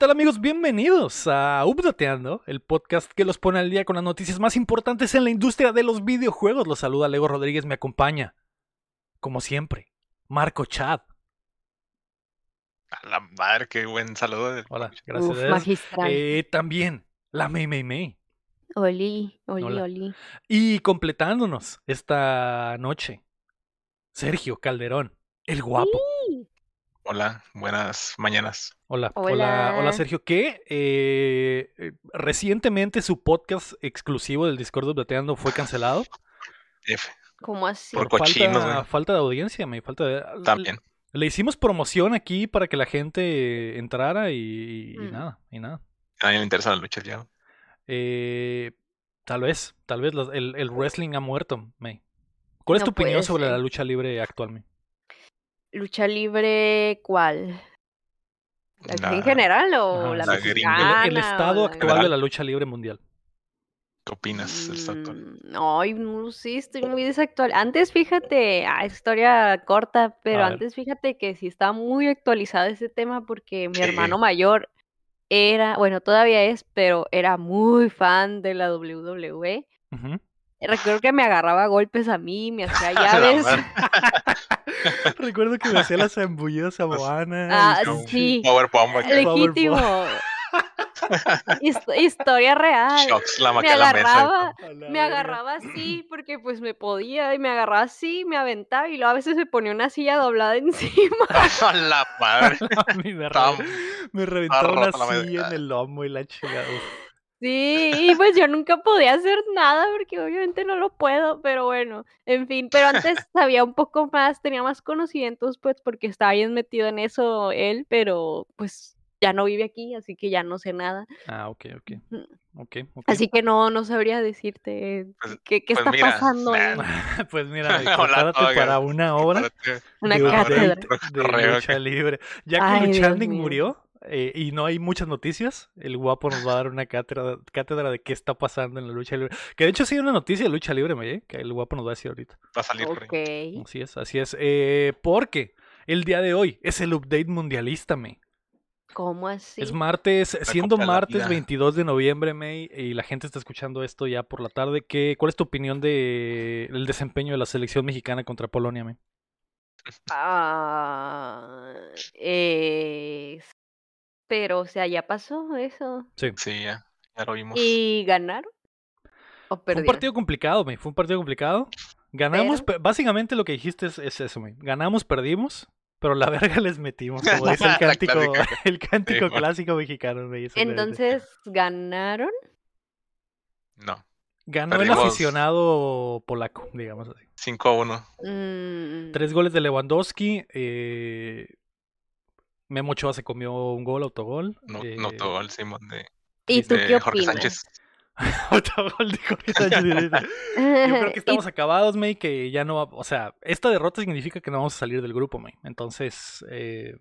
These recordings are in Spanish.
¿Qué tal amigos? Bienvenidos a Updateando, el podcast que los pone al día con las noticias más importantes en la industria de los videojuegos. Los saluda Lego Rodríguez, me acompaña, como siempre, Marco Chad. A la madre, qué buen saludo. Hola, gracias. Uf, magistral. Eh, también, la Mei Mei Mei. Oli, oli, Hola. oli. Y completándonos esta noche, Sergio Calderón, el guapo. Hola, buenas mañanas. Hola, hola, hola, Hola. Sergio, que eh, eh, recientemente su podcast exclusivo del Discord de Updateando fue cancelado. F, ¿Cómo así? Por cochinos, falta, de audiencia, me falta de... También. Le hicimos promoción aquí para que la gente entrara y, y Mm. nada, y nada. A mí me interesan las luchas ya. Eh, tal vez, tal vez los- el, el wrestling ha muerto, May. ¿Cuál es tu opinión sobre la lucha libre actualmente? ¿Lucha libre cuál? ¿La La- ¿En general o la la sí, sí, sí. mexicana? El, el estado la- actual de la lucha libre mundial. ¿Qué opinas del estado actual? Mm, no sé, estoy muy desactual. Antes, fíjate, ah, es historia corta, pero antes fíjate que sí estaba muy actualizado ese tema porque mi Sí. hermano mayor era, bueno, todavía es, pero era muy fan de la WWE. Ujú. Recuerdo que me agarraba a golpes a mí, me hacía La llaves. Recuerdo que me hacía las embullidas saboanas. Ah, Como sí. Powerbomb Legítimo. His- historia real. Shocks, la Me maquia a la mesa. agarraba, A la me agarraba así porque pues me podía y me agarraba así, me aventaba y luego a veces me ponía una silla doblada encima. A la madre. A me, Estaba- re- me una silla en el lomo y la chingada. Sí, y pues yo nunca podía hacer nada porque obviamente no lo puedo, pero bueno, en fin, pero antes sabía un poco más, tenía más conocimientos pues porque estaba bien metido en eso él, pero pues ya no vive aquí, así que ya no sé nada. Ah, ok, ok. Ujú. Ok, ok. Así que no, no sabría decirte Pues- qué, qué pues está mira, pasando. nah, pues mira, prepárate para una hora Espérate. Una de cátedra. de Correo lucha libre. Ya que mío. murió eh, y no hay muchas noticias, el guapo nos va a dar una cátedra, cátedra de qué está pasando en la lucha libre. Que de hecho sí hay una noticia de lucha libre, me que el guapo nos va a decir ahorita. Va a salir por ahí. Ok. Así es, así es. Eh, porque el día de hoy es el update mundialista, me. ¿Cómo así? Es martes, siendo martes vida. 22 de noviembre, May, y la gente está escuchando esto ya por la tarde. ¿qué, ¿Cuál es tu opinión de el desempeño de la selección mexicana contra Polonia, May? Ah, eh, pero, o sea, ya pasó eso. Sí. Sí, ya. Ya lo vimos. ¿Y ganaron? ¿O Fue un perdieron? partido complicado, May. Fue un partido complicado. Ganamos, Pero- pe- básicamente lo que dijiste es, es eso, May. Ganamos, perdimos, pero la verga les metimos, como dice el cántico, el cántico Sí, man. clásico mexicano, May. exactamente. Entonces, ¿ganaron? No. Ganó el aficionado polaco, digamos así. 5 a 1. Mm, Tres goles de Lewandowski. Eh, Memo Ochoa se comió un gol, autogol. No, eh, no todo el Simón de, ¿Y tú de qué Jorge opinas? Sánchez. autogol de Jorge Sánchez. Yo creo que estamos acabados, May, que ya no va- O sea, esta derrota significa que no vamos a salir del grupo, May. Entonces, eh,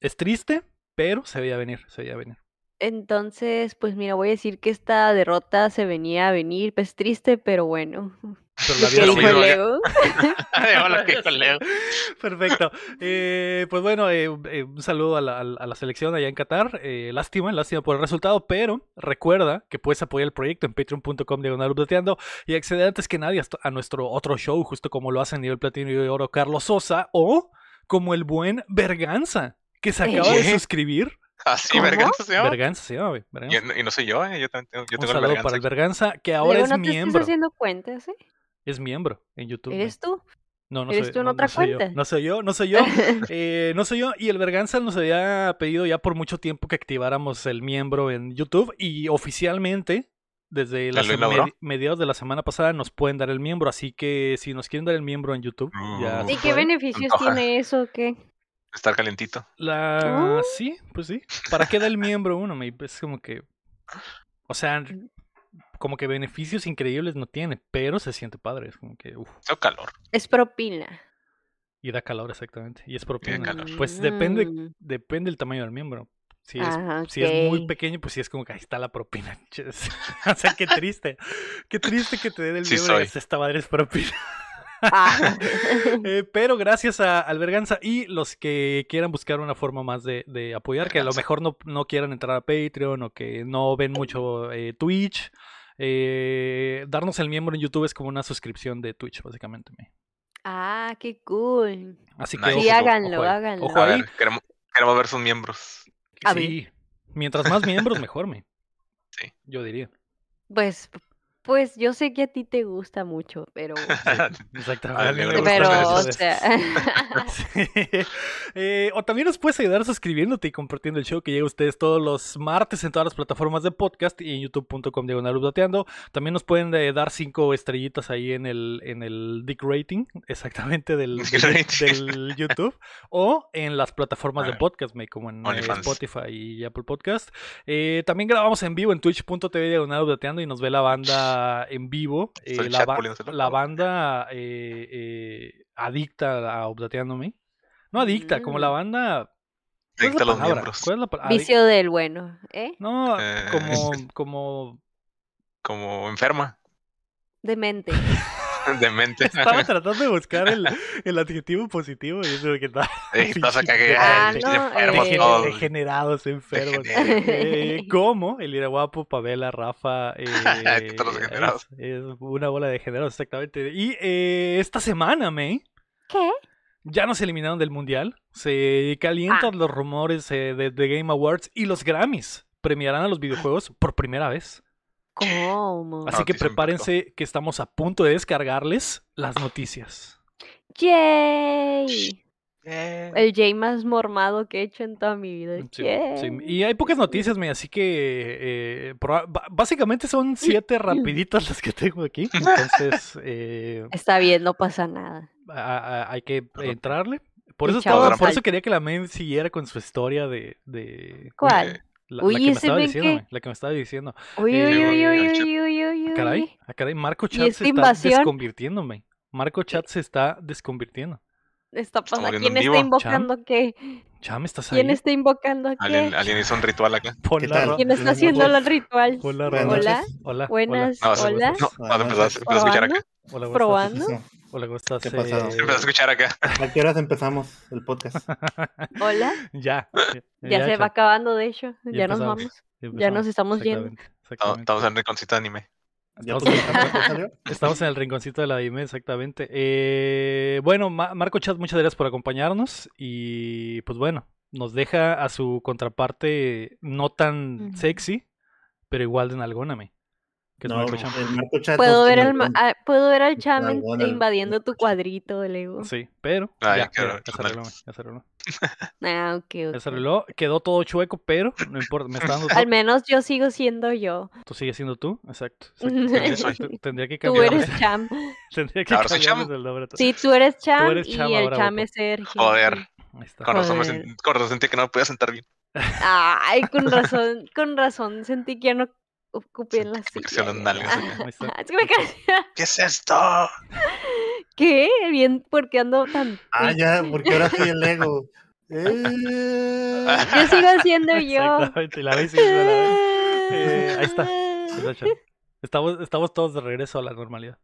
es triste, pero se veía venir, se veía venir. Entonces, pues mira, voy a decir que esta derrota se venía a venir, pues triste, pero bueno. Pero la. Perfecto. Eh, pues bueno, eh, eh, un saludo a la, a selección allá en Qatar. Eh, lástima, lástima por el resultado, pero recuerda que puedes apoyar el proyecto en patreon.com diagonal updateando y acceder antes que nadie a nuestro otro show, justo como lo hace a nivel platino y oro Carlos Sosa o como el buen Berganza, que se acaba de ¿Qué? ¿Cómo? Verganza se llama. Berganza se llama, güey, Y, Berganza. y no soy yo, eh, yo también tengo, yo Un tengo el saludo para el Verganza. Berganza, que ahora Luego es no te miembro. haciendo cuentas, ¿eh? Es miembro en YouTube. ¿Eres güey. tú? No, no ¿Eres soy, tú en no- otra no soy yo. cuenta? No soy yo, no soy yo. Eh, no soy yo. Y el Berganza nos había pedido ya por mucho tiempo que activáramos el miembro en YouTube. Y oficialmente, desde la ¿Ya lo sem- logró? medi- mediados de la semana pasada, nos pueden dar el miembro. Así que si nos quieren dar el miembro en YouTube, ya Uh. se ¿Y qué beneficios Antoja. tiene eso qué? Estar calentito. La... Uh. Sí, pues sí. ¿Para qué da el miembro uno? Me- Es como que... O sea, como que beneficios increíbles no tiene, pero se siente padre. Es como que... uf, Tengo calor. Es propina. y da calor exactamente. Y es propina. calor. Pues depende, Mm. depende del tamaño del miembro. Si es, Ah, si es muy pequeño, pues sí es como que ahí está la propina. o sea, qué triste. Qué triste que te dé del Sí miembro esta madre es propina. Ah. Eh, pero gracias a Alberganza y los que quieran buscar una forma más de, de apoyar, que a lo mejor no, no quieran entrar a Patreon o que no ven mucho eh, Twitch, eh, darnos el miembro en YouTube es como una suscripción de Twitch, básicamente. me. Ah, qué cool. Así que Nice. Sí, ojo, háganlo, ojo ahí. háganlo. Ojo A ahí. ver, queremos, queremos ver sus miembros. A Sí. Mientras más miembros, mejor, me. Sí. Yo diría. Pues, pues yo sé que a ti te gusta mucho, pero, Exactamente. A A mí mí me me gusta pero, gusta o mucho. sea, Sí. Eh, o también nos puedes ayudar suscribiéndote y compartiendo el show que llega a ustedes todos los martes en todas las plataformas de podcast y en youtube.com diagonal updateando. También nos pueden eh, dar cinco estrellitas ahí en el, en el Dick Rating, exactamente del, YouTube, o en las plataformas de podcast, me, como en eh. Spotify y Apple Podcast. Eh, también grabamos en vivo en twitch.tv diagonal updateando y nos ve la banda en vivo. Eh, la, ba- la banda eh, eh, adicta a updateándome. No adicta, como la Mm. banda. ¿Cuál es Adicta la a los miembros. ¿Cuál es la vicio del bueno, ¿eh? No, Eh. como, como. Como enferma, Demente. demente. Estaba tratando de buscar el, el adjetivo positivo y eso de que está. Eh, Estás acá que Ah, no, enfermos eh, todos. Degenerados, enfermos. Eh, como el Iraguapo, Pavela, Rafa. eh, Todos los degenerados. es, es una bola de degenerados, exactamente. Y eh, esta semana, May. ¿Qué? Ya nos eliminaron del mundial. Se calientan los rumores eh, de The Game Awards y los Grammys premiarán a los videojuegos por primera vez. ¿Cómo? Así que prepárense que estamos a punto de descargarles las noticias. ¡Yay! Eh, El Jay más mormado que he hecho en toda mi vida. Sí. Y hay pocas noticias, me, así que eh, básicamente son siete rapiditas las que tengo aquí. Entonces eh, Está bien, no pasa nada. a- a- hay que entrarle. Por eso, chavos, estaba- por al- eso quería que la men siguiera con su historia de, de ¿Cuál? La, la Uy, que me estaba diciendo, que- la que me estaba diciendo. Uy, Eh, uy, uy, uy, uy, uy, uy, uy, Ah, Caray, ah, caray, Marco ¿Y Chat se está desconvirtiéndome. Marco Chat se está desconvirtiendo. Está pasando. ¿Quién está invocando qué? Cham, ¿estás ahí? ¿Quién está invocando qué? alguien, alguien hizo un ritual acá. ¿Qué la tal? ¿Quién está Buenas haciendo noches. el ritual? la Buenas Hola. Hola. buenas, No, hola. no, vas a empezar, se empezó a escuchar acá. Hola, hola, ¿cómo estás? ¿Probando? Hola, ¿cómo estás? ¿Qué pasó? Eh, a escuchar acá. ¿A qué horas empezamos el podcast? Hola. ya. Ya se va acabando, de hecho. Ya Ya nos vamos. ya Ya nos estamos yendo. Exactamente, Estamos, en rinconcito de anime. ¿Ya Estamos-? Estamos en el rinconcito de la Dime, exactamente. Eh, bueno, Ma- Marco Chat, muchas gracias por acompañarnos. Y pues bueno, nos deja a su contraparte no tan sexy, pero igual de nalgóname. Que No, Marco Marco Chat Puedo no ver, al, ah, puedo ver al cham invadiendo tu cuadrito del ego. Sí, pero Ay, ya, qué ya, ya se arregló, ya se arregló. Ah, ok, Ya se arregló, quedó todo chueco, pero no importa, me está dando Al menos yo sigo siendo yo. Tú sigues siendo tú, exacto. exacto. Tendría, que Tú cambiarle, eres Cham. tendría que Ahora soy Cham. el nombre. a todo. Sí, tú eres Cham eres Cham y el Cham es Sergio. Joder. sí. Ahí está. Con razón, me Joder. sent- con razón sentí que no me podía sentar bien. Ay, con razón, con razón sentí que ya no ocupé en la silla. ¿Qué es esto? ¿Qué? Bien, porque ando tan. Ah, ya, porque ahora soy el ego. Eh, Yo sigo siendo yo. Exactamente, la vez sí, la vez. Eh, ahí está. Estamos, estamos todos de regreso a la normalidad.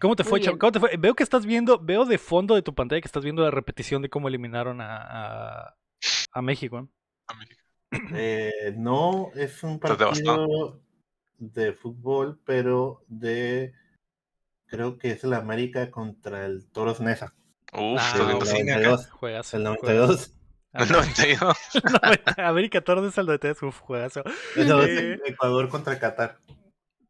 ¿Cómo te fue. ¿Cómo te fue? Veo que estás viendo, veo de fondo de tu pantalla que estás viendo la repetición de cómo eliminaron a, a, a México. Eh, no es un partido de fútbol, pero de. Creo que es el América contra el Toros Nesa. Uf, Ah, el cine acá. 92. Juegazo. El juegazo. 92. El 92. El 90, América Torres al 93, uf, juegazo. Eso Eh, es Ecuador contra Qatar.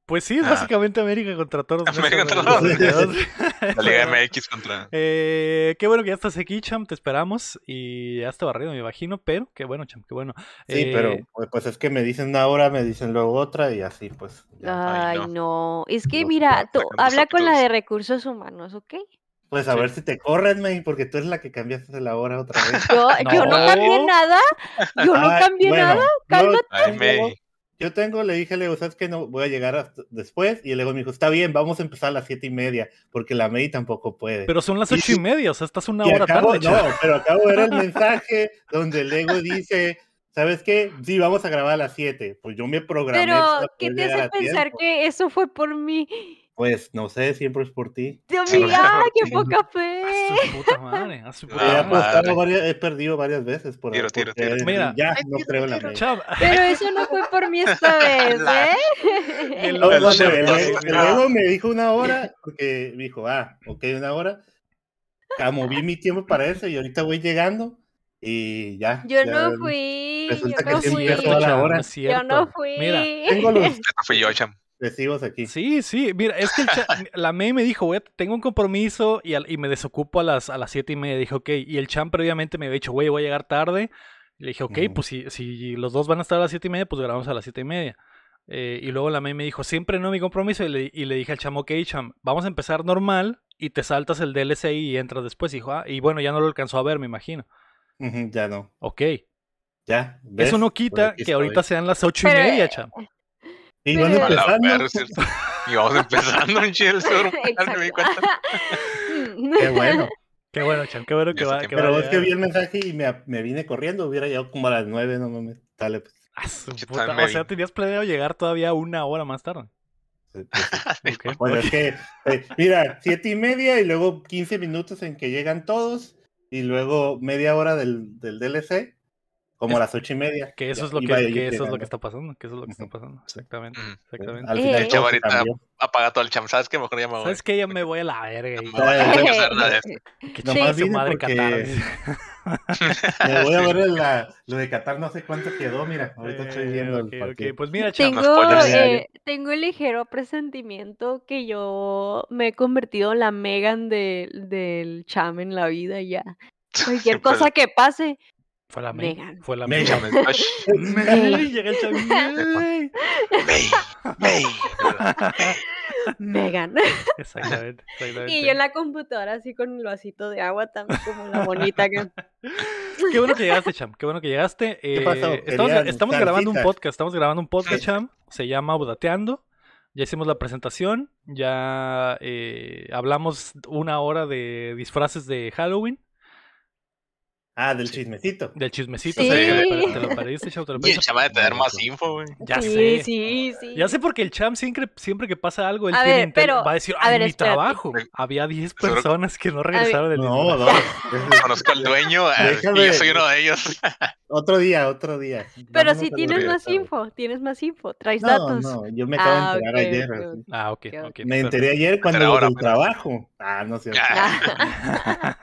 Pues sí, es Ah. básicamente América contra Toros. América Nesa, contra. 92. La Liga MX contra. Eh, qué bueno que ya estás aquí, Cham, te esperamos. Y ya está barrido, me imagino, pero qué bueno, Cham, qué bueno. Sí, Eh, pero pues, pues es que me dicen una hora, me dicen luego otra y así pues. ya. Ay, Ay, no. Es que No, mira, tú habla con la de recursos humanos, ¿ok? Pues a Sí. ver si te corren, May, porque tú eres la que cambiaste la hora otra vez. Yo yo no, cambié nada. Yo no Ay, cambié bueno, nada. cálmate. Ay, May. Yo tengo, le dije, le digo, ¿sabes qué? No, voy a llegar hasta después. Y luego me dijo, está bien, vamos a empezar a las siete y media, porque la May tampoco puede. Pero son las Y ocho sí. y media, o sea, estás una Y hora acabo, tarde, no, pero acabo de ver el mensaje donde el ego dice, ¿sabes qué? Sí, vamos a grabar a las 7. Pues yo me programé. Pero, ¿qué te hace pensar tiempo. que eso fue por mí? Pues no sé, siempre es por ti. Dios mío, ¡ah, qué poca A fe! su puta madre, a su puta He, Ah, madre. madre. varias- he perdido varias veces por Tiro, tiro, porque tiro. Mira. ya no creo en la Pero eso no fue por mí esta vez, ¿eh? El No, El cuando chef, el- no, el- sí, el no. luego me dijo una hora, porque me dijo, ah, ok, una hora. Moví mi tiempo para eso y ahorita voy llegando y ya. Yo ya no fui, yo resulta que no fui. empiezo a la hora. Yo no fui. Mira, Tengo los fui yo, Cham. Aquí. Sí, sí, mira, es que el cha- la May me dijo, güey, tengo un compromiso y, al- y me desocupo a las, a las siete y media. Dije, ok, y el champ previamente me había dicho, güey, voy a llegar tarde. Y le dije, ok, pues si, si los dos van a estar a las siete y media, pues grabamos a las siete y media. Eh, y luego la May me dijo, siempre no mi compromiso. Y le, y le dije al cham, ok, cham, vamos a empezar normal y te saltas el DLC y entras después. Y dijo, ah, y bueno, ya no lo alcanzó a ver, me imagino. Ya no. Ok, Ya. ¿ves? eso no quita que ahorita sean las ocho y media, cham. Y van pero- empezando. ¿cierto? Y vamos empezando di cuenta. Qué bueno. Qué bueno, cham, qué bueno que va. que que- va Pero es que vi el mensaje y me, me vine corriendo. Hubiera llegado como a las nueve, no mames. Dale, pues. Ah, puta, O sea, tenías planeado llegar todavía una hora más tarde. pues. Bueno, es que, eh, mira, siete y media y luego 15 minutos en que llegan todos y luego media hora del, del DLC, como Es- a las ocho y media. Que eso es lo que, eso es lo que está pasando, que eso es lo que está pasando. Exactamente, Ujú. exactamente. Al final Eh. se ahorita- cambió. Apaga todo el Cham. ¿Sabes qué? Mejor ya me voy. ¿Sabes qué? Ya me voy a la verga. y- No, no, no. Que Nomás chingue su madre porque- Qatar. Me voy a ver la, lo de Qatar, no sé cuánto quedó, mira, ahorita estoy Eh, viendo ok, el partido. Pues mira, cham, Tengo, spoilers. eh, tengo el ligero presentimiento que yo me he convertido en la Megan del, del cham en la vida ya. Cualquier Pues, cosa que pase, fue la May. Megan. Fue la Megan. May. May, llega el. May. Megan. Exactamente, exactamente. Y yo en la computadora así con el vasito de agua también como la bonita que... Qué bueno que llegaste, Cham. Qué bueno que llegaste. Eh, pasó? Estamos, estamos grabando un podcast. Estamos grabando un podcast, Cham. Se llama Audateando. Ya hicimos la presentación. Ya eh, hablamos una hora de disfraces de Halloween. Ah, del chismecito. Del chismecito. Sí. o sea, te, lo, te lo perdiste, Cham. Te lo Y el de tener más info, güey. Ya sí, sé. sí, sí. Ya sé porque el Cham siempre, siempre que pasa algo, él A tiene ver, pero- va a decir, a "Ay, ver, mi espérate. trabajo. Había 10 Seguro- personas que no regresaron del No, disfraz". no. Conozco al dueño eh, y Déjame- yo soy uno de ellos. Otro día, otro día. Pero Vámonos si tienes más info, tienes más info, traes No, datos. no, yo me acabo Ah, de enterar ok, ayer. Ah, ok, Ok. Me enteré ayer cuando del trabajo. Ah, no sé. Ah.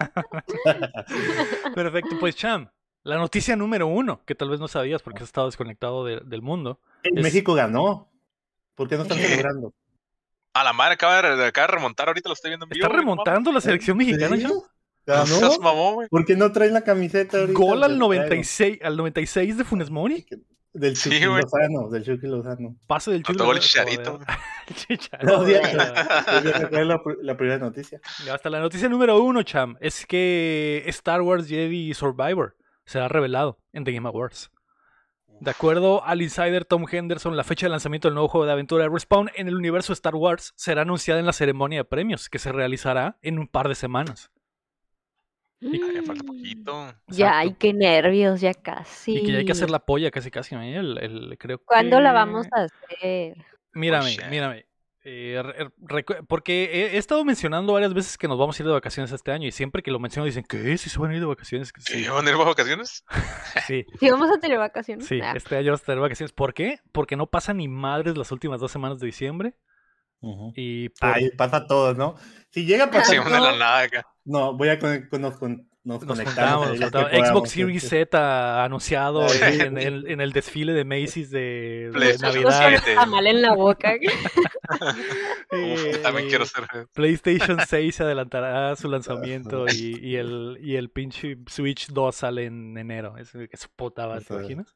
Perfecto, pues Cham, la noticia número uno, que tal vez no sabías porque has estado desconectado de- del mundo. Es- México ganó. ¿Por qué no están celebrando? A la madre acaba de, acaba de remontar, ahorita lo estoy viendo en vivo. ¿Está no remontando la selección mexicana, ¿En Cham? ¿Ganó? ¿Por qué no traen la camiseta ahorita? Gol al del 96, al 96 de Funes Mori. Del Sí, Chucky güey. Lozano, del Chucky Lozano. Pase del Faltó el Chicharito. Chicharito. No, ya, la, la primera noticia. Ya Hasta la noticia número uno, Cham, es que Star Wars Jedi Survivor será revelado en The Game Awards. De acuerdo al insider Tom Henderson, la fecha de lanzamiento del nuevo juego de aventura de Respawn en el universo Star Wars será anunciada en la ceremonia de premios, que se realizará en un par de semanas. Ya falta poquito. Ya, ay, qué nervios, ya casi. Y que ya hay que hacer la polla casi casi. ¿eh? El, el- creo ¿Cuándo la vamos a hacer? Mírame, shit. mírame. Eh, recu- porque he, he estado mencionando varias veces que nos vamos a ir de vacaciones este año y siempre que lo menciono dicen que ¿Si se van a ir de vacaciones? ¿Sí? sí, ¿Van a ir bajo vacaciones? sí, ¿Sí vamos a tener vacaciones? sí, este año vamos a tener vacaciones. ¿Por qué? Porque no pasan ni madres las últimas dos semanas de diciembre y por- Ay, pasa a todos, ¿no? Si llega a pasar Sí, van de la todo, nada acá. no, voy a con, con- nos, con- nos nos conectamos. Xbox Series. Z anunciado en, el desfile de Macy's de, de Navidad. siete. tamal en la boca. Uf, también quiero ser. PlayStation 6 se adelantará su lanzamiento y, y el, y el pinche Switch 2 sale en enero. Es puta madre, ¿te es. imaginas?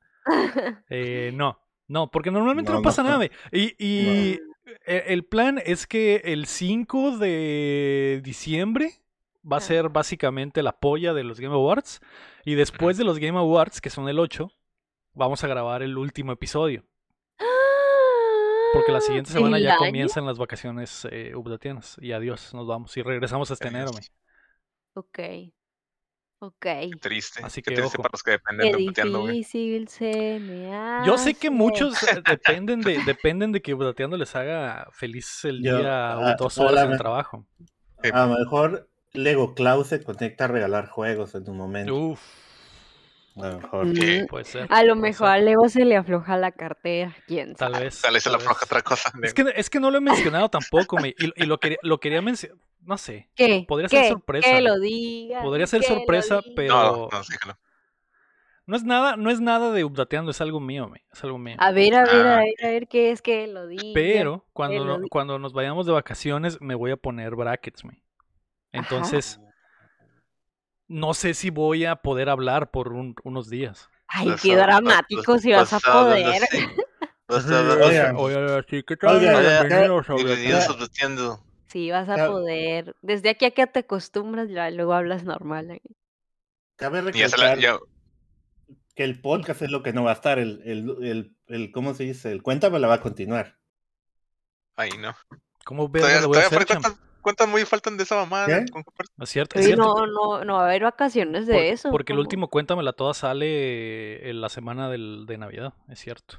Eh, no, no, porque normalmente no, No, pasa no. nada. güey. Y, y el plan es que el 5 de diciembre va a Ah. ser básicamente la polla de los Game Awards. Y después de los Game Awards, que son el 8, vamos a grabar el último episodio. Porque la siguiente semana ¿El ya comienzan las vacaciones eh, updatianas. Y adiós, nos vamos. Y regresamos hasta enero. Ok. Ok. Qué triste. Así qué que, triste ojo. para los que dependen Qué de Updateando, güey. difícil se me hace. Yo sé que muchos eh, dependen de, dependen de que Updateando les haga feliz el Yo, día o ah, dos horas en me- trabajo. A lo mejor Lego Cloud se conecta a regalar juegos en un momento. Uf, A lo mejor. Mm, ser. A lo mejor ser. a Lego se le afloja la cartera, quién Tal sabe. vez. Tal vez se tal afloja otra cosa. Es que, es que no lo he mencionado tampoco, me- y, y lo quería, lo quería mencionar. No sé. ¿Qué? Podría ser ¿Qué? sorpresa. Que lo diga. Podría ser sorpresa, pero- No, no, déjalo. No es nada, no es nada de updateando, es algo mío, me, es algo mío. A ver, a ver, a Ah. ver, a ver, ¿qué es que lo diga? Pero cuando, lo no- di- cuando nos vayamos de vacaciones me voy a poner brackets, me. Entonces, no sé si voy a poder hablar por un- unos días. Ay, qué dramático si vas a poder. Oye, sí, ¿qué tal? Bienvenidos a. Sí, vas a poder. Desde aquí a que te acostumbras, ya luego hablas normal. ¿eh? Cabe ya ya, que el podcast es lo que no va a estar. El, el, el, el- ¿cómo se dice? El cuéntame la va a continuar. ahí no. ¿Cómo verga Todavía, lo voy a hacer? ¿Cuántas muy faltan de esa mamada? ¿Qué? Con- Es cierto, es Oye, cierto. no, no, no va a haber vacaciones de Por- eso. Porque el último Cuéntamela Toda sale en la semana del, de Navidad, es cierto.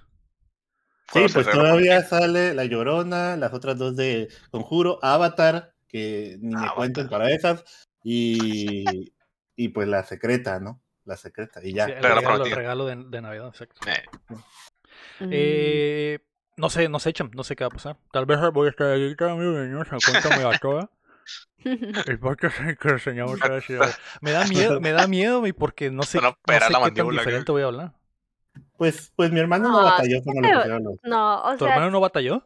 Sí, pues todavía sale La Llorona, las otras dos de Conjuro, Avatar, que ni me Avatar. cuenten para esas, y, y pues la secreta, ¿no? La secreta, y ya. Sí, el Regalo regalo, el prometido. regalo de, de Navidad, exacto. Eh, Mm. Eh, no sé, no sé, Cham, no sé qué va a pasar. Tal vez voy a estar aquí también, a Cuéntame a Toda. El podcast que enseñamos a. Me da miedo, me da miedo, mi, porque no sé, no sé qué tan diferente voy a hablar. Pues, pues mi hermano no No, batalló cuando le pusieron los. No, o ¿Tu sea, hermano no batalló?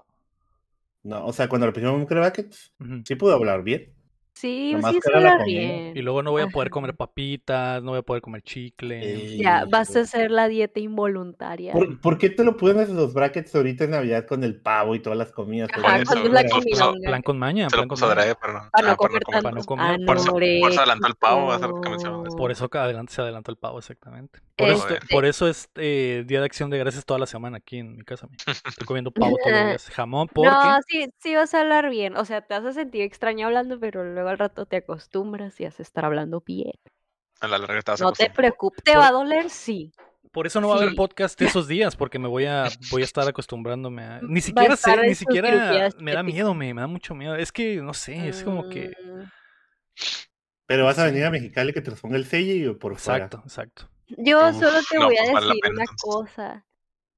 No, o sea, cuando le pusieron un brackets, Ujú. sí pudo hablar bien. Sí, nomás sí era la comida. bien. Y luego no voy a poder Ajá. comer papitas, no voy a poder comer chicle. Ya, vas a hacer la dieta involuntaria. ¿Por, por qué te lo pones los brackets ahorita en Navidad con el pavo y todas las comidas? Ajá, eso, la comilonga. Plan con maña, se plan con maña. no. Para no ah, comer comer. para no comer. Por eso- por eso adelantó el pavo, anoréxicos. Por eso que adelante se adelanta el pavo, exactamente. Por, Este- eso, por eso es eh, Día de Acción de Gracias toda la semana aquí en mi casa. Estoy comiendo pavo todos los días. Jamón, porque... No, sí, sí vas a hablar bien. O sea, te vas a sentir extraño hablando, pero luego al rato te acostumbras y vas a estar hablando bien. A la larga te vas a No te preocupes, te Por- va a doler, sí. Por eso no va a haber podcast esos días, porque me voy a, voy a estar acostumbrándome a... Ni siquiera sé, ni siquiera me da miedo, me, me da mucho miedo. Es que, no sé, es como que... Mm, Pero vas a venir a Mexicali que te los ponga el sello y por fuera. Exacto, exacto. Yo Uf, solo te no, voy a pues decir una cosa.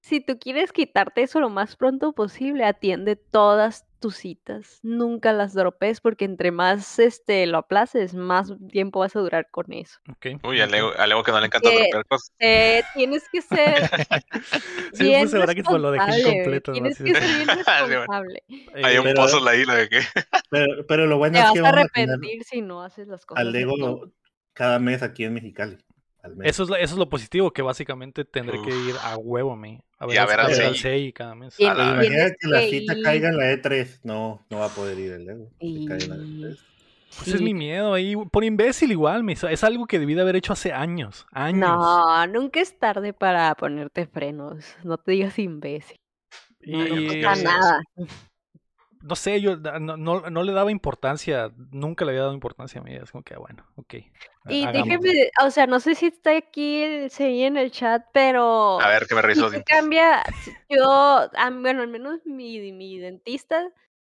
Si tú quieres quitarte eso lo más pronto posible, atiende todas tus citas. Nunca las dropes porque entre más este lo aplaces, más tiempo vas a durar con eso. Ok. Uy, a ok. Lego, que no le encanta Que- romper cosas. Eh, tienes que ser Sí, bien puse brackets, pero lo dejé responsable. incompleto. Tienes que ser bien bueno. responsable. Hay un Eh, pero- pozo en la isla de que. Pero, pero lo bueno Te es vas que a vamos a tener arrepentir si no haces las cosas. al Lego cada mes aquí en Mexicali. Al. Eso es, lo, eso es lo positivo, que básicamente tendré que ir a huevo, me. A ver, Y a ver a Sei cada mes. A la imagina que la cita ir. caiga en la E3. No, no va a poder ir el Lego. Si cae en la E3. Pues es mi miedo ahí. Por imbécil igual, me. Es algo que debí de haber hecho hace años. Años. No, nunca es tarde para ponerte frenos. No te digas imbécil. Y, No, no y- pasa nada. No sé, yo da- no, no, no le daba importancia, nunca le había dado importancia a mí. Es como que, bueno, ok. Y hagámoslo. déjeme, o sea, no sé si está aquí el CI en el chat, pero A ver, que me reviso dientes. cambia. si- Yo, ah, bueno, al menos mi, mi dentista,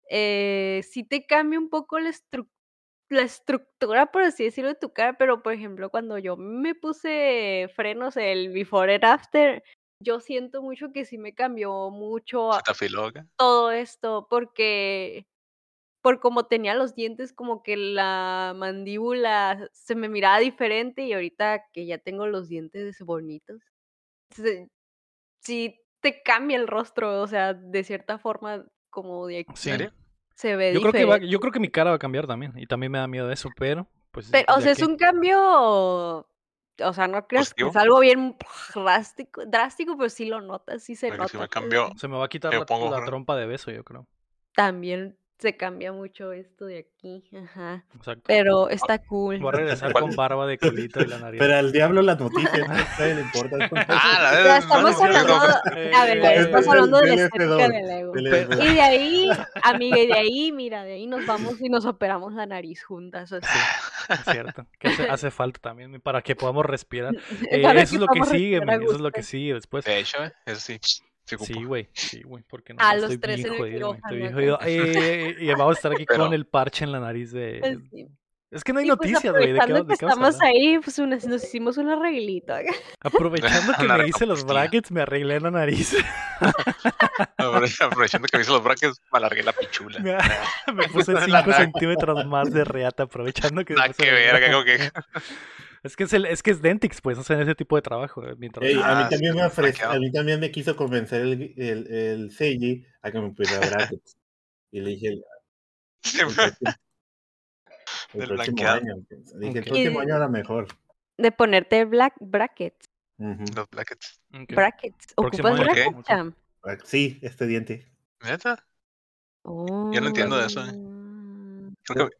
eh, sí te cambia un poco la, estru- la estructura, por así decirlo, de tu cara, pero por ejemplo, cuando yo me puse frenos, el before and after, yo siento mucho que sí me cambió mucho todo esto porque por como tenía los dientes como que la mandíbula se me miraba diferente y ahorita que ya tengo los dientes bonitos se- sí te cambia el rostro, o sea, de cierta forma como de aquí Sí. ¿En serio? se ve Yo creo, que va- yo creo que mi cara va a cambiar también. Y también me da miedo eso, pero. Pues, Pero, o sea, es un cambio, o sea, no creas que es algo bien drástico, drástico, pero sí lo notas, sí se Porque nota. si me cambió. Se me va a quitar la, pongo la fre- trompa de beso, yo creo. También se cambia mucho esto de aquí. Ajá. Exacto. Pero está cool. Voy a regresar ¿Cuál? con barba de culito y la nariz. Pero al diablo las noticias, no le importa. Ah, la verdad. estamos hablando, a ver, estamos del- hablando de del la F2, estética del ego. del Pero- F2. Y de ahí, amiga, y de ahí, mira, de ahí nos vamos y nos operamos la nariz juntas. así. Es cierto. Que hace, hace falta también para que podamos respirar. Eh, eso es lo que sigue, Eso es lo que sigue después. De hecho, eh, eso sí. Sí, güey. Sí, güey. Porque no, Ah, estoy los tres en el jodido, güey, Estoy bien quirófano jodido. Eh, y vamos a estar aquí Pero- con el parche en la nariz de. Pues sí. Es que no hay pues noticias, güey. ¿De qué, de que qué a estamos ahí, pues unas- nos hicimos un arreglito. Aprovechando que me hice los brackets, me arreglé la nariz. Aprove- Aprovechando que me hice los brackets, me alargué la pichula. me puse La 5 nada. centímetros más de reata, aprovechando que. Nada me puse que la- ver, como que. Es que es, el, es que es Dentix, pues, hacen ese tipo de trabajo. eh, Mientras... Ey, a, mí Ah, también me sí, ofrece, me a mí también me quiso convencer el, el, el Seiji a que me pusiera brackets. Y le dije, el, el próximo, año. Le dije, el próximo año a lo mejor. De ponerte black brackets. Los brackets. Brackets. Próximo ¿Ocupas brackets, Cham? Sí, este diente. ¿Neta? Oh. Yo no entiendo de eso, eh. Creo que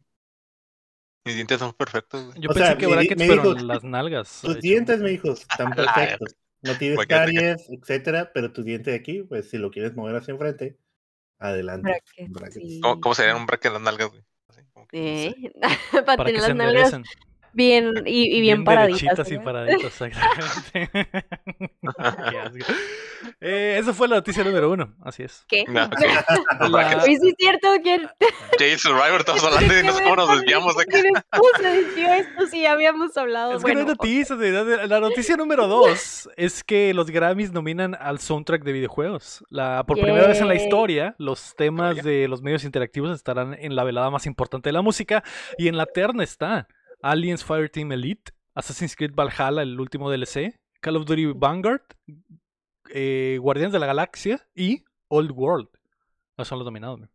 mis dientes son perfectos, güey. Yo O pensé sea, que brackets, me pero dijo, las nalgas. Tus dientes, me dijo, están perfectos. No tienes caries, etcétera, pero tu diente de aquí, pues si lo quieres mover hacia enfrente, adelante. Brackets, Brackets. sí. ¿Cómo, cómo sería un bracket en las nalgas, güey? Así, como que, no sé. Para, tener se las nalgas enderecen. Bien y, y bien, paraditas. y paraditas, exactamente. Qué asco. Eh, esa fue la noticia número uno, así es. ¿Qué? No, ok. La- sí es cierto que Jade Survivor, estamos hablando y no sé cómo nos desviamos de acá. ¿Cómo se desvió esto? Sí, habíamos hablado. Es que no hay noticias. La noticia número dos es que los Grammys nominan al soundtrack de videojuegos. La, por primera vez en la historia, los temas de los medios interactivos estarán en la velada más importante de la música. Y en la terna está Aliens Fireteam Elite, Assassin's Creed Valhalla, el último DLC, Call of Duty Vanguard, eh, Guardianes de la Galaxia y Old World. Esos son los nominados. man.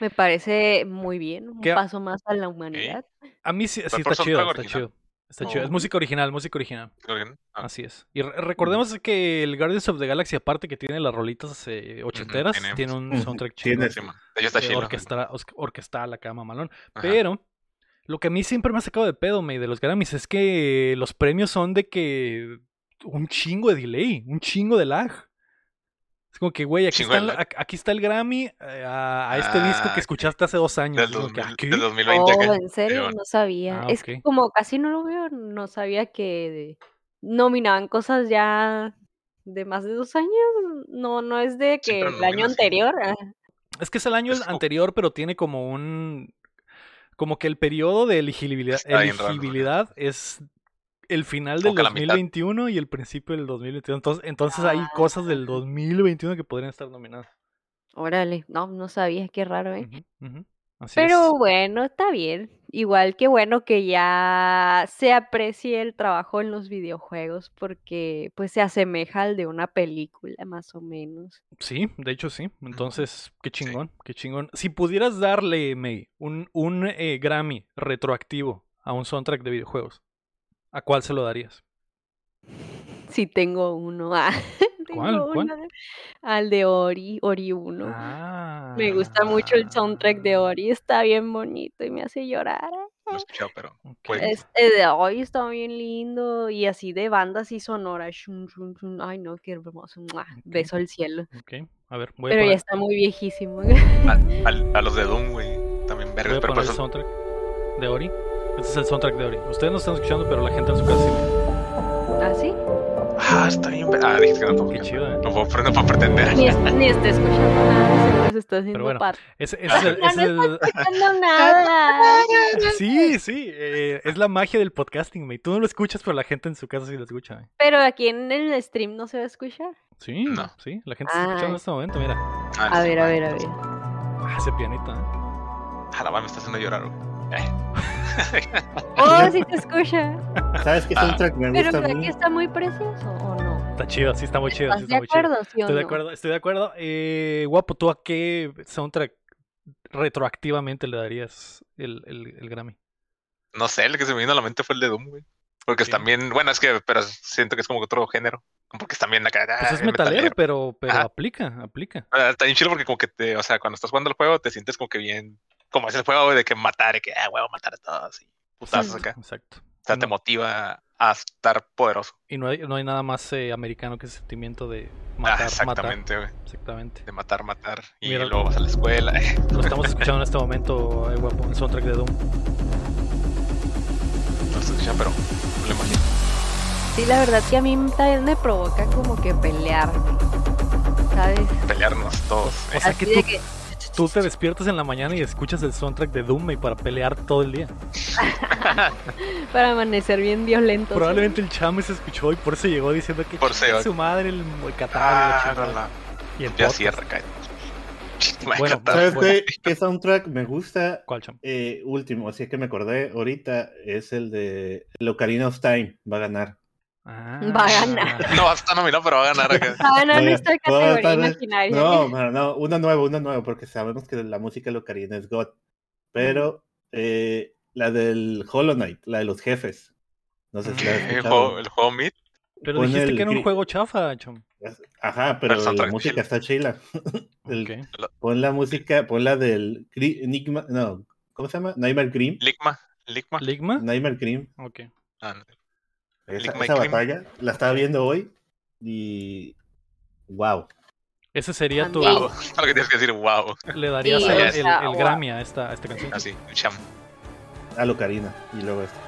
Me parece muy bien. Un ¿Qué? paso más a la humanidad. A mí sí, sí está chido, está chido. Está chido. Es Oh. música original, música original. Ah, Así es. Y re- recordemos que el Guardians of the Galaxy, aparte que tiene las rolitas eh, ochenteras, tiene- tiene un soundtrack chido. tiene- está chido. orquestra, orquestal acá, mamalón. Ajá. Pero lo que a mí siempre me ha sacado de pedo, me de los Grammys, es que los premios son de que un chingo de delay, un chingo de lag. Es como que, güey, aquí, está el- lag. ac- aquí está el Grammy eh, a, a este disco Ah, que escuchaste hace dos años. Del, Es como que, 2000 ¿ah, del 2020 Oh, en serio, no sabía. Ah, Es que como casi no lo veo, no sabía que nominaban cosas ya de más de dos años. No, no es de que Siempre el año anterior. Es que es el año Es como- anterior, pero tiene como un. Como que el periodo de elegibilidad, es el final del Como que la mitad. 2021 y el principio del 2022. Entonces, entonces hay cosas del Ah. 2021 que podrían estar nominadas. Órale, no, no sabía, qué raro, ¿eh? Ujú. Así Pero es. bueno, está bien. Igual que bueno que ya se aprecie el trabajo en los videojuegos porque pues se asemeja al de una película más o menos. Sí, de hecho sí. Entonces, qué chingón, qué chingón. Si pudieras darle, May, un, un eh, Grammy retroactivo a un soundtrack de videojuegos, ¿a cuál se lo darías? Si tengo uno. ah, Al de Ori, Ori 1. Ah. Me gusta mucho el soundtrack de Ori, está bien bonito y me hace llorar. No escuchado, pero. Pues, Este de hoy está bien lindo y así de bandas y sonoras. shun, shun, shun, Ay, no, qué hermoso. ¡mua! Beso al cielo. Ok, a ver, voy a Pero ya poner, está muy viejísimo. a, al- a los de Doom, güey. También voy a pero poner el pues, soundtrack de Ori. Este es el soundtrack de Ori. Ustedes no están escuchando, pero la gente en su casa sí. ¿Ah, sí? Ah, está bien. Ah, dijiste que no puedo. Qué chido, ¿eh? No puedo, no puedo pretender. Ni, es- ni está escuchando nada, se está haciendo bueno, pat- Ese, ese es el- No, es no el- está escuchando nada. Sí, sí, eh, es la magia del podcasting, May. Tú no lo escuchas, pero la gente en su casa sí lo escucha. May. Pero aquí en el stream no se va a escuchar. Sí, No. sí, la gente está escuchando en Ay. este momento, mira. Ah, A no, ver, a ver, a ver. Ah, ese pianito, ¿eh? A la madre me está haciendo llorar, güey. Eh, Oh, sí se escucha. ¿Sabes qué Ah. soundtrack me Pero gusta a ¿verdad mí? que está muy precioso o no? Está chido, sí, está muy chido. Sí, ¿Estás está de muy chido. acuerdo, sí o Estoy de acuerdo, estoy de acuerdo. Eh, guapo, ¿tú a qué soundtrack retroactivamente le darías el, el, el Grammy? No sé, el que se me vino a la mente fue el de Doom, güey. Porque Sí. también, bueno, es que, pero siento que es como otro género. Porque están bien acá. Pues es ah, metalero, pero, pero Ajá. aplica, aplica. Ah, Está bien chido porque como que te, o sea, cuando estás jugando el juego te sientes como que bien, como es el juego de que matar, de que, ah, huevo, matar a todos y putazos Sí. acá. Exacto. O sea, te motiva a estar poderoso. Y no hay, no hay nada más eh, americano que ese sentimiento de Ah, matar, matar. exactamente, güey. Exactamente. De matar, matar. Y Mira. luego vas a la escuela. Lo estamos escuchando en este momento, eh, guapo, el soundtrack de Doom. No se escucha, pero no lo imagino. Sí, la verdad que a mí también me provoca como que pelearme. ¿Sabes? Pelearnos todos. O sea Así que de tú, que tú te despiertas en la mañana y escuchas el soundtrack de Doom y para pelear todo el día. para amanecer bien violento. Probablemente el chame se escuchó y por eso llegó diciendo que Por su madre el, catálogo. Ah, no. Y el Ya cierra, cae. Bueno, ¿Sabes bueno. qué, qué soundtrack me gusta? ¿Cuál cham? Eh, último, así que me acordé ahorita, es el de el Ocarina of Time, va a ganar. Ah. Va a ganar. No, está nominado, pero va a ganar acá. Ah, no, Oye, nuestra ¿puedo categoría imaginaria. No, no, no, uno nuevo, uno nuevo, porque sabemos que la música de Ocarina es God. Pero eh, la del Hollow Knight, la de los jefes. No sé si la has ¿Qué? ¿El juego, el juego Meat? Pero Pon dijiste el que era un juego chafa, cham. Ajá, pero la música chila. está chila. El- Ok. Pon la música, pon la del Gri- Enigma, no, ¿cómo se llama? Nightmare Cream. Ligma. Ligma. ¿Ligma? Nightmare Cream. Ok. Ah, no. Esa, batalla la estaba viendo hoy y wow. Ese sería tu. Wow. Lo que tienes que decir, wow. Le darías Sí, el, o el- sea, el wow. Grammy a esta, a esta canción. Así, el Sham. A Locarina y luego esto.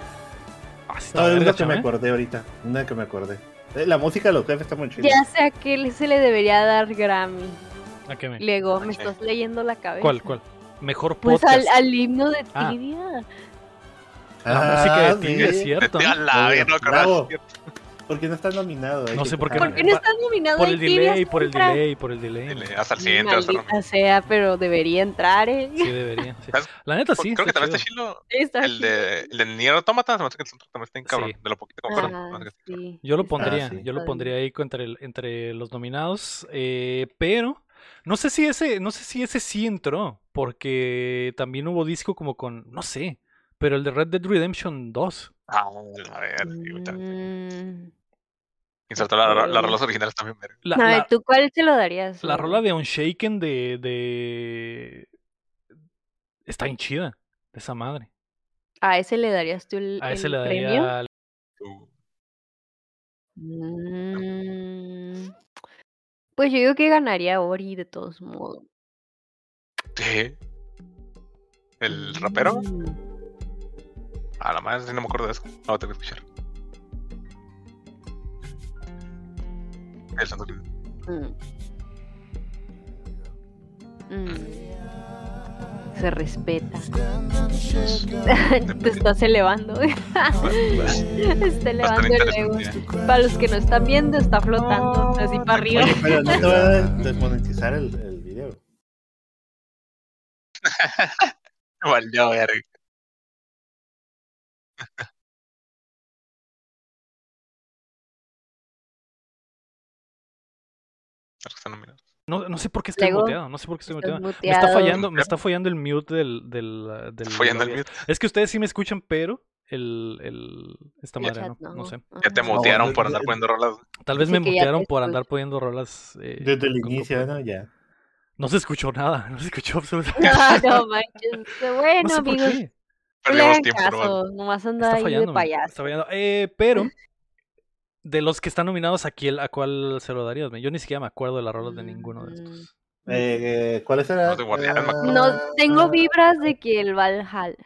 Ah, No, es una que cham, me ¿eh? acordé ahorita. Una que me acordé. Eh, La música de los jefes está muy chida. Ya sé a qué se le debería dar Grammy. ¿A qué me? Lego, me Ok. estás leyendo la cabeza. ¿Cuál, cuál? Mejor Pues podcast. al, al himno de Ah. La música de Ah, Tibia, sí. es cierto. ¿no? la Oye, no bravo. acordaba. ¿Por qué no está nominado? No sé por qué. ¿Por qué no estás nominado Por el delay, por el delay, por el delay. Hasta el siguiente. hasta sea, pero debería entrar, ¿eh? Sí, debería. La neta sí. Creo que también está chido. Está El de, el de Nier Automata, se me hace que el soundtrack también está en cabrón. Sí. De lo poquito que. Ah. Yo lo pondría, sí. yo lo pondría ahí entre, el- entre los nominados, eh, pero no sé si ese, no sé si ese sí entró, porque también hubo disco como con, no sé, pero el de Red Dead Redemption 2. Ah, a ver. Mm. Insertó la, la, las ok. rolas originales también. La, A ver, la- ¿tú cuál se lo darías? la rola de Unshaken de, de... Está bien chida, de esa madre. ¿A ese le darías tú el, A ese el le premio? daría... Mm, Pues yo digo que ganaría Ori de todos modos. ¿Qué? ¿El rapero? Mm, A la madre, no me acuerdo de eso. No, tengo que escuchar. El soundtrack. mm. Mm. Se respeta. Te estás elevando. está elevando el ego. interesante. Para los que no están viendo, está flotando así para arriba. Oye, pero no te va a desmonetizar el, el video. Valió, verga. No, no sé por qué estoy Lego, muteado, no sé por qué estoy Estás muteado. Me está muteado. fallando, me está fallando el mute del... del, uh, del Follando el mute. Es que ustedes sí me escuchan, pero el, el esta madre no, Chat, no sé. Ya te mutearon No, por andar poniendo rolas. Tal vez me mutearon por andar poniendo rolas. eh, Desde el inicio. ¿no? Ya. No se escuchó nada, no se escuchó absolutamente Ah, no manches. Bueno, No sé por amigos, no hagan tiempo, ¿no? caso. Nomás anda Está ahí de payaso. Está fallando. Eh, pero, de los que están nominados aquí, ¿a cuál se lo darías? Yo ni siquiera me acuerdo de las rolas de ninguno de Mm. estos. Eh, ¿Cuáles eran? No. No, Ah, tengo vibras de que el Valhalla.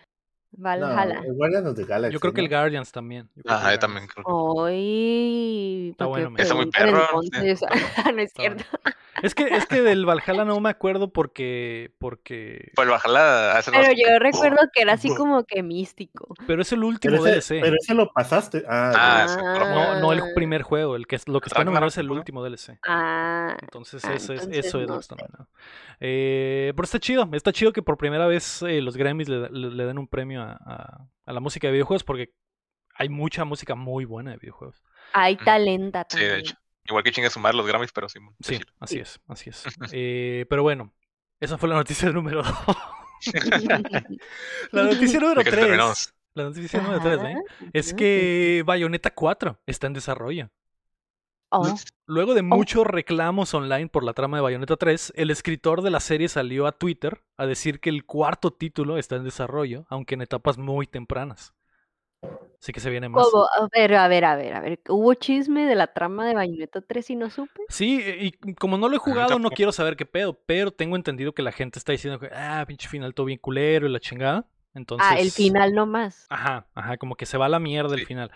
Valhalla. No, el Guardian of the Galaxy. Yo creo que el. Guardians también. Yo creo que Ajá, el yo también creo. Hoy. Está bueno, me- Está muy perro. Entonces, no es cierto. Es que, es que del Valhalla no me acuerdo porque. porque... Pues Valhalla hace Pero yo recuerdo que era así como que místico. Pero es el Pero último ese, DLC. pero ese lo pasaste. Ah, Ah, sí, No, no el Ah. primer juego. El que es, lo que está nominado es el último DLC. Ah, Entonces, Ah, eso es, entonces eso es lo no que está sé. nominado. Eh, pero está chido. Está chido que por primera vez eh, los Grammys le, le- le den un premio a, a- a la música de videojuegos porque hay mucha música muy buena de videojuegos. hay Mm. talenta Sí, de también. hecho. Igual que chingue sumar los Grammys, pero sí. Sí, chido. así Sí. es, así es. Eh, pero bueno, esa fue la noticia número 2. la noticia número ¿De qué 3. terminamos? La noticia número 3, ¿eh? Es que Bayonetta 4 está en desarrollo. Oh, Luego de muchos reclamos online por la trama de Bayonetta 3, el escritor de la serie salió a Twitter a decir que el cuarto título está en desarrollo, aunque en etapas muy tempranas. Así que se viene más. ¿cómo? A ver, a ver, a ver, a ver. ¿Hubo chisme de la trama de Bayonetta 3 y no supe? Sí, y como no lo he jugado, no quiero saber qué pedo, pero tengo entendido que la gente está diciendo que, ah, pinche final todo bien culero y la chingada. Entonces. Ah, el final nomás. Ajá, ajá, como que se va a la mierda el final.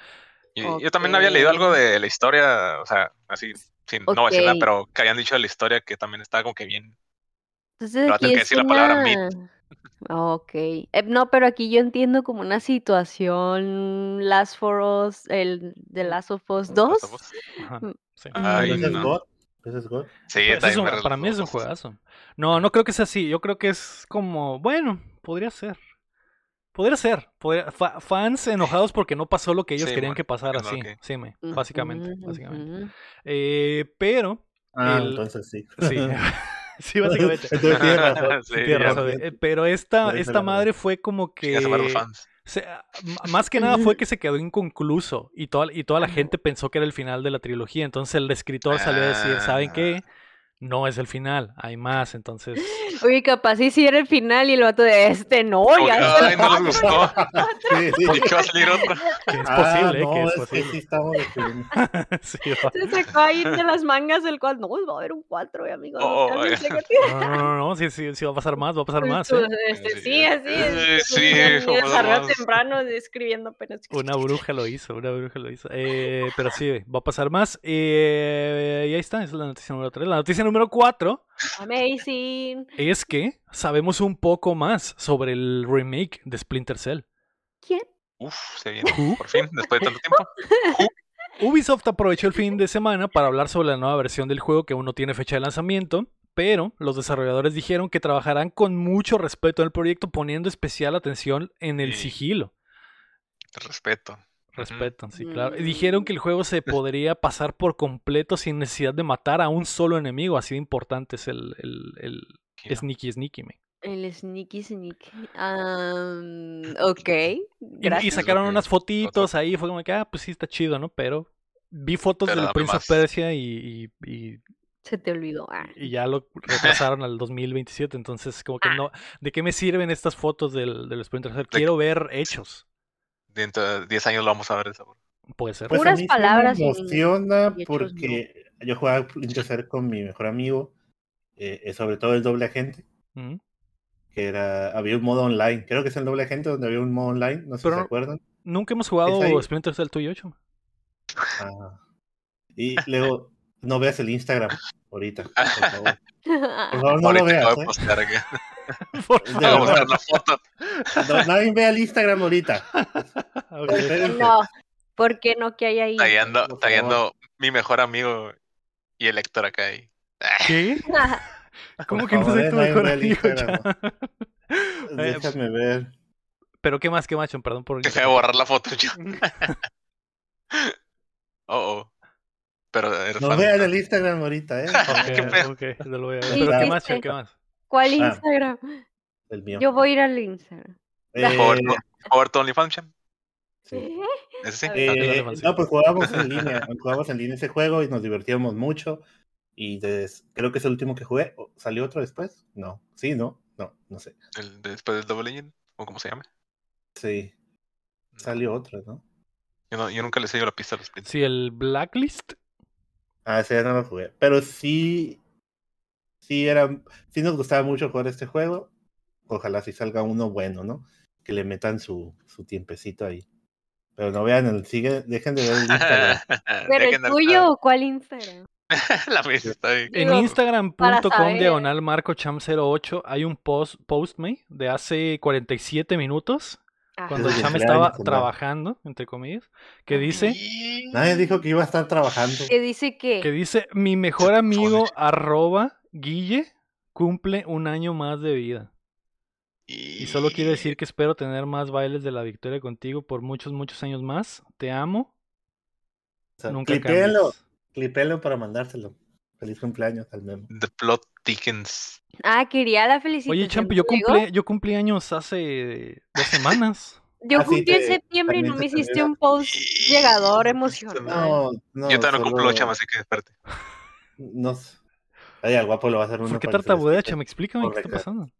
Y yo también había leído algo de la historia, o sea, así, sin, no voy a decir nada, Ok. pero que habían dicho de la historia que también estaba como que bien. Entonces Pero aquí tener que es decir la palabra meat. una... Ok. Eh, no, pero aquí yo entiendo como una situación Last for Us, el de Last of Us 2. Last of Us. Ajá, Mm. sí. Ay, Ese es no. God. Ese es God. Sí, Pues es un- me para mí es un juegazo. No, no creo que sea así. Yo creo que es como, bueno, podría ser. Podría ser. Podría- fa- fans enojados porque no pasó lo que ellos Sí, querían bueno, que pasara, no, sí. que- Sí, me, básicamente, básicamente. Eh, pero, Ah, El- entonces sí. sí, sí, básicamente. Entonces razón. Sí, razón, entiendo. eh, pero esta, esta madre fue como que... Se- m- más que nada fue que se quedó inconcluso y toda, y toda la gente pensó que era el final de la trilogía. Entonces el escritor salió a decir, ¿saben qué? No es el final, hay más. Entonces, Oye, capaz sí sí era el final y el vato de este no, ya. Ay, no les gustó. Sí, sí. ¿Por qué va a salir otro? que es Ah, posible, no, que es es posible. que sí estamos escribiendo. Sí. Se sacó ahí de las mangas el cual, no, va a haber un 4, amigo. Oh, no, No, no, no, sí, sí, sí va a pasar más, va a pasar más. ¿eh? Este, Sí, sí, así es. sí, es como desarrollo más. temprano escribiendo apenas. Una bruja lo hizo, una bruja lo hizo. Eh, pero sí, va a pasar más. Eh, y ahí está, esa es la noticia número 3. La noticia número 4 Amazing. es que sabemos un poco más sobre el remake de Splinter Cell. ¿Quién? Uf, se viene. Por fin, después de tanto tiempo. Ubisoft aprovechó el fin de semana para hablar sobre la nueva versión del juego que aún no tiene fecha de lanzamiento, pero los desarrolladores dijeron que trabajarán con mucho respeto en el proyecto poniendo especial atención en el Sí. sigilo. Respeto. Respeto, sí, claro. Mm. dijeron que el juego se podría pasar por completo sin necesidad de matar a un solo enemigo, así de importante es el, el, el sneaky sneaky. El sneaky sneaky. Am, ok. Y, sacaron unas fotitos ahí, fue como que, ah, pues sí, está chido, ¿no? Pero vi fotos Pero del Prince of. Persia y, y- y- Se te olvidó. Ah. y ya lo retrasaron al 2027, entonces como que Ah. no, ¿de qué me sirven estas fotos del, del Splinter Quiero ver hechos, Dentro de 10 años lo vamos a ver de sabor. puede ser. Pues a Puras mí palabras Me emociona y porque yo jugaba Splinter Cell con mi mejor amigo, eh, eh, sobre todo el doble agente, que era, había un modo online, creo que es el doble agente donde había un modo online, no sé si se acuerdan. Nunca hemos jugado. Splinter Cell tú y yo, Chum. Ah. Y luego, no veas el Instagram ahorita, por favor. Por favor, no lo veas, de ¿eh? Por Vamos a la foto. No, nadie vea el Instagram ahorita. Ok. Espérense. no. ¿Por qué no? que hay ahí? Tagueando, Por tagueando mi mejor amigo y el Héctor acá ahí. ¿Qué? ¿Cómo Por que no favor, soy eh, tu mejor amigo? Ya? Eh, Déjame ver. Pero qué más, qué más? Perdón por... Deja de borrar la foto yo. Oh, oh. Pero No vean el Instagram ahorita, ¿eh? ¿Qué Ok, pedo? ok, no lo voy a ver. Pero qué más. ¿Qué más? ¿Cuál Ah. Instagram? El mío. Yo voy a ir al Instagram. Eh, Por por tu OnlyFans, sí. Ese sí. Eh, Juan, no, pues jugábamos en línea, jugábamos en línea ese juego y nos divertíamos mucho. Y des- creo que es el último que jugué. ¿O ¿Salió otro después? No. Sí, ¿no? No, no sé. El, después del Double Legend, o como se llame. Sí, salió otro, ¿no? Yo, no- yo nunca le seguido la pista a los. Sí, el Blacklist. Ah, ese ya no lo jugué. Pero sí, sí era, sí nos gustaba mucho jugar este juego. Ojalá si salga uno bueno, ¿no? Que le metan su, su tiempecito ahí. Pero no vean el sigue, dejen de ver el Instagram. ¿Pero el tuyo o cuál Instagram? La está ahí. En instagram.com diagonal marcocham08 hay un post, postme de hace 47 minutos cuando Cham estaba trabajando, entre comillas, que dice, Nadie dijo que iba a estar trabajando. ¿Qué dice qué? que dice, mi mejor amigo arroba Guille cumple un año más de vida. Y solo quiero decir que espero tener más bailes de la victoria contigo por muchos, muchos años más. Te amo. O sea, Nunca clipéalo, cambies. clipéalo para mandárselo. Feliz cumpleaños al memo. The plot thickens. Ah, quería la felicitación. Oye, Champ, yo cumplí, yo cumplí años hace dos semanas. Yo Ah, cumplí en septiembre y no me hiciste un post llegador emocional. No, no. Yo todavía no cumplo chama, así que espérate. No sé. Ay, al guapo lo va a hacer uno. ¿Por qué que les quite. chama? Explícame qué está pasando.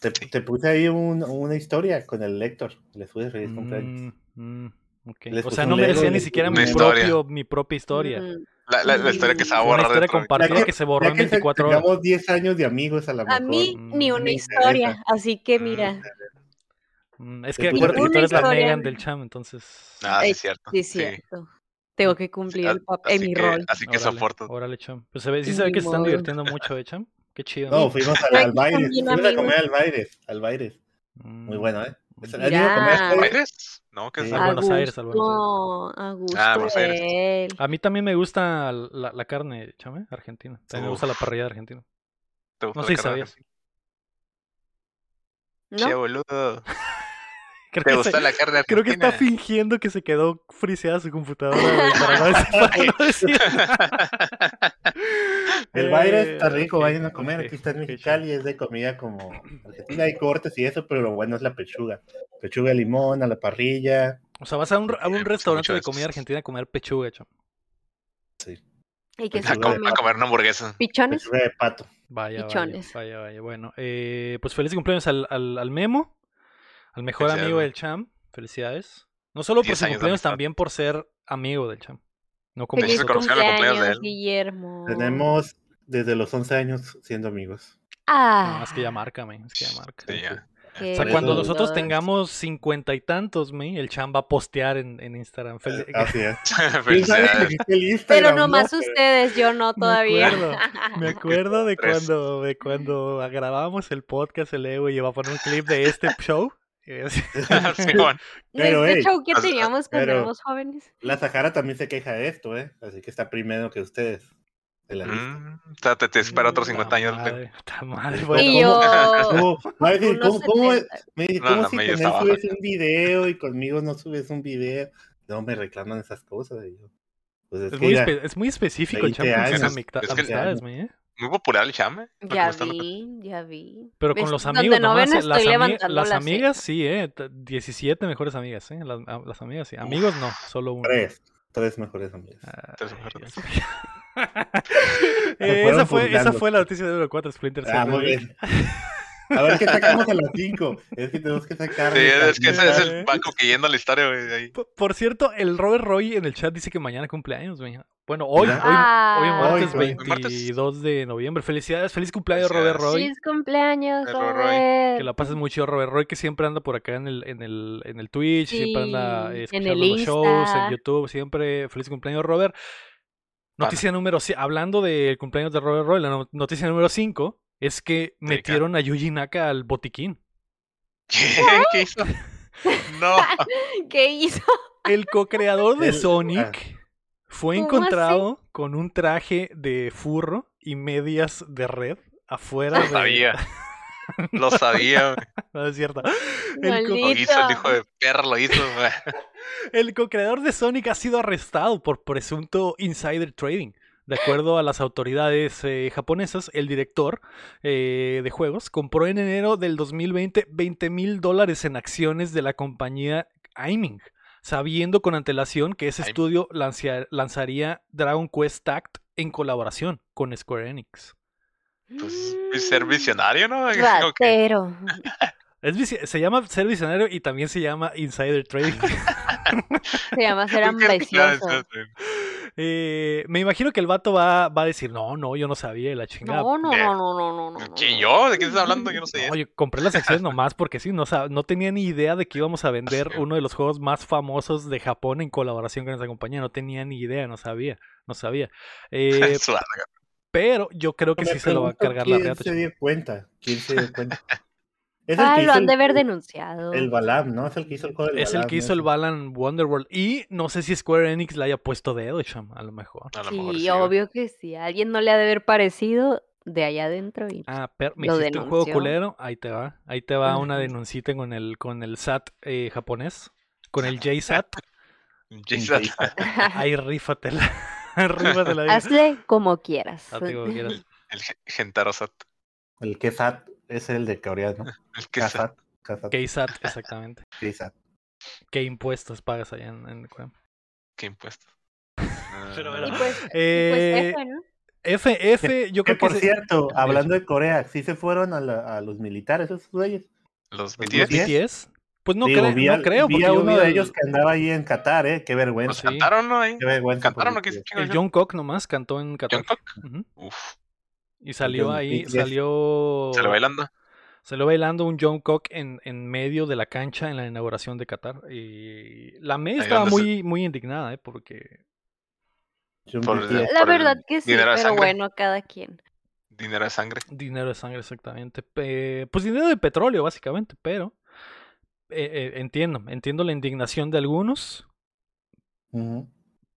Te, te puse ahí un- una historia con el lector. Le puse feliz cumpleaños. Mm, mm, ok. Les O sea, no merecía ni les siquiera mi, propio, mi propia historia. La, la, la historia que se va a Fue una historia compartida Ya que se borró en Ya que 24 horas. tengamos 10 años de amigos a la A mejor. mí ni una me historia, interesa. así que Mm. mira, Mm, Es que acuérdate que tú una eres la historia. Megan del cham, entonces. Ah, sí, es cierto. sí es cierto. Tengo que cumplir el pap- en así mi que, rol. Así que soporto. Órale, cham. Pues se ve, sí se ve que se están divirtiendo mucho, ¿eh, cham? Qué chido. No, fuimos al, al baile. Fuimos a comer al baile. Al baile. Muy Mm, bueno, ¿eh? Es- mm. ¿han ido a comer Ya. al baile? ¿Aires? No, que es Sí. A A Buenos Aires, al Buenos gusto, a gusto Ah, Buenos Aires. A mí también me gusta la, la carne, chame, argentina. También me gusta la parrilla de argentina. ¿Te gusta No sé si sabías. Che, ¿No? boludo. Creo ¿Te que, gusta se- la carne creo que está fingiendo que se quedó friseada su computadora güey, para no decir- para no decir El baile Eh, está rico, vayan a comer. Aquí está en Mexicali, es de comida como Argentina. Hay cortes y eso, pero lo bueno es la pechuga. Pechuga de limón a la parrilla. O sea, vas a un, a un restaurante de comida argentina a comer pechuga, cham. ¿Y que Pues se A, com- come? a comer una hamburguesa. ¿Pichones? Pechuga de pato. Vaya, vaya, Pichones. vaya, vaya. Bueno, eh, pues feliz cumpleaños al, al, al Memo, al mejor Felicidades, amigo del Cham. Felicidades. No solo por 10 su cumpleaños, también por ser amigo del Cham. No como Feliz cumpleaños de él. Guillermo. Tenemos desde los 11 años siendo amigos. Ah, No, es que ya marca, me, es que ya marca. Sí, ya. qué O sea, cuando nosotros tengamos cincuenta y tantos, me, el Cham va a postear en, en Instagram. Fel- Así es. ¿Quién sabe si Felicidades. existe el Pero nomás no? ustedes, yo no Me todavía. acuerdo, Me acuerdo de cuando, de cuando grabamos el podcast, el Evo, y iba a poner un clip de este show. Decía- Simón. Pero, Este ey, show que teníamos cuando éramos jóvenes. La Sahara también se queja de esto, ¿eh? Así que está primero que ustedes. De la lista. Mm, o sea, te, te espera otros 50 Ta años. madre, madre, Y bueno. Y yo, ¿Cómo? Unos ¿cómo, cómo, 70. me dice, No, ¿cómo no, si medio con él subes un video y conmigo no subes un video? No me reclaman esas cosas. y yo, pues es, Es que muy, ya- es muy específico el 20 Cham con sus años. amicta- Es que- amistades, ¿eh? Muy popular el chame. me ya vi, ya vi. Pero con los amigos, no ven, eh, las, estoy levantando las la amigas sí, ¿eh? T- 17 mejores amigas, ¿eh? Las, a- las amigas sí. Amigos no, solo uno. Tres. Tres mejores amigos. Ah, Tres mejores. Eh, esa, fue, esa fue la noticia de Euro 4 Splinter Cell. Ah, muy bien. A ver qué sacamos a las cinco. Es que tenemos que sacar. Sí, es que ese es el banco que yendo a la historia, güey. ahí. Por, por cierto, el Robert Roy en el chat dice que mañana cumpleaños, güey. Bueno, hoy, hoy, hoy Ah, martes Hoy, hoy. 22 de noviembre. Felicidades, feliz cumpleaños, Robert. Roy. Feliz cumpleaños, Robert Roy. Robert. Que la pases muy chido, Robert Roy, que siempre anda por acá en el, en el, en el Twitch, siempre anda en escuchando los shows, en. YouTube, siempre. Feliz cumpleaños, Robert. Noticia número 5, hablando del cumpleaños de Robert Roy, la no- noticia número 5 es que metieron a Yuji Naka al botiquín. ¿Qué? ¿Qué hizo? No. ¿Qué hizo? El co-creador de El- Sonic fue ¿Cómo encontrado con un traje de furro y medias de red afuera Lo de... sabía. Lo sabía, güey. No es cierto. El, co- Lo hizo, el hijo de perra lo hizo, güey. el co-creador de Sonic ha sido arrestado por presunto insider trading. De acuerdo a las autoridades eh, japonesas, el director eh, de juegos compró en enero del 2020 20 mil dólares en acciones de la compañía Aiming, sabiendo con antelación que ese Aiming. estudio lancia- lanzaría Dragon Quest Tact en colaboración con Square Enix. Pues ser visionario, ¿no? Ratero. Es se llama ser visionario y también se llama insider trading. Se llama ser ¿Por qué ambicioso. Eh, me imagino que el vato va, va a decir, no, no, yo no sabía la chingada. No, no, no, no, no, no, no. no. ¿Quién yo? ¿De qué estás hablando? Yo no sé. No, yo compré las acciones nomás porque sí, no, sab- no tenía ni idea de que íbamos a vender uno de los juegos más famosos de Japón en colaboración con esa compañía. No tenía ni idea, no sabía, no sabía. Eh, pero yo creo que Me sí se lo va a cargar la ¿Quién reata. se chico. dio cuenta? ¿Quién se dio cuenta? Es el Ah, que lo hizo han de haber denunciado. El Balam, ¿no? Es el que hizo el juego del Es el que hizo el. Balan Wonderworld. Y no sé si Square Enix le haya puesto dedo, cham, a lo mejor. A lo Sí, mejor sí, obvio que sí. A alguien no le ha de haber parecido de allá adentro. Y... Ah, pero me hiciste un juego culero, ahí te va. Ahí te va una denuncita con el, con el SAT eh, japonés, con el JSAT. Jason. Ahí rífatela. rífatela. Hazle como quieras. Hazte como quieras. El Gen- Gentarosat. El Kesat es el de coreano. El que sa- Kasat. Kasat. KSAT, exactamente. Kesat. ¿Qué impuestos pagas allá en, en Corea? ¿Qué impuestos? Pero Ah, bueno. Y pues, y Eh, pues F, ¿no? F, F, yo Que creo que... por se- cierto, hablando de Corea, sí se fueron a, la- a los militares esos güeyes. Los los BTS. Pues no, Digo, cre- vi no creo, vi porque a uno vi de ellos que andaba ahí en Qatar, ¿eh? Qué Pues vergüenza. Sí. cantaron, ¿no? Ahí. Qué vergüenza. Cantaron, ¿no? ¿Qué El hicieron? Jungkook nomás cantó en Qatar. Ujú. Uf, Y salió ahí, salió... salió bailando. Salió bailando un Jungkook en, en medio de la cancha en la inauguración de Qatar. Y la May Ahí estaba se- muy, muy indignada, ¿eh? Porque... Por- La verdad que sí, pero sangre. bueno, cada quien. Dinero de sangre. Dinero de sangre, exactamente. Pues dinero de petróleo, básicamente, pero... eh, eh, entiendo, entiendo la indignación de algunos,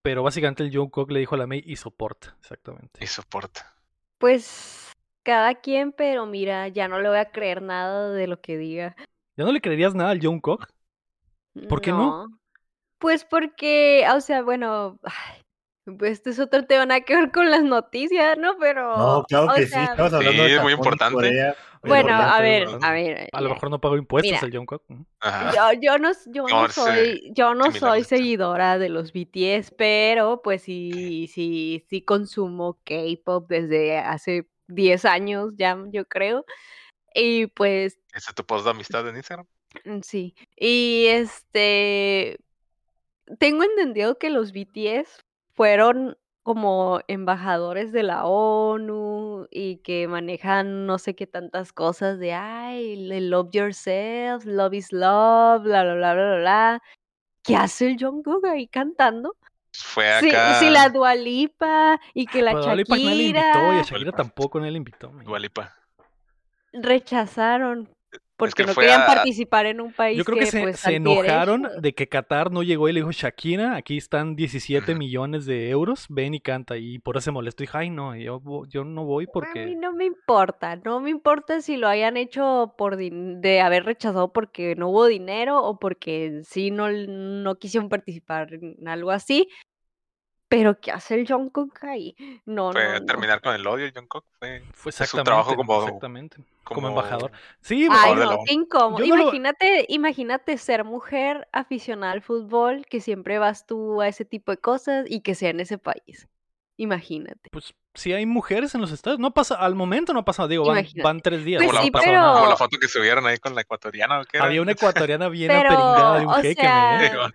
pero básicamente el Jungkook le dijo a la May y soporta, exactamente. Y soporta. Pues cada quien, pero mira, ya no le voy a creer nada de lo que diga. ¿Ya no le creerías nada al Jungkook? ¿Por qué no? Pues porque, o sea, bueno, ay, pues este es otro tema nada que ver con las noticias, ¿no? Pero, No, claro que sí, estamos hablando Sí, de es muy importante. Corea, bueno, a ver, a ver. A lo mejor no pagó impuestos Mira. el Jungkook. ujú. Ajá. Yo, yo no, yo no No, ese- soy, yo no soy seguidora de los BTS, pero pues sí, sí, sí consumo K-pop desde hace 10 años ya, yo creo. Y pues ¿Ese es tu post de amistad en Instagram? Mm, Sí, y este, tengo entendido que los BTS fueron como embajadores de la ONU y que manejan no sé qué tantas cosas de, ay, love yourself, love is love, bla, bla, bla, bla, bla, bla. ¿Qué hace el Jungkook ahí cantando? Fue Sí, acá. sí, la Dua Lipa y que la Pero Dua Lipa nadie le invitó y a Shakira Shakira tampoco nadie le invitó. man. Dua Lipa. rechazaron porque que no querían a- participar en un país Yo creo que, se, pues, se enojaron de que Qatar no llegó y le dijo Shakira, aquí están 17 Ujú. millones de euros, ven y canta. Y por eso se molestó. Y dijo, ay no, yo, yo no voy A mí porque... no me importa, no me importa si lo hayan hecho por de haber rechazado porque no hubo dinero o porque sí no, no quisieron participar en algo así. Pero ¿qué hace el Jungkook ahí? No, Fue no, terminar con el odio, Jungkook. Fue Fue su exactamente, trabajo como- exactamente, como, como- embajador. Sí, Ay, no, qué incómodo. Yo no lo- Imagínate, imagínate ser mujer aficionada al fútbol, que siempre vas tú a ese tipo de cosas y que sea en ese país. Imagínate. pues si hay mujeres en los estados, no pasa, al momento no ha pasado, digo, van, van tres días. Pues como, sí, la, pero- nada. como la foto que subieron ahí con la ecuatoriana. ¿o qué era? Había una ecuatoriana bien Pero, aperingada de un o jeque, sea, me-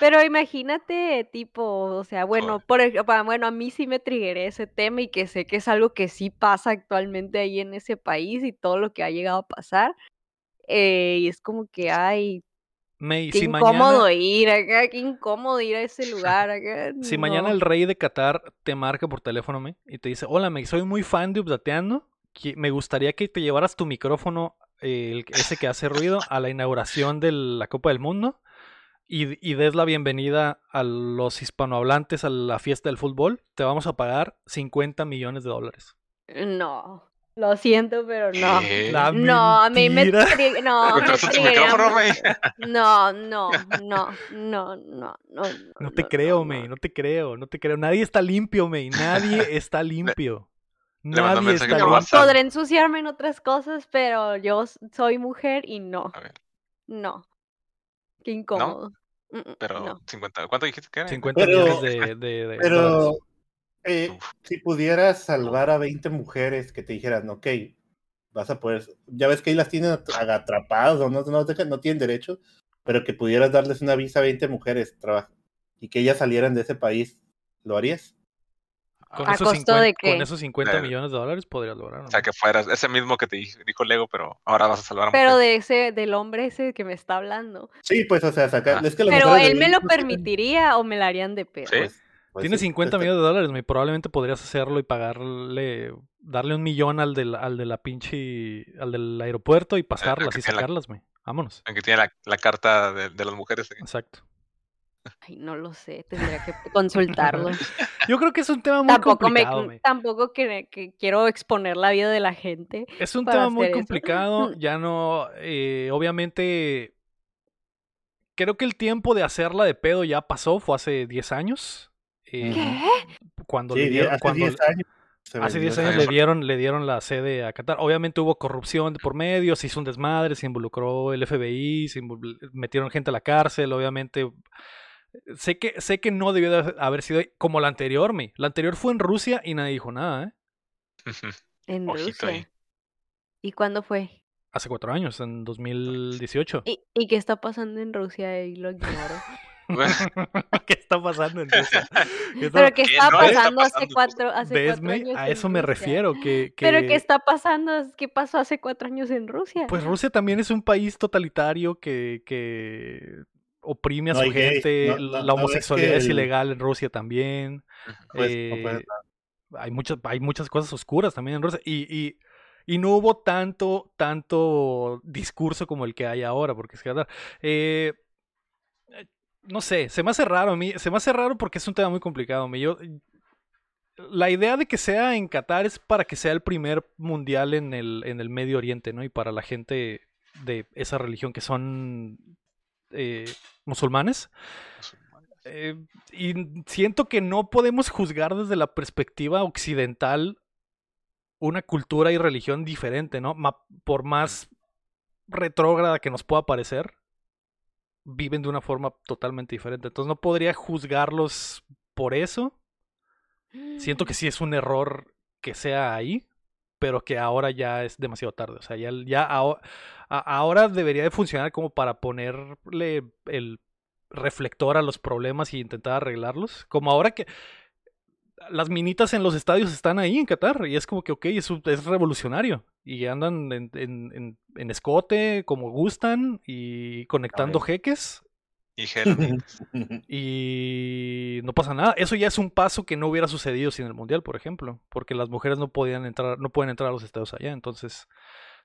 Pero imagínate, tipo, o sea, bueno, por ej- pa- bueno, a mí sí me trigueré ese tema y que sé que es algo que sí pasa actualmente ahí en ese país y todo lo que ha llegado a pasar. eh, y es como que, ay, May, qué si incómodo mañana, ir acá, qué incómodo ir a ese lugar acá. si mañana no. el rey de Qatar te marca por teléfono May, y te dice, hola May, soy muy fan de Updateando, que- me gustaría que te llevaras tu micrófono, eh, ese que hace ruido, a la inauguración de la Copa del Mundo y, y des la bienvenida a los hispanohablantes a la fiesta del fútbol, te vamos a pagar 50 millones de dólares. No, lo siento, pero no. No, a mí me no, me. No, no, no, no, no, no. No te creo, May, no te creo, no te creo. Nadie está limpio, May, nadie está limpio. le Nadie está No, podré ensuciarme en otras cosas, pero yo soy mujer y no, A ver, no. Qué incómodo. Mm, mm, pero no. 50. ¿Cuánto dijiste que era? 50 Pero- millones de, de- de Pero eh, si pudieras salvar a 20 mujeres que te dijeran, ok, vas a poder, ya ves que ahí las tienen at- atrapadas o no, no, dejan- no tienen derecho, pero que pudieras darles una visa a 20 mujeres y que ellas salieran de ese país, ¿lo harías? Con ¿A esos, costo 50, de con qué? esos 50 De- millones de dólares podrías lograrlo. O sea, que fueras ese mismo que te dijo, Lego, pero ahora vas a salvar a Pero de ese, del hombre ese que me está hablando. Sí, pues, o sea, sacar, Ah. es que Pero él me lo permitiría o me la harían de pedo. Sí. pues, pues, Tienes sí, 50 pues, millones de dólares, May, probablemente podrías hacerlo y pagarle, darle un millón al, del, al de la pinche, al del aeropuerto y pasarlas que y sacarlas, May. Vámonos. Aunque tiene la, la carta de, de las mujeres. Exacto. Ay, no lo sé, tendría que consultarlo. Yo creo que es un tema muy tampoco me, complicado, tampoco que, que quiero exponer la vida de la gente. Es un tema muy eso. complicado. Ya no, eh, obviamente, creo que el tiempo de hacerla de pedo ya pasó, fue hace 10 años. eh, ¿Qué? Cuando Sí, le die- dieron, hace cuando, 10 años. Se Hace vendió 10 esa años Eso. le dieron, le dieron la sede a Qatar. Obviamente hubo corrupción por medio, se hizo un desmadre, se involucró el FBI, se invol- metieron gente a la cárcel, obviamente. Sé que, sé que no debió de haber sido como la anterior, mi. La anterior fue en Rusia y nadie dijo nada, ¿eh? En Ojito Rusia. ahí. ¿Y cuándo fue? Hace cuatro años, en 2018. ¿Y, y qué está pasando en Rusia? Y lo ignoro. ¿Qué está pasando en Rusia? ¿Qué está- Pero ¿qué ¿Qué estaba no está pasando hace pasando? cuatro, hace ¿Ves, cuatro años A en eso me Rusia? refiero, que, ¿Pero que- qué está pasando? ¿Qué pasó hace cuatro años en Rusia? Pues Rusia también es un país totalitario que, que oprime a No su gente. no- no- la homosexualidad que es el- ilegal en Rusia también. Pues, Eh, no puede- hay, muchas, hay muchas cosas oscuras también en Rusia. Y, y, y no hubo tanto, tanto discurso como el que hay ahora, porque es que eh, eh, no sé, se me hace raro a mí, se me hace raro porque es un tema muy complicado. a mí. Yo, la idea de que sea en Qatar es para que sea el primer mundial en el, en el Medio Oriente, ¿no? Y para la gente de esa religión que son eh, musulmanes. Eh, y siento que no podemos juzgar desde la perspectiva occidental una cultura y religión diferente, ¿no? Ma- por más retrógrada que nos pueda parecer, viven de una forma totalmente diferente. Entonces no podría juzgarlos por eso. Siento que sí es un error que sea ahí, pero que ahora ya es demasiado tarde. O sea, ya, ya aho- a- ahora debería de funcionar como para ponerle el reflector a los problemas y intentar arreglarlos. Como ahora que las minitas en los estadios están ahí en Qatar y es como que, ok, es, revolucionario. Y andan en, en- en- en escote como gustan y conectando jeques Y y no pasa nada. Eso ya es un paso que no hubiera sucedido sin el mundial, por ejemplo, porque las mujeres no podían entrar, no pueden entrar a los estados allá. Entonces,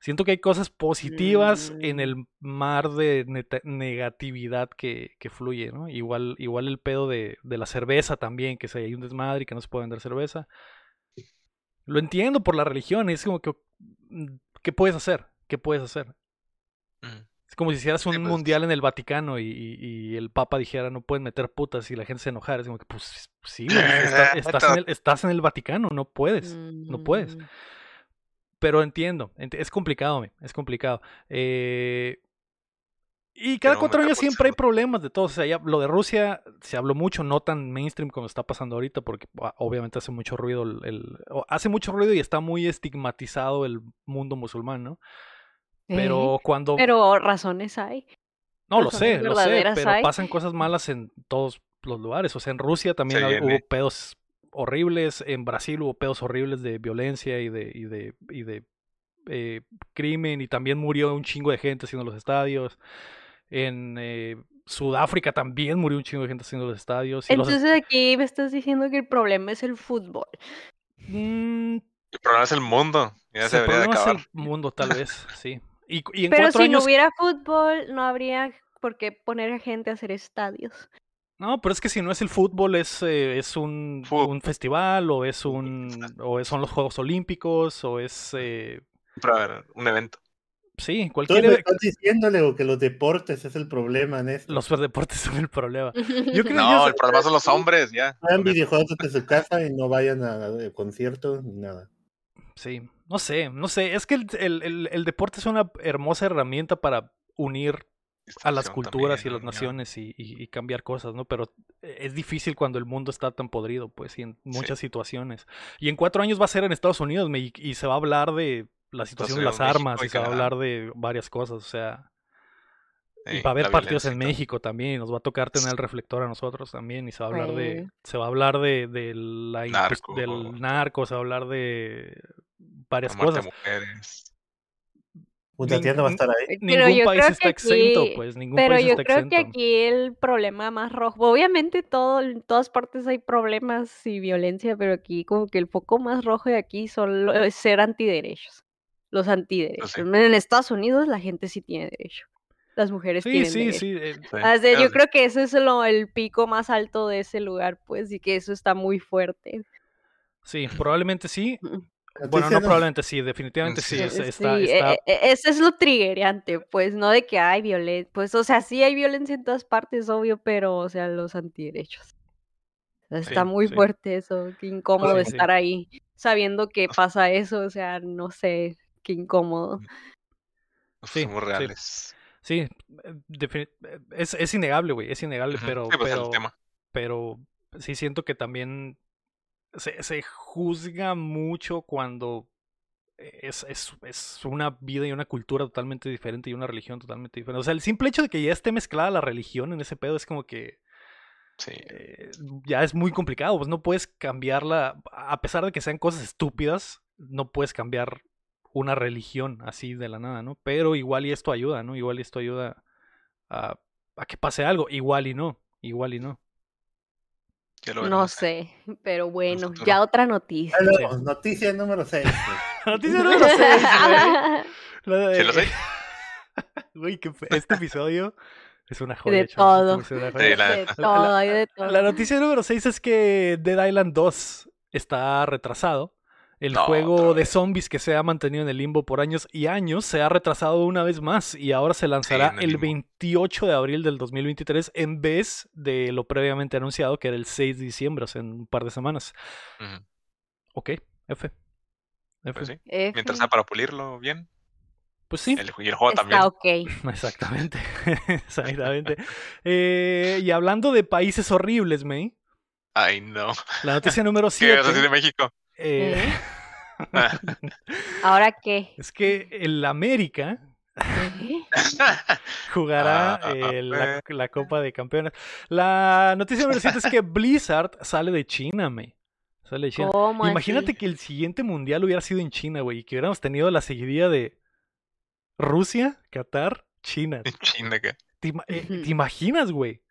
siento que hay cosas positivas en Mm. el mar de negatividad que, que fluye, ¿no? Igual, igual el pedo de, de la cerveza también, que si hay un desmadre y que no se puede vender cerveza. Lo entiendo por la religión, es como que, mm, ¿qué puedes hacer? ¿Qué puedes hacer? Mm. Es como si hicieras un Sí, pues. mundial en el Vaticano y, y- y el Papa dijera no pueden meter putas y la gente se enojara. Es como que, pues sí, está- estás, en el, estás en el Vaticano, no puedes. no puedes. Pero entiendo, ent- es complicado, es complicado. Eh, y cada cuatro años siempre hay problemas de todo. O sea, ya lo de Rusia se habló mucho, no tan mainstream como está pasando ahorita, porque ah, obviamente hace mucho ruido el, hace mucho ruido y está muy estigmatizado el mundo musulmán, ¿no? Pero ¿eh? cuando Pero razones hay. No, lo sé, lo sé, pero hay. pasan cosas malas en todos los lugares. O sea, en Rusia también hubo pedos horribles, en Brasil hubo pedos horribles de violencia y de, y de, y de eh, crimen, y también murió un chingo de gente haciendo los estadios. En eh, Sudáfrica también murió un chingo de gente haciendo los estadios. y los est- Entonces aquí me estás diciendo que el problema es el fútbol. Mm, El problema es el mundo. Ya se el debería de problema es el mundo, tal vez, sí. Y, y en Pero si años no hubiera fútbol, no habría por qué poner a gente a hacer estadios. No, pero es que si no es el fútbol, es, eh, es un, un festival, o es un, o son los Juegos Olímpicos, o es, eh, Pero, a ver, un evento. sí, cualquier, me e- estás diciéndole o que los deportes es el problema en esto. los deportes son el problema. Yo creo No, el problema son los hombres, ya. Juegan videojuegos desde su casa y no vayan a, a conciertos ni nada. sí, no sé, no sé, es que el, el- el- el deporte es una hermosa herramienta para unir a las culturas y también, las naciones y, y- y cambiar cosas, ¿no? Pero eh, es difícil cuando el mundo está tan podrido, pues, y en muchas situaciones. Y en cuatro años va a ser en Estados Unidos me- y, y se va a hablar de la situación de las México armas y y se va a hablar de varias cosas, o sea, y va a haber partidos en. México también y nos va a tocar tener el reflector a nosotros también y se va a hablar de, se va a hablar de, de la Narco. del narco, se va a hablar de varias La muerte de cosas. mujeres. Punta Tía no va a estar ahí. Pero Ningún yo país creo está que exento, aquí- pues ningún Pero país yo está creo exento. que aquí el problema más rojo, obviamente todo, en todas partes hay problemas y violencia, pero aquí como que el foco más rojo de aquí son lo- es ser antiderechos, los antiderechos. sí. En Estados Unidos la gente sí tiene derecho, las mujeres Sí, tienen sí, derecho. sí. eh, Sí, Ah, o sea, eso yo creo que ese es lo, el pico más alto de ese lugar, pues, y que eso está muy fuerte. Sí, probablemente sí. Bueno, no probablemente sí, definitivamente sí. Sí. es- Sí, está, e- está- e- e- es lo triggerante, pues, no de que hay violencia, pues, o sea, sí hay violencia en todas partes, obvio, pero, o sea, los antiderechos. O sea, está Sí, muy sí. fuerte eso, qué incómodo Sí, sí. estar ahí. sabiendo que pasa eso, o sea, no sé, qué incómodo. Sí, Somos reales. Sí, eh, eh, es, es innegable, güey, es innegable, pero, Sí, pues, el pero, tema. pero sí siento que también se, se juzga mucho cuando es, es, es una vida y una cultura totalmente diferente y una religión totalmente diferente. O sea, el simple hecho de que ya esté mezclada la religión en ese pedo es como que Sí. eh, ya es muy complicado, pues no puedes cambiarla, a pesar de que sean cosas estúpidas, no puedes cambiar una religión así de la nada, ¿no? Pero igual y esto ayuda, ¿no? Igual y esto ayuda a, a que pase algo, igual y no, igual y no. Ya lo No sé, pero bueno, futuro. ya otra noticia. Luego, Noticia número 6. Noticia número 6, güey. Sí, lo sé. Güey, qué fe- este episodio es una joya. De chavos, todo. es una Sí, joya. la de neta. todo, hay de todo. La noticia número 6 es que Dead Island 2 está retrasado. El No, juego de zombies que se ha mantenido en el limbo por años y años se ha retrasado una vez más y ahora se lanzará el el limbo. 28 de abril del 2023 en vez de lo previamente anunciado que era el 6 de diciembre, o sea, en un par de semanas. Ujú. Ok, F. F. Pues sí. F, Mientras sea para pulirlo bien. Pues sí, El, y el juego está también. ok. exactamente. exactamente. Eh, y hablando de países horribles, May, Ay, no. la noticia número ¿Qué 7. vas a decir de México? ¿Eh? ¿Ahora qué? Es que el América jugará Ah, eh, la, la Copa de Campeones. La noticia número 7 es que Blizzard sale de China, me. Sale de China. ¿Cómo Imagínate así? que el siguiente mundial hubiera sido en China, güey, y que hubiéramos tenido la seguidilla de Rusia, Qatar, China. China acá. ¿Te, eh, Ujú. ¿te imaginas, güey?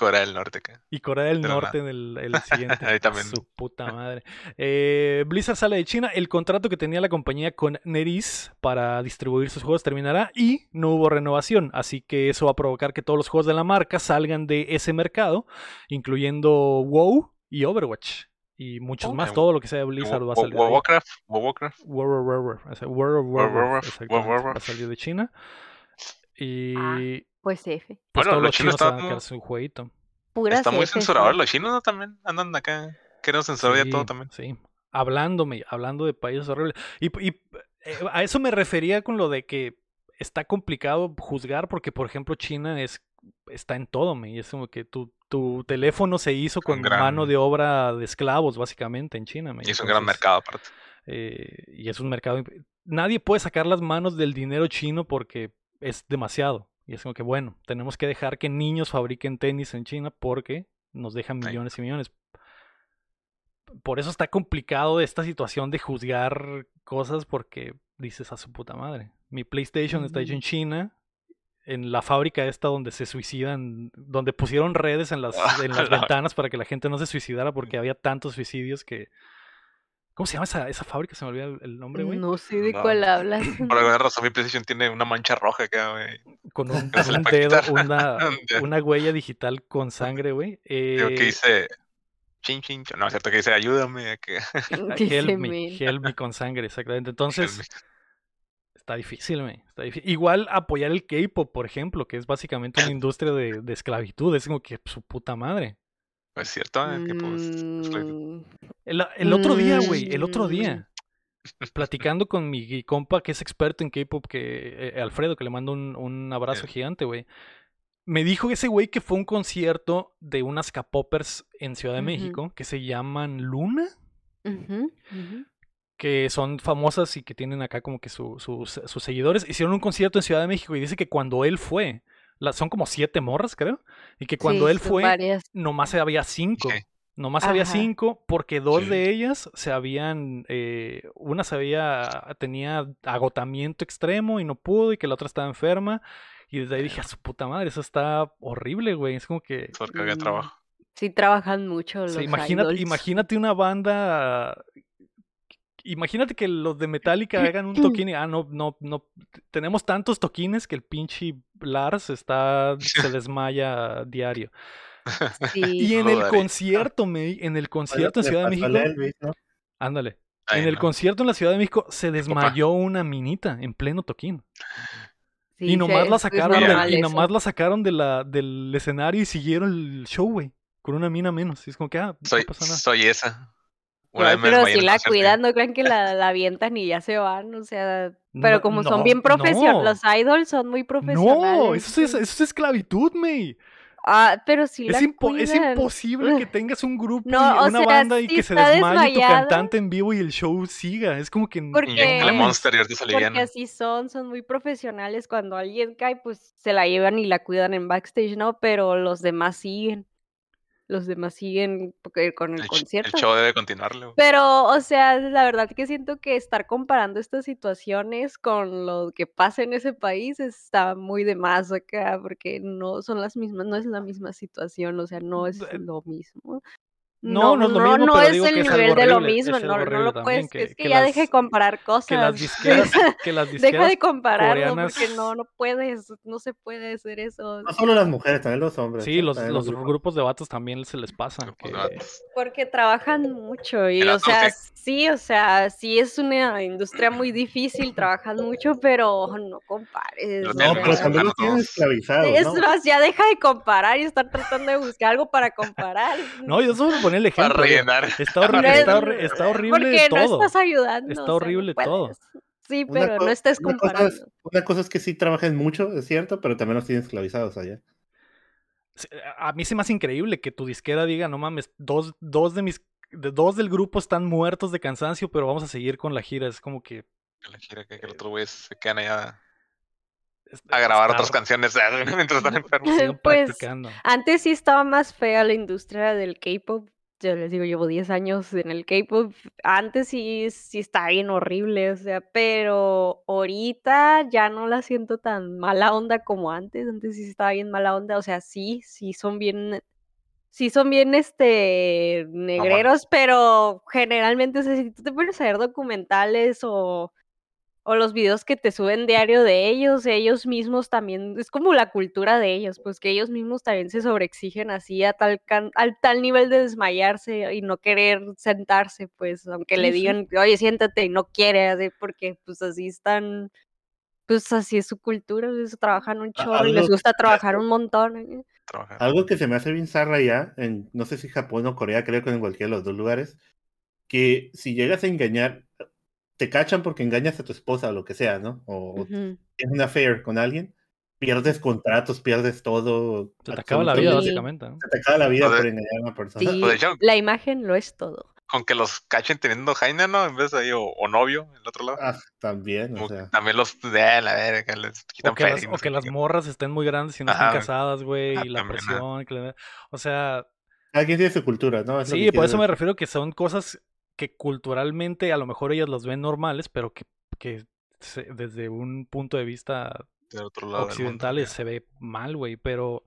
Corea del Norte acá. Y Corea del Norte en el, el siguiente. Ahí también. Su puta madre. Eh, Blizzard sale de China. El contrato que tenía la compañía con NetEase para distribuir sus juegos terminará y no hubo renovación. Así que eso va a provocar que todos los juegos de la marca salgan de ese mercado, incluyendo WoW y Overwatch. Y muchos Oh, más. Todo lo que sea de Blizzard va a salir. Warcraft. Warcraft. World of Warcraft, Warcraft, Warcraft, va a Warcraft. salir de China. Y Ah, Pues F. pues Bueno, todos los chinos chinos están- sin jueguito. Está muy Fs, censurado. sí. Los chinos ¿no? también andan acá. Queriendo censurar ya todo Sí, también. Sí, hablándome, hablando de países horribles. Y, y, eh, a eso me refería con lo de que está complicado juzgar porque, por ejemplo, China es está en todo, me, y es como que tu, tu teléfono se hizo con gran- mano de obra de esclavos, básicamente, en China. me, Y es un gran mercado aparte. eh, y es un mercado... Nadie puede sacar las manos del dinero chino porque es demasiado. Y es como que, bueno, tenemos que dejar que niños fabriquen tenis en China porque nos dejan millones y millones. Por eso está complicado esta situación de juzgar cosas porque dices a su puta madre. Mi PlayStation está hecho en China, en la fábrica esta donde se suicidan, donde pusieron redes en las, en las La- ventanas para que la gente no se suicidara porque había tantos suicidios que... ¿Cómo se llama esa, esa fábrica? Se me olvida el, nombre, güey. No sé de No. cuál hablas. Por alguna razón mi PlayStation tiene una mancha roja acá, güey. Con un, No dedo, una, una huella digital con sangre, güey. Digo que Eh, dice... Chin, chin, chin. No, es cierto que dice ayúdame. Que... Help me, help me con sangre, exactamente. Entonces, está difícil, güey. Está difícil. Igual apoyar el K-pop, por ejemplo, que es básicamente una industria de, de esclavitud. Es como que su puta madre. Es cierto, eh, que pues... esclavitud. Mm, El, el otro día, güey, el otro Mm. día, platicando con mi compa que es experto en K-pop, que eh, Alfredo, que le mando un, un abrazo gigante, güey. Me dijo ese güey que fue un concierto de unas K-popers en Ciudad de. México que se llaman Luna, que son famosas y que tienen acá como que su- sus, sus seguidores. Hicieron un concierto en Ciudad de México y dice que cuando él fue, la- son como siete morras, creo, y que cuando Sí, él fue, varias. nomás había cinco. Sí. Nomás había cinco porque dos Sí. de ellas se habían, eh, una se había, tenía agotamiento extremo y no pudo y que la otra estaba enferma y desde ahí dije, a su puta madre, eso está horrible, güey. Es como que, Porque había Mm, trabajo. Sí, trabajan mucho o los sea, imagínate, idols. imagínate una banda, imagínate que los de Metallica hagan un toquín y, ah, no, no, no, tenemos tantos toquines que el pinche Lars está, se desmaya diario. Sí. Y en el Joder. concierto, me, en el concierto en Ciudad de México, Elvis, ¿no? ándale. Ay, en el no. concierto en la Ciudad de México se desmayó una minita en pleno toquín. Sí, y nomás la sacaron del, y nomás la sacaron de la, del escenario y siguieron el show, güey. Con una mina menos. Y es como que, ah, no Soy, pasa nada. soy esa. Una Pero si la cuidan, no crean que la, la avientan y ya se van, o sea, pero No, como no, son bien profesionales, no. los idols son muy profesionales. No, eso es, sí. eso es esclavitud, May. Ah, pero si Es, la impo- es imposible que tengas un grupo No, y una sea, banda y que se desmaye tu cantante en vivo y el show siga. Es como que. Porque- Eh, Monster y ahorita se Porque así son, son muy profesionales. Cuando alguien cae, pues se la llevan y la cuidan en backstage, ¿no? Pero los demás siguen. Los demás siguen con el, El, ch- el concierto. show debe continuarle. güey. Pero, o sea, la verdad que siento que estar comparando estas situaciones con lo que pasa en ese país está muy de más acá, porque no son las mismas, no es la misma situación, o sea, no es Eh, lo mismo. No, no es lo no, mismo, no pero es digo el que es nivel de lo mismo, es no, no lo puedes, que- es que, que ya las- deje de comparar cosas. Que las disqueras, que las Deja de compararlo coreanas- porque no, no puedes, no se puede hacer eso. No solo las mujeres, también los hombres. Sí, los, los grupos. grupos de vatos también se les pasa. Grupos que-. Porque trabajan mucho y, o sea, sí, o sea, sí es una industria muy difícil, trabajan mucho, pero no compares. No, pero sea, también los tienen esclavizados, es ¿no? más, ya deja de comparar y estar tratando de buscar algo para comparar. No, yo solo poner el ejemplo. rellenar. Está, horri- No es- está, horri- está horrible Porque todo. no estás ayudando. Está o sea, no horrible todo. Sí, pero no una cosa comparando. es- Una cosa es que sí trabajen mucho, es cierto, pero también los tienen esclavizados allá. A mí se me hace increíble que tu disquera diga, no mames, dos, dos de mis de- dos del grupo están muertos de cansancio, pero vamos a seguir con la gira. Es como que la gira que, que los otros güeyes se quedan allá a grabar otras canciones mientras están enfermos. Pues, practicando. Antes sí estaba más fea la industria del K-pop. Yo les digo, llevo 10 años en el K-pop. Antes sí, sí estaba bien horrible, o sea, pero ahorita ya no la siento tan mala onda como antes. Antes sí estaba bien mala onda, o sea, sí, sí son bien, sí son bien, este, negreros, pero generalmente, o sea, si tú te pones a ver documentales o o los videos que te suben diario de ellos, ellos mismos también, es como la cultura de ellos, pues que ellos mismos también se sobreexigen así a tal, can- al tal nivel de desmayarse y no querer sentarse, pues aunque le digan, oye, siéntate y no quiere, así, porque pues así están, pues así es su cultura, pues, trabajan un chorro y les gusta trabajar un montón. ¿eh? Trabajar. Algo que se me hace bien zarra ya, en, no sé si Japón o Corea, creo que en cualquiera de los dos lugares, que si llegas a engañar, te cachan porque engañas a tu esposa o lo que sea, ¿no? O o Ujú. tienes una affair con alguien, pierdes contratos, pierdes todo. Se te acaba la vida, básicamente. ¿no? Se te acaba la vida O por engañar a una persona. Sí, Pues, la imagen lo es todo. Con que los cachen teniendo jaina, ¿no? En vez de ahí, o, o novio, el otro lado. Ah, también, o sea. también los de la verga, les quitan O que, las, o que las morras estén muy grandes y no Ajá, estén casadas, güey, Ah, y la también, presión. que le- O sea, Alguien tiene su cultura, ¿no? Es sí, por eso me refiero que son cosas que culturalmente a lo mejor ellas las ven normales, pero que, que se- desde un punto de vista Del otro lado del mundo, occidentales ya. se ve mal, güey, pero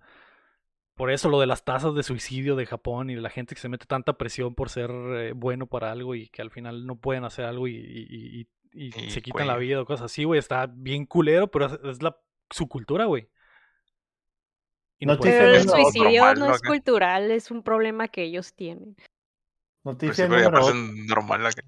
por eso lo de las tasas de suicidio de Japón y de la gente que se mete tanta presión por ser eh, bueno para algo y que al final no pueden hacer algo y, y- y- y- y Y se quitan la vida o cosas así, güey, está bien culero, pero es, es la, su cultura, güey. No Pero el suicidio no ¿no? es cultural, es un problema que ellos tienen. Noticia pero ya número parece normal la que.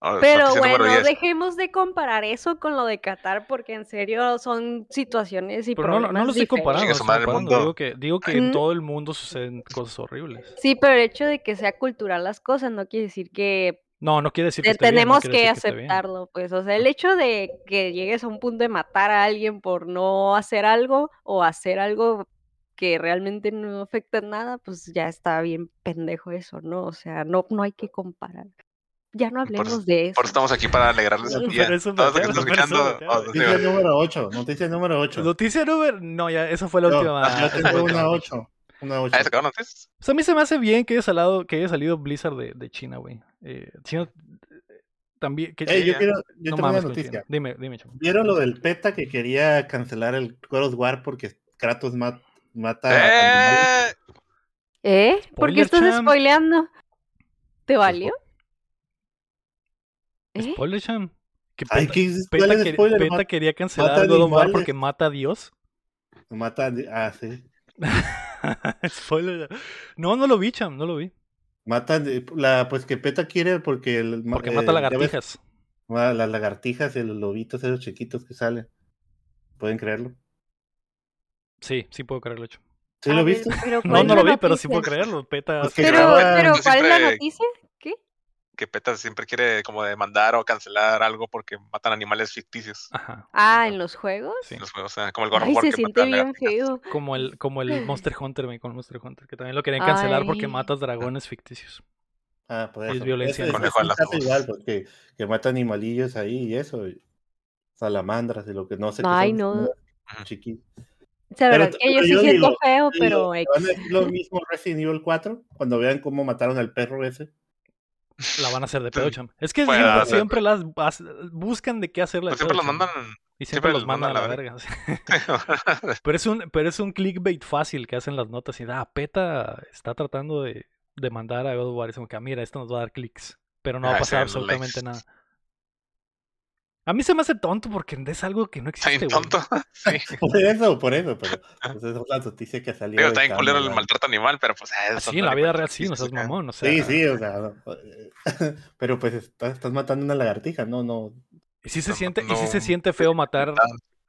ah, Pero bueno, 10. dejemos de comparar eso con lo de Qatar porque en serio son situaciones y Pero no, no, problemas no lo estoy comparando, mundo. Digo que, digo que en Mm. todo el mundo suceden cosas horribles. Sí, pero el hecho de que sea cultural las cosas no quiere decir que No, no quiere decir que bien, no tenemos que aceptarlo, pues, o sea, el hecho de que llegues a un punto de matar a alguien por no hacer algo o hacer algo que realmente no afecta en nada, pues ya está bien pendejo eso, ¿no? O sea, no, no hay que comparar. Ya no Por hablemos de eso. Por eso estamos aquí para alegrarles el día. Todos los que están escuchando. oh, Noticia número 8. Noticia número 8. Noticia número. No, ya, esa fue la Yo, última. yo tengo una última. 8. Una 8. ¿Ah, sacaron noticias? O sea, a mí se me hace bien que haya salido, que haya salido Blizzard de, de China, güey. Eh, China eh, también. Que, yo quiero, yo no tengo una mames noticia. Dime, dime, chamo. ¿Vieron lo del PETA que quería cancelar el God of War porque Kratos ma- mata a animales? ¡Eh! ¿Eh? ¿Por qué estás Cham. spoileando? ¿Te valió? ¿Eh? Spoiler, Cham. Que Ay, Peta, ¿qué? Peta ¿Cuál es spoiler? Peta quería cancelar mata God of War porque mata a Dios. Mata a- Ah, sí. Spoiler. No, no lo vi, Cham, no lo vi. Mata de- la, pues que PETA quiere porque el, Porque eh, mata ves, lagartijas. las lagartijas y los lobitos esos chiquitos que salen. ¿Pueden creerlo? Sí, sí puedo creerlo, hecho. ¿Sí lo ver, viste? pero No, ¿cuál no es lo vi, pero sí puedo creerlo. Peta. Pues que Pero, graba- pero ¿cuál es la noticia? ¿Qué? que PETA siempre quiere como demandar o cancelar algo porque matan animales ficticios Ajá. Ah, ¿en los juegos? Sí. en los juegos. O sea, como el Ay, se que siente bien feo. Como el, como el Monster Hunter, con Monster Hunter, que también lo querían cancelar porque matas dragones ficticios. Ah, por Es eso. violencia. Ese- ese Conejo a sí las pasa dos. igual, porque que mata animalillos ahí y eso. salamandras y lo que no sé. qué Ay, son, no. Chiquitos. O sea, Pero que yo sí siento digo- feo, Digo, pero ¿Van a decir lo mismo Resident Evil 4? Cuando vean cómo mataron al perro ese. La van a hacer de pedo, cham. Es que Puede siempre, siempre las as- buscan de qué hacerle Pues siempre pedo, los mandan. Y siempre, siempre los los mandan a la mandan verga. sí. Pero es un, pero es un clickbait fácil que hacen las notas y da, PETA está tratando de, de mandar a God of War. Es como que, ah, mira, esto nos va a dar clics. Pero no va a Ah, pasar sí, absolutamente likes. nada. A mí se me hace tonto porque es algo que no Está existe, tonto. Sí. Por eso, por eso. Pero pues, es la noticia que salió. Bien cada culero el maltrato animal, pero pues. eh, Ah, Sí, en la vida real sí, no seas mamón. O sea, Sí, sí, o sea. no, eh, pero pues estás, estás matando una lagartija, no, no. Y sí se No, siente, y sí se no- siente feo matar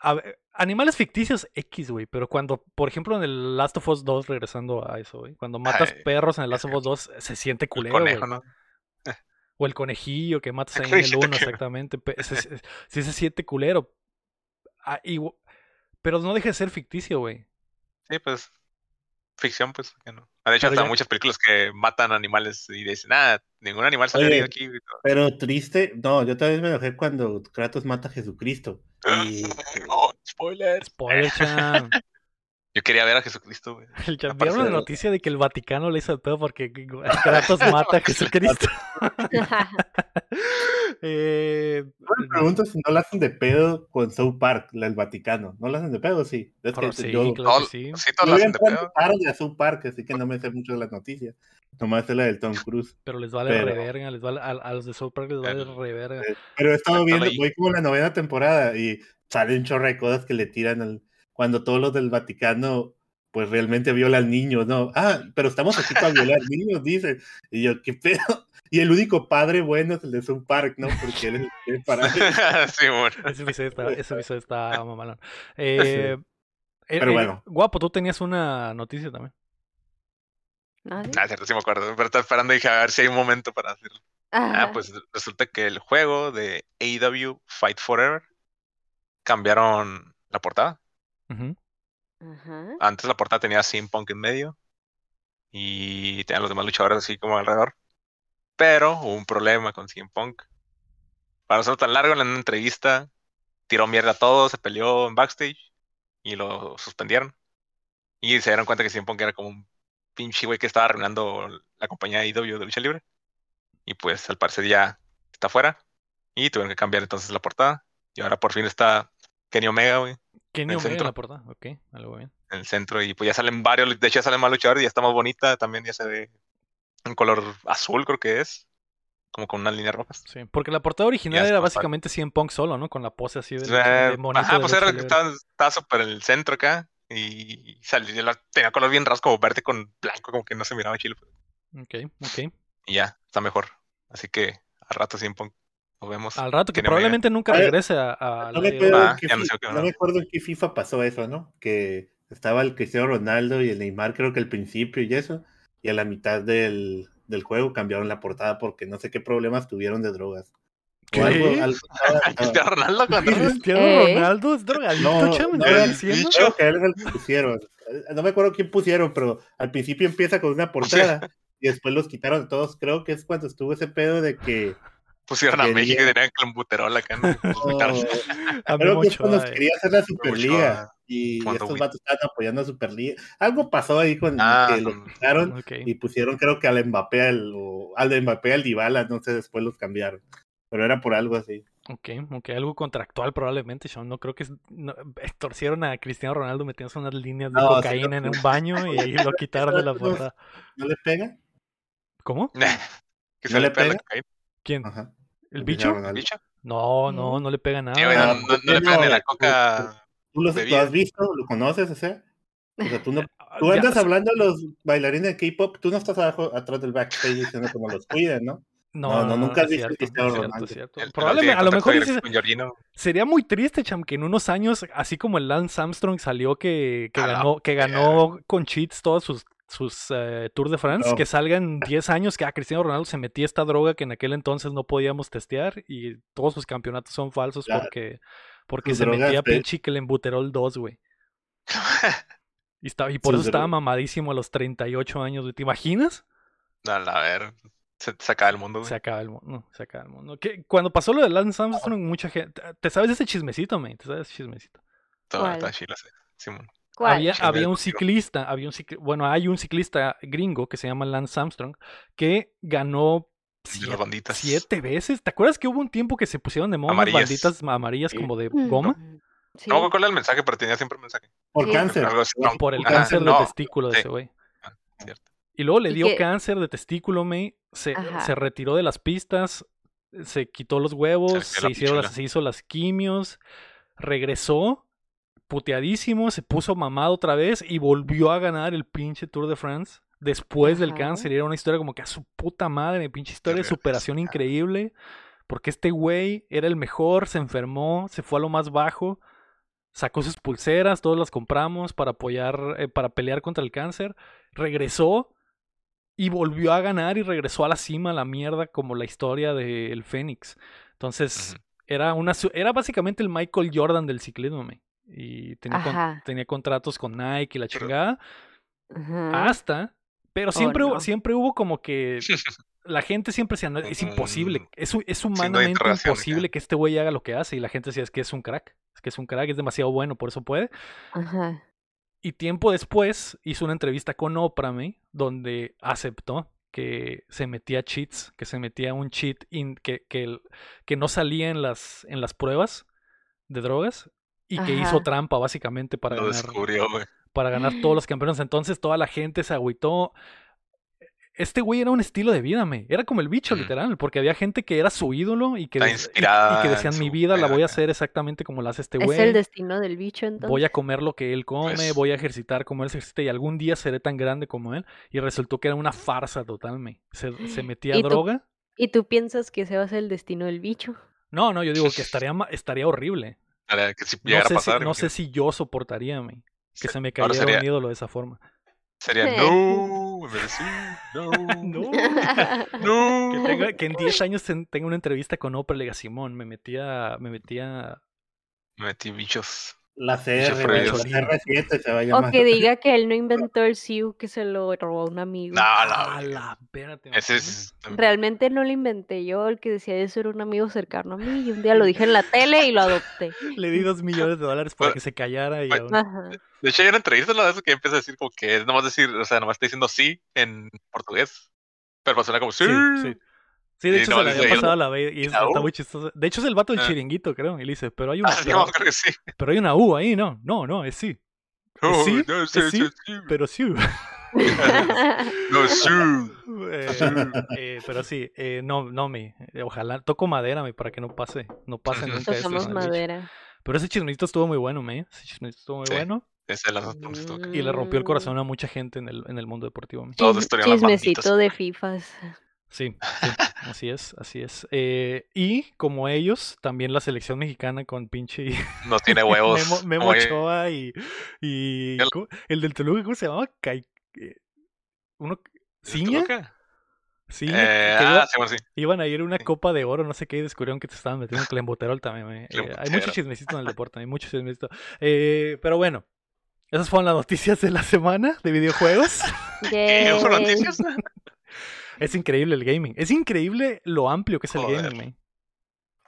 a ver, animales ficticios X, güey. Pero cuando, por ejemplo, en el Last of Us 2, regresando a eso, güey. Cuando matas Ay, perros en el Last of Us 2, se siente culero, güey. conejo, ¿no? O el conejillo que matas ahí en el conejito 1, que- exactamente. pe- ese- ese- siente culero. Ah, Pero no deja de ser ficticio, güey. Sí, pues. Ficción, pues. que no. Ah, De hecho, Pero hasta ya- muchait películas que matan animales y dicen, nada, ningún animal salió Oye, aquí. güey". Pero triste, no, yo también me enojé cuando Kratos mata a Jesucristo. Y Oh, spoiler. Spoiler, chan. Yo quería ver a Jesucristo, güey. Aparte ¿Vieron la de- noticia de que el Vaticano le hizo el pedo porque Kratos mata a Jesucristo? eh, yo me pregunto si no la hacen de pedo con South Park, la del Vaticano. ¿No la hacen de pedo? Sí. Es pero que sí, yo, claro que Todo- sí. Sí, todos lo voy hacen de pedo. tarde a South Park, así que no me sé mucho de las noticias. Nomás es la del Tom Cruise. Pero les vale Pero- reverga, les vale, a, a los de South Park les vale El- reverga. Eh, Pero he estado viendo, voy como la novena temporada y sale un chorro de cosas que le tiran al, cuando todos los del Vaticano pues realmente violan niños, ¿no? Ah, pero estamos aquí para violar niños, dicen. Y yo, ¿qué pedo? Y el único padre bueno es el de South Park, ¿no? Porque él es el que parar. sí, bueno. Ese episodio está, ese episodio está mamalón. Eh, eh, Pero eh, bueno. Guapo, tú tenías una noticia también. ¿Sí? Ah, cierto, sí me acuerdo. Pero estaba esperando y dije, a ver si hay un momento para hacerlo. Ah, pues resulta que el juego de AEW Fight Forever cambiaron la portada. Ajá. Antes la portada tenía CM Punk en medio y tenía los demás luchadores así como alrededor. Pero hubo un problema con CM Punk. Para no ser tan largo, en una entrevista tiró mierda a todos, se peleó en backstage y lo suspendieron. Y se dieron cuenta que CM Punk era como un pinche güey que estaba arruinando la compañía AEW de lucha libre. Y pues al parecer ya está fuera. Y tuvieron que cambiar entonces la portada. Y ahora por fin está Kenny Omega, güey, Kenny El en centro. la portada. Ok, algo bien. en el centro. Y pues ya salen varios, de hecho ya salen más luchadores y ya está más bonita. También ya se ve un color azul, creo que es. Como con unas líneas rojas. Sí, porque la portada original era básicamente 100 Punk solo, ¿no? Con la pose así de, Eh, de monito Ajá, de pues era que estaba, estaba súper en el centro acá. Y salió, tenía color bien rasgo, como verde con blanco, como que no se miraba chido. Ok, ok. Y ya, está mejor. Así que al rato sí vemos. Al rato que probablemente nunca regrese a, a No la me, acuerdo Ah, no sé me acuerdo en qué FIFA pasó eso, ¿no? Que estaba el Cristiano Ronaldo y el Neymar, creo que al principio y eso, y a la mitad del, del juego cambiaron la portada porque no sé qué problemas tuvieron de drogas. ¿Qué? O algo, algo estaba- estaba- Cristiano Ronaldo con drogas. Cristiano ¿Eh? Ronaldo es drogadicto, No, chamo, ¿me no, era- diciendo? creo que él es el que pusieron. No me acuerdo quién pusieron, pero al principio empieza con una portada y después los quitaron todos. Creo que es cuando estuvo ese pedo de que Pusieron a Quería- México y tenían clenbuterol acá. ¿no? Creo que cuando se eh. quería hacer la Superliga y estos vatos estaban apoyando a Superliga. Algo pasó ahí con Ah, que lo quitaron y pusieron creo que al Mbappé al, o al Mbappé al Dybala, no sé, después los cambiaron. Pero era por algo así. Ok, ok, algo contractual probablemente, Sean. No creo que es- no, extorsionaron a Cristiano Ronaldo metiéndose unas líneas de No, sí, cocaína no, en un baño y lo quitaron de la portada. ¿No le pega? ¿Cómo? que se ¿No le le pega la pega? ¿Quién? Ajá. ¿El bicho? Ronaldo. bicho. No, no, no le pega nada. Sí, no, Ah, no- no ¿por qué le pegan ni la coca. ¿Tú has visto? ¿Lo conoces? O sea, o sea, tú, no, Ah, tú andas hablando de los bailarines de K-pop, tú no estás abajo, atrás del backstage diciendo cómo los cuidan, ¿no? No, No, no, nunca has visto a cierto, cierto, cierto. El- el Probablemente, a lo mejor dices- sería muy triste, Cham, que en unos años, así como el Lance Armstrong salió que, que A la ganó, que ganó con cheats todas sus, sus eh, Tour de France, No. que salgan 10 años que a Cristiano Ronaldo se metía esta droga que en aquel entonces no podíamos testear y todos sus campeonatos son falsos porque, porque Sus se metía de- pinche que le embuterol 2, güey. Y, estaba, y por Sus eso estaba mamadísimo a los 38 años, güey. ¿Te imaginas? A la ver. Se, se acaba el mundo, güey. Se acaba el mundo. No, se acaba el mundo. ¿Qué? Cuando pasó lo de Lance Armstrong, mucha gente. ¿Te sabes ese chismecito, man? ¿Te sabes ese chismecito? Todo está chilo, sí. Simón. ¿Cuál? Había, había un ciclista, había un cicli- bueno, hay un ciclista gringo que se llama Lance Armstrong que ganó siete, las banditas. siete veces. ¿Te acuerdas que hubo un tiempo que se pusieron de moda Amarillas. banditas amarillas Sí. como de Mm. goma? Sí. No me acuerdo cuál era el mensaje, pero tenía siempre un mensaje. Por Sí. cáncer. No. Por el Ajá, cáncer de no, testículo de sí. ese güey. Ah. Y luego le Y dio que- cáncer de testículo, me se, se retiró de las pistas, se quitó los huevos, Se hicieron las, se hizo las quimios, regresó puteadísimo, se puso mamado otra vez y volvió a ganar el pinche Tour de France después del cáncer. Y era una historia como que a su puta madre, pinche historia de superación increíble. Porque este güey era el mejor, se enfermó, se fue a lo más bajo, sacó sus pulseras, todos las compramos para apoyar, eh, para pelear contra el cáncer, regresó y volvió a ganar y regresó a la cima, a la mierda, como la historia del Fénix. Entonces, era una era básicamente el Michael Jordan del ciclismo, me. Y tenía, con- tenía contratos con Nike y la chingada. Ajá. Hasta. Pero siempre, Oh, hubo- no. siempre hubo como que. La gente siempre decía, "No, es imposible. Mm, Es, es humanamente imposible que este güey haga lo que hace. Y la gente decía, es que es un crack. Es que es un crack, es demasiado bueno, por eso puede. Ajá. Y tiempo después hizo una entrevista con Oprah, me, donde aceptó que se metía cheats, que se metía un cheat in- que, que, que no salía en las, en las pruebas de drogas y que hizo trampa básicamente para Lo ganar, descubrió, para ganar todos los campeones. Entonces toda la gente se agüitó. Este güey era un estilo de vida, me. Era como el bicho, literal, porque había gente que era su ídolo y que, y- y, que decían, mi vida la voy a acá". hacer exactamente como la hace este Es güey. el destino del bicho, entonces. Voy a comer lo que él come, Pues- voy a ejercitar como él se ejercita y algún día seré tan grande como él. Y resultó que era una farsa total, me. Se, se metía ¿Y tú? droga. ¿Y tú piensas que ese va a ser el destino del bicho? No, no, yo digo que estaría, ma- estaría horrible. Para que si No sé, a pasar. si, no sé imagínate. si yo soportaría, me. Que se me cayera sería, un ídolo de esa forma. sería Sí. no, me decía, no, No. no. Que, tenga- que en 10 años ten- tenga una entrevista con Oprah y le diga, Simón, me metía, me metía... Me metí bichos. La CR, la CR7 se va a O que diga que él no inventó el SIU, que se lo robó un amigo. No, A no. la verga, ¿te Ese es. Realmente no lo inventé yo, el que decía eso era un amigo cercano a mí y un día lo dije en la tele y lo adopté. Le di dos millones de dólares para Bueno, que se callara y bueno. De hecho, hay una entrevista de eso que empieza a decir como que es nomás decir, o sea, nomás está diciendo sí en portugués. Pero suena como sí. Sí, sí. Sí, de Y hecho no, se le había "Yo pasado a la vez y ¿y es- la está U?" muy chistoso. De hecho es el vato del Ah. chiringuito, creo. Y le dice, pero hay una, Ah, sí, pero, creo que sí. pero hay una U ahí, ¿no? No, no, es sí. No, sí? no, ¿Es sí, sí? sí, sí. Pero sí. No, sí. Eh, eh, pero sí, eh, no, no me. eh, ojalá toco madera me para que no pase, no pase nunca bicho. Pero ese chismecito estuvo muy bueno, me. Ese chismecito estuvo muy Sí. bueno Ese es el punto. y le rompió el Mm. corazón a mucha gente en el, en el mundo deportivo. Todos las Chismecito de FIFAs. Sí, sí, así es, así es. Eh, y como ellos, también la selección mexicana con pinche No tiene huevos. Memo, Memo Ochoa y, y El- del Toluca, ¿cómo se llamaba? Cai- eh, uno, ¿De ¿Ciña? Eh, ah, iba- sí, bueno, sí. iban a ir a una copa de oro, no sé qué, y descubrieron que te estaban metiendo clemboterol también. me- eh, hay mucho chismecito en el deporte, hay mucho chismecito. Eh, pero bueno, esas fueron las noticias de la semana de videojuegos. ¿Qué Yay. noticias? Es increíble el gaming, es increíble lo amplio que es el gaming.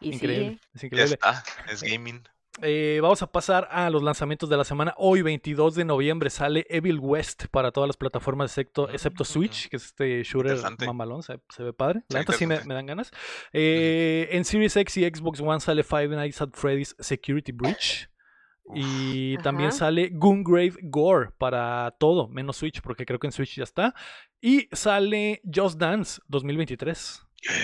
Y sí, Increíble, ¿eh? es Ya increíble. está, es gaming. Eh, vamos a pasar a los lanzamientos de la semana. Hoy, 22 de noviembre, sale Evil West para todas las plataformas excepto, excepto Mm. Switch, que es este shooter mamalón, se, se ve padre. La neta sí me dan ganas. Eh, En Series X y Xbox One sale Five Nights at Freddy's Security Breach. Y también sale Gungrave Gore para todo, menos Switch, porque creo que en Switch ya está. Y sale Just Dance 2023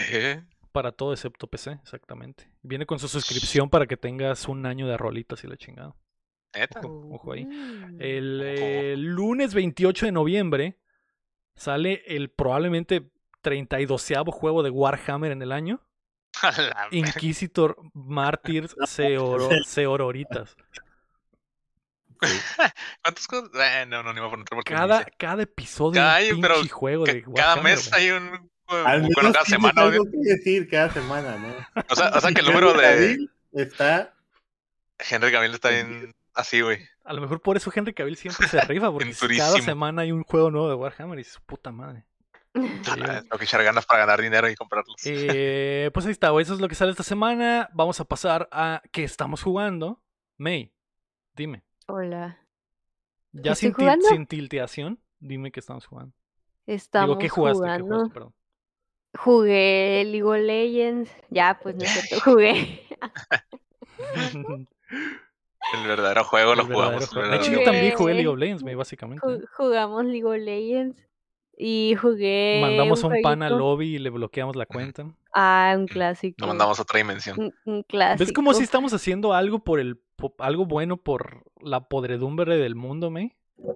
¿Qué? para todo excepto PC, exactamente. Viene con su suscripción para que tengas un año de rolitas y la chingada. Ojo, ojo ahí. El eh, lunes 28 de noviembre sale el probablemente 32 juego de Warhammer en el año. Inquisitor Seoro- Seororitas. ¿Cuántas cosas? Eh, no, no, ni me voy a preguntar porque Cada, cada episodio Cada año, un pero juego de cada mes hay un. Al Bueno, menos cada tienes semana. algo que decir cada semana, ¿no? O sea, o sea que el número de. Cavill Está Henry Cavill está bien así, güey. A lo mejor por eso Henry Cavill siempre se rifa, porque cada semana hay un juego nuevo de Warhammer y su puta madre. Tengo que echar ganas para ganar dinero y comprarlos. Eh, pues ahí está, güey, eso es lo que sale esta semana. Vamos a pasar a qué estamos jugando. May, dime. Hola. Ya sin, til- sin tilteación, dime qué estamos jugando. Estamos Digo, ¿qué jugaste? ¿Qué jugando. jugaste? Perdón. Jugué League of Legends. Ya, pues no es cierto, jugué. El verdadero juego lo El verdadero jugamos. juego. De hecho, yo también jugué League of Legends, básicamente. Ju- Jugamos League of Legends. Y jugué. Mandamos a un pan al lobby y le bloqueamos la cuenta. Ah, un clásico. Nos mandamos a otra dimensión. Un, un clásico. ¿Ves como si estamos haciendo algo por el po- algo bueno por la podredumbre del mundo, May?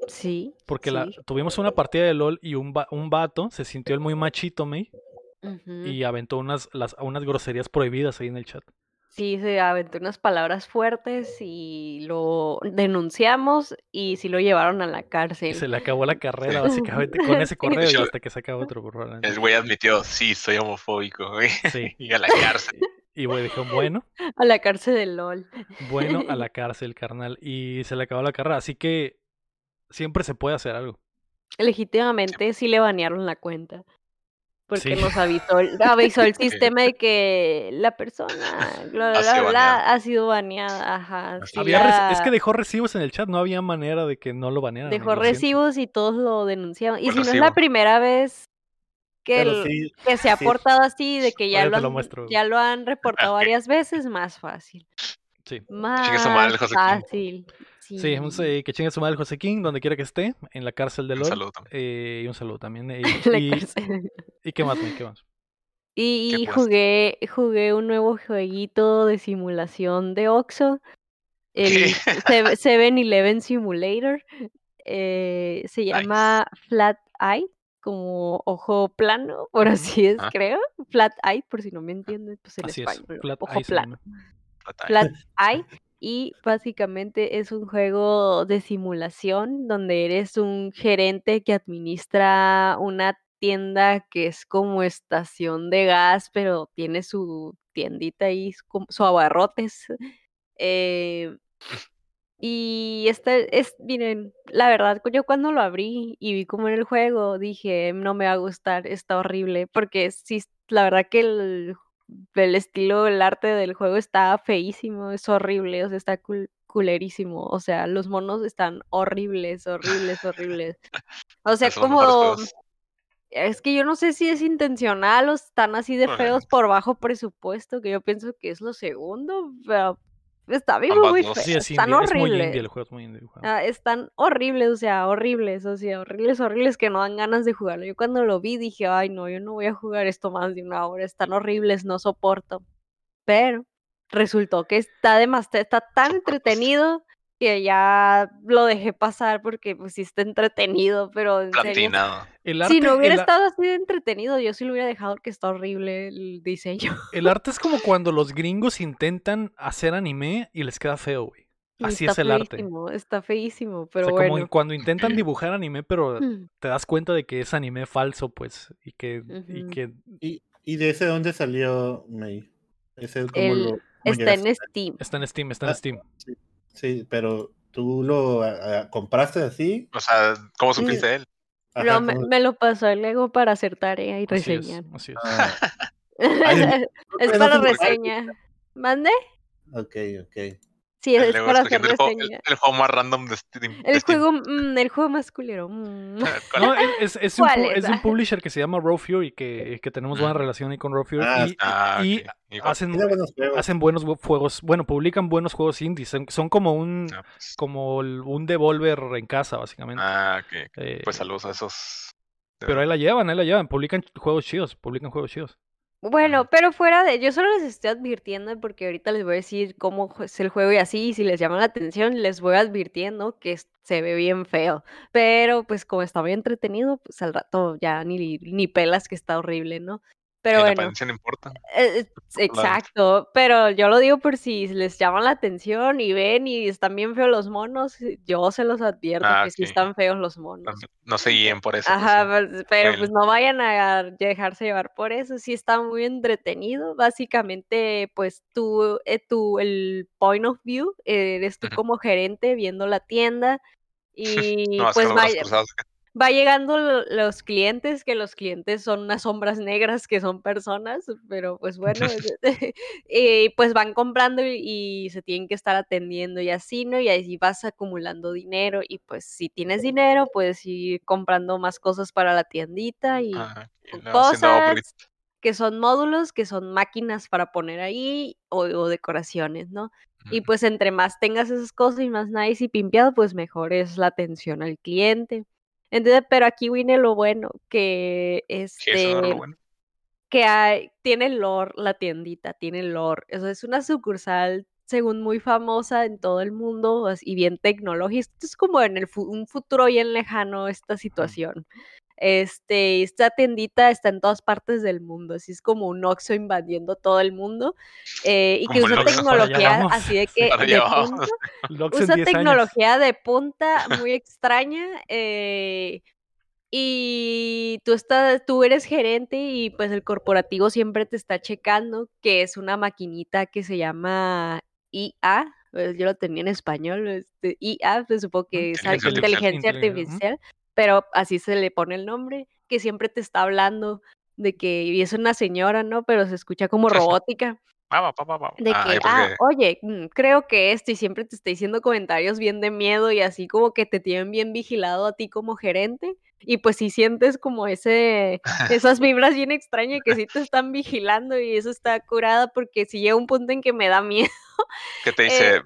Sí. Porque la, tuvimos una partida de LOL y un, va- un vato se sintió el muy machito, May, y aventó unas, las, unas groserías prohibidas ahí en el chat. Sí, se aventó unas palabras fuertes y lo denunciamos y sí lo llevaron a la Y cárcel. se le acabó la carrera básicamente con ese correo y hasta que saca otro. por El güey admitió, sí, soy homofóbico, güey. Sí. Y a la cárcel. Y güey dijo, bueno, A la cárcel de LOL. bueno, a la cárcel, carnal. Y se le acabó la carrera. Así que siempre se puede hacer algo. Legítimamente sí le banearon la cuenta. Porque Sí. nos avisó, el- avisó el sistema de que la persona bla, bla, Ha sido bla, ha sido baneada. Ajá. Sí Había Es que dejó recibos en el chat, no había manera de que no lo banearan. dejó lo siento. recibos y todos lo denunciaron. Y Buen si no es la primera vez que, Pero el- sí, que se ha sí. portado así, de que ya lo, han, muestro. ya lo han reportado varias veces, más fácil. Sí. Más fácil. Sí, un, eh, que chingue su madre el José King, donde quiera que esté, en la cárcel de Un LOL. saludo también. Eh, y un saludo también. eh, La y. ¿y qué más? ¿Qué más? Y jugué, jugué un nuevo jueguito de simulación de Oxxo, el ¿Qué? 7-Eleven Simulator. eh, se Nice. llama Flat Eye, como ojo plano, por así es, Ah. creo. Flat Eye, por si no me entienden, pues el Así es. Flat ojo Eye plano. Flat Eye. Y básicamente es un juego de simulación donde eres un gerente que administra una tienda que es como estación de gas, pero tiene su tiendita ahí, su, como- abarrotes. Eh, y este es, miren, la verdad, yo cuando lo abrí y vi cómo era el juego, dije, no me va a gustar, está horrible, porque sí, la verdad que el, el estilo, el arte del juego está feísimo, es horrible, o sea, está cul- culerísimo, o sea, los monos están horribles, horribles, horribles. O sea, como, es que yo no sé si es intencional o están así de feos por bajo presupuesto, que yo pienso que es lo segundo, pero está Ambas muy dos. feo, Sí, es, están indie, es muy horribles. indie el juego, es muy indie el juego. Ah, están horribles, o sea, horribles, o sea, horribles, horribles que no dan ganas de jugarlo. Yo cuando lo vi dije, ay, no, yo no voy a jugar esto más de una hora, están horribles, no soporto. Pero resultó que está demasiado, está tan entretenido que ya lo dejé pasar porque pues sí está entretenido, pero en serio, Platinado. El arte, si no hubiera el, estado así de entretenido, yo sí lo hubiera dejado porque está horrible el diseño. el arte es como cuando los gringos intentan hacer anime y les queda feo, güey. Así está es el arte. feísimo, Está feísimo, O pero sea, como bueno. cuando intentan dibujar anime, pero Mm, te das cuenta de que es anime falso, pues, y que, y que ¿Y, y de ese dónde salió May? Ese, ¿cómo El- lo, Está en Steam. está en Steam, está en Ah, Steam. Sí, pero tú lo ah, ah, compraste así. O sea, ¿cómo supiste de él? Ajá, No, me, ¿cómo- me lo pasó el Lego para hacer tarea y Así es, reseñar. así es. Ah, es para reseña. ¿Mande? ok, ok. Sí, es para hacer el juego, el, reseña. el juego más random de Steam. de El Steam. juego, mm, el juego más culero. mm. Es, es- un, publisher que se llama Raw Fury, que, que tenemos buena Mm. relación ahí con Raw Fury. Ah, y Ah, hacen, buenos juegos. hacen buenos bu- juegos, bueno, publican buenos juegos indies. Son, son como un Ah, pues, como un devolver en casa, básicamente. ah, ok. Eh, Pues saludos a esos. pero ahí la llevan, ahí la llevan. Publican juegos chidos, publican juegos chidos. Bueno, pero fuera de, yo solo les estoy advirtiendo porque ahorita les voy a decir cómo es el juego y así, y si les llama la atención, les voy advirtiendo que se ve bien feo. Pero pues como está muy entretenido, pues al rato ya ni, ni pelas que está horrible, ¿no? Pero bueno, apariencia no importa. eh, eh, exacto, pero yo lo digo por si les llaman la atención y ven y están bien feos los monos, yo se los advierto Ah, que sí están feos los No, monos. no se guíen por eso. pues, Ajá, pues, pero pues no vayan a dejarse llevar por eso, sí está muy entretenido. Básicamente, pues tú, eh, tú, el point of view, eh, eres tú como gerente viendo la tienda y No, pues con los va, brazos cruzados. Va llegando lo- los clientes, que los clientes son unas sombras negras que son personas, pero pues bueno, y pues van comprando y, y se tienen que estar atendiendo y así, ¿no? Y así vas acumulando dinero y pues si tienes dinero puedes ir comprando más cosas para la tiendita y Ajá, haciendo cosas que son módulos, que son máquinas para poner ahí o, o decoraciones, ¿no? Y pues entre más tengas esas cosas y más nice y pimpeado, pues mejor es la atención al cliente. Entonces, pero aquí viene lo bueno, que eso este, lo bueno. que hay, tiene lore la tiendita, tiene lore. Eso es una sucursal, según muy famosa en todo el mundo y bien tecnológica. Esto es como en el fu- un futuro bien lejano esta situación. Este, esta tiendita está en todas partes del mundo, así es como un Oxxo invadiendo todo el mundo eh, y que usa tecnología así de que de punta usa 10 años. tecnología de punta muy extraña eh, y tú estás, tú eres gerente y pues el corporativo siempre te está checando que es una maquinita que se llama IA, pues, yo lo tenía en español, este, IA, pues supongo que es Inteligencia inteligencia artificial. artificial, pero así se le pone el nombre, que siempre te está hablando de que, y es una señora, ¿no? Pero se escucha como robótica. De que, ay, ah, oye, mm, creo que esto, y siempre te está diciendo comentarios bien de miedo y así como que te tienen bien vigilado a ti como gerente. Y pues si sientes como ese, esas vibras bien extrañas que sí te están vigilando y eso está curada porque si llega un punto en que me da miedo. que te eh, dice,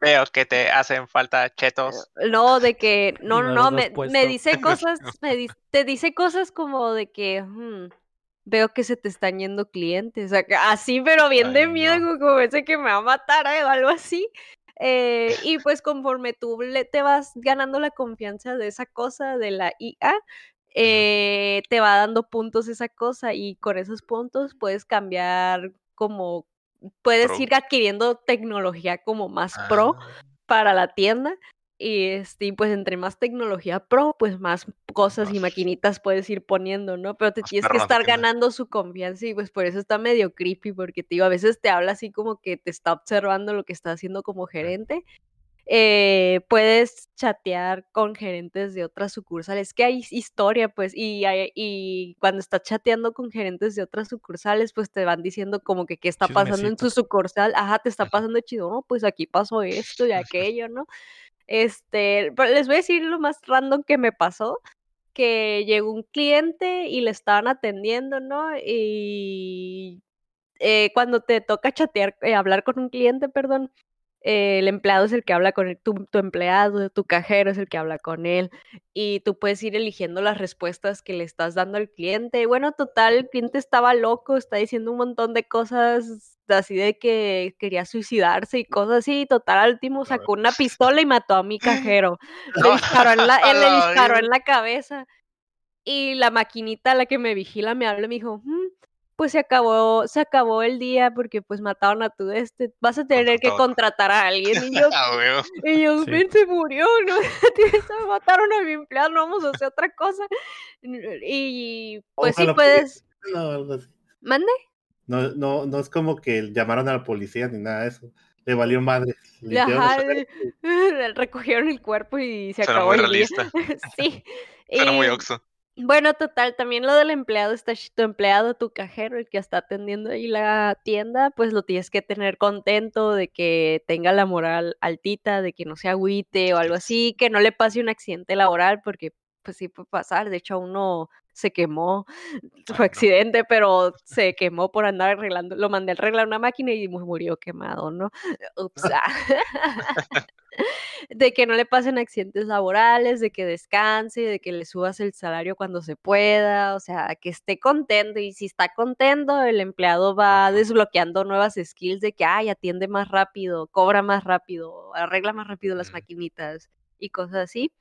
veo que te hacen falta chetos. No, de que, no, no no, me, me dice cosas, me di- te dice cosas como de que, "Hmm, veo que se te están yendo clientes, o sea, que así, pero bien de miedo, no. como, como ese que me va a matar, ¿eh? o algo así. Eh, y pues conforme tú le, te vas ganando la confianza de esa cosa, de la IA, eh, te va dando puntos esa cosa y con esos puntos puedes cambiar como, puedes Pro. ir adquiriendo tecnología como más pro Ah, para la tienda. Y este, pues entre más tecnología pro, pues más cosas y maquinitas puedes ir poniendo, ¿no? Pero te más tienes que estar ganando su confianza y pues por eso está medio creepy, porque te digo, a veces te habla así como que te está observando lo que está haciendo como gerente. Eh, puedes chatear con gerentes de otras sucursales, que hay historia, pues, y, hay- y cuando estás chateando con gerentes de otras sucursales, pues te van diciendo como que qué está pasando en su sucursal, ajá, te está pasando chido, no, pues aquí pasó esto y aquello, ¿no? Este, pero les voy a decir lo más random que me pasó, que llegó un cliente y le estaban atendiendo, ¿no? Y eh, cuando te toca chatear, eh, hablar con un cliente, perdón, eh, el empleado es el que habla con el- tu, tu empleado, tu cajero es el que habla con él y tú puedes ir eligiendo las respuestas que le estás dando al cliente. Y bueno, total, el cliente estaba loco, está diciendo un montón de cosas así de que quería suicidarse y cosas así. Total, al último sacó una pistola y mató a mi cajero. Le disparó en la, él le disparó en la cabeza. Y la maquinita, la que me vigila, me habla y me dijo, "Mm, pues se acabó, se acabó el día porque pues mataron a tu este, vas a tener que contratar a alguien. Y yo, y yo, Sí. "Ven, se murió, ¿no? Se mataron a mi empleado, no vamos a hacer otra cosa. Y pues sí Ojalá puedes, No, algo así. mande. No, no, no es como que llamaron a la policía ni nada de eso. Le valió madre. Limpiaron Ajá, le- recogieron el cuerpo y se Suena acabó muy el día. realista. sí. Suena muy oxo. Bueno, total, también lo del empleado, está tu empleado, tu cajero, el que está atendiendo ahí la tienda, pues lo tienes que tener contento de que tenga la moral altita, de que no se agüite o algo así, que no le pase un accidente laboral, porque pues sí puede pasar, de hecho uno se quemó, fue no. accidente, pero se quemó por andar arreglando, lo mandé a arreglar una máquina y mu- murió quemado, ¿no? Ups, ah. de que no le pasen accidentes laborales, de que descanse, de que le subas el salario cuando se pueda, o sea, que esté contento y si está contento, el empleado va desbloqueando nuevas skills de que, ay, atiende más rápido, cobra más rápido, arregla más rápido las Mm. maquinitas y cosas así.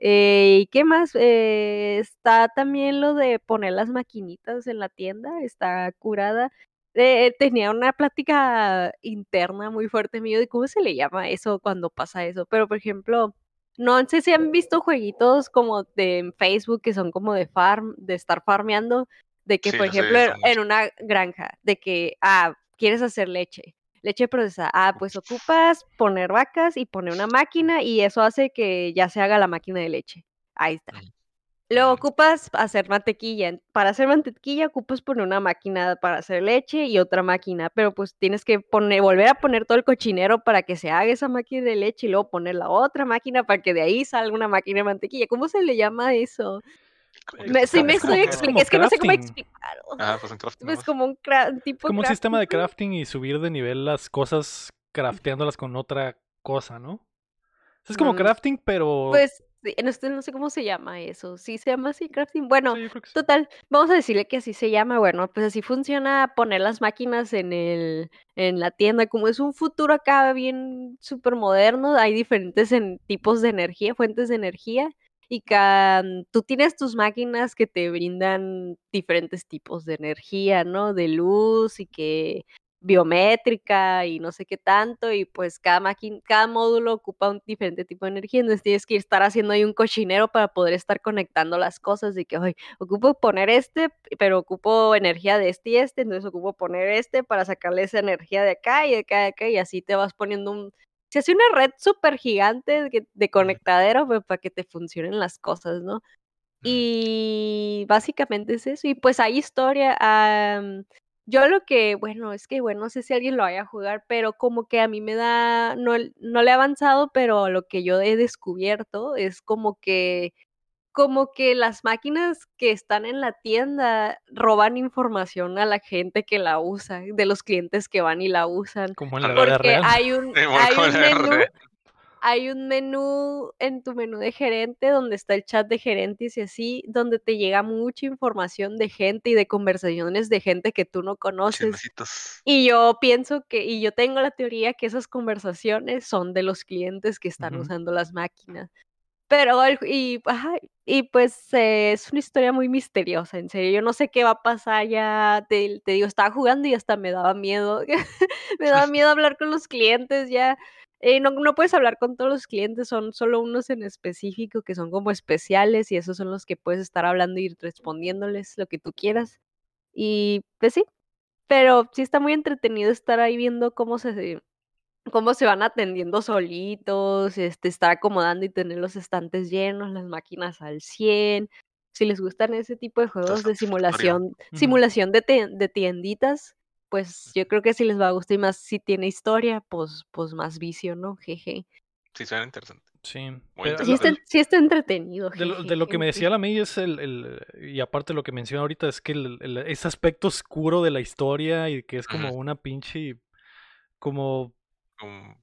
Eh, ¿Y qué más? Eh, está también lo de poner las maquinitas en la tienda, está curada. Eh, tenía una plática interna muy fuerte mío de cómo se le llama eso cuando pasa eso. Pero, por ejemplo, no sé si han visto jueguitos como de en Facebook que son como de farm, de estar farmeando, de que, Sí, por ejemplo, en una granja, de que, ah, quieres hacer leche, leche procesada, ah, pues ocupas poner vacas y poner una máquina y eso hace que ya se haga la máquina de leche. Ahí está. Luego ocupas hacer mantequilla. Para hacer mantequilla ocupas poner una máquina para hacer leche y otra máquina, pero pues tienes que poner, volver a poner todo el cochinero para que se haga esa máquina de leche y luego poner la otra máquina para que de ahí salga una máquina de mantequilla. ¿Cómo se le llama eso? Me, sí es me como- estoy es explicando, como es que no sé cómo explicarlo. Ah, pues en crafting. Nomás. como un cra- tipo Como un sistema de crafting. y subir de nivel las cosas crafteándolas con otra cosa, ¿no? Es como Mm, crafting, pero... Pues sí, no, sé- no sé cómo se llama eso. Sí se llama así crafting. Bueno, sí, sí. Total, vamos a decirle que así se llama. Bueno, pues así funciona poner las máquinas en el, en la tienda. Como es un futuro acá bien súper moderno, hay diferentes en- tipos de energía, fuentes de energía. Y ca- tú tienes tus máquinas que te brindan diferentes tipos de energía, ¿no? De luz y que biométrica y no sé qué tanto. Y pues cada máquina, cada módulo ocupa un diferente tipo de energía. Entonces tienes que estar haciendo ahí un cochinero para poder estar conectando las cosas. De que, "Ay, ocupo poner este, pero ocupo energía de este y este, entonces ocupo poner este para sacarle esa energía de acá y de acá y de acá, y así te vas poniendo un... Se hace una red súper gigante de, de conectadero pues, para que te funcionen las cosas, ¿no? Y básicamente es eso. Y pues hay historia. yo lo que, bueno, es que, bueno, no sé si alguien lo vaya a jugar, pero como que a mí me da, no, no le he avanzado, pero lo que yo he descubierto es como que como que las máquinas que están en la tienda roban información a la gente que la usa, de los clientes que van y la usan. Como en la Porque real. hay un, Sí, hay un menú, hay un menú en tu menú de gerente donde está el chat de gerentes y así, donde te llega mucha información de gente y de conversaciones de gente que tú no conoces. Y yo pienso que, y yo tengo la teoría que esas conversaciones son de los clientes que están usando las máquinas. Pero, y, ajá, y pues eh, es una historia muy misteriosa, en serio. Yo no sé qué va a pasar ya. Te, te digo, estaba jugando y hasta me daba miedo. me daba miedo hablar con los clientes ya. Eh, no, no puedes hablar con todos los clientes, son solo unos en específico que son como especiales y esos son los que puedes estar hablando y respondiéndoles lo que tú quieras. Y pues sí, pero sí está muy entretenido estar ahí viendo cómo se, cómo se van atendiendo solitos, este, estar acomodando y tener los estantes llenos, las máquinas al 100. Si les gustan ese tipo de juegos de simulación, simulación de, de tienditas, pues yo creo que sí les va a gustar y más si tiene historia, pues, pues más vicio, ¿no? Jeje. Sí, suena interesante. Sí. Pero- Sí está, sí está entretenido. De lo, de lo que me decía la May es el, el- y aparte lo que menciona ahorita es que el, el- ese aspecto oscuro de la historia y que es como una pinche como Como,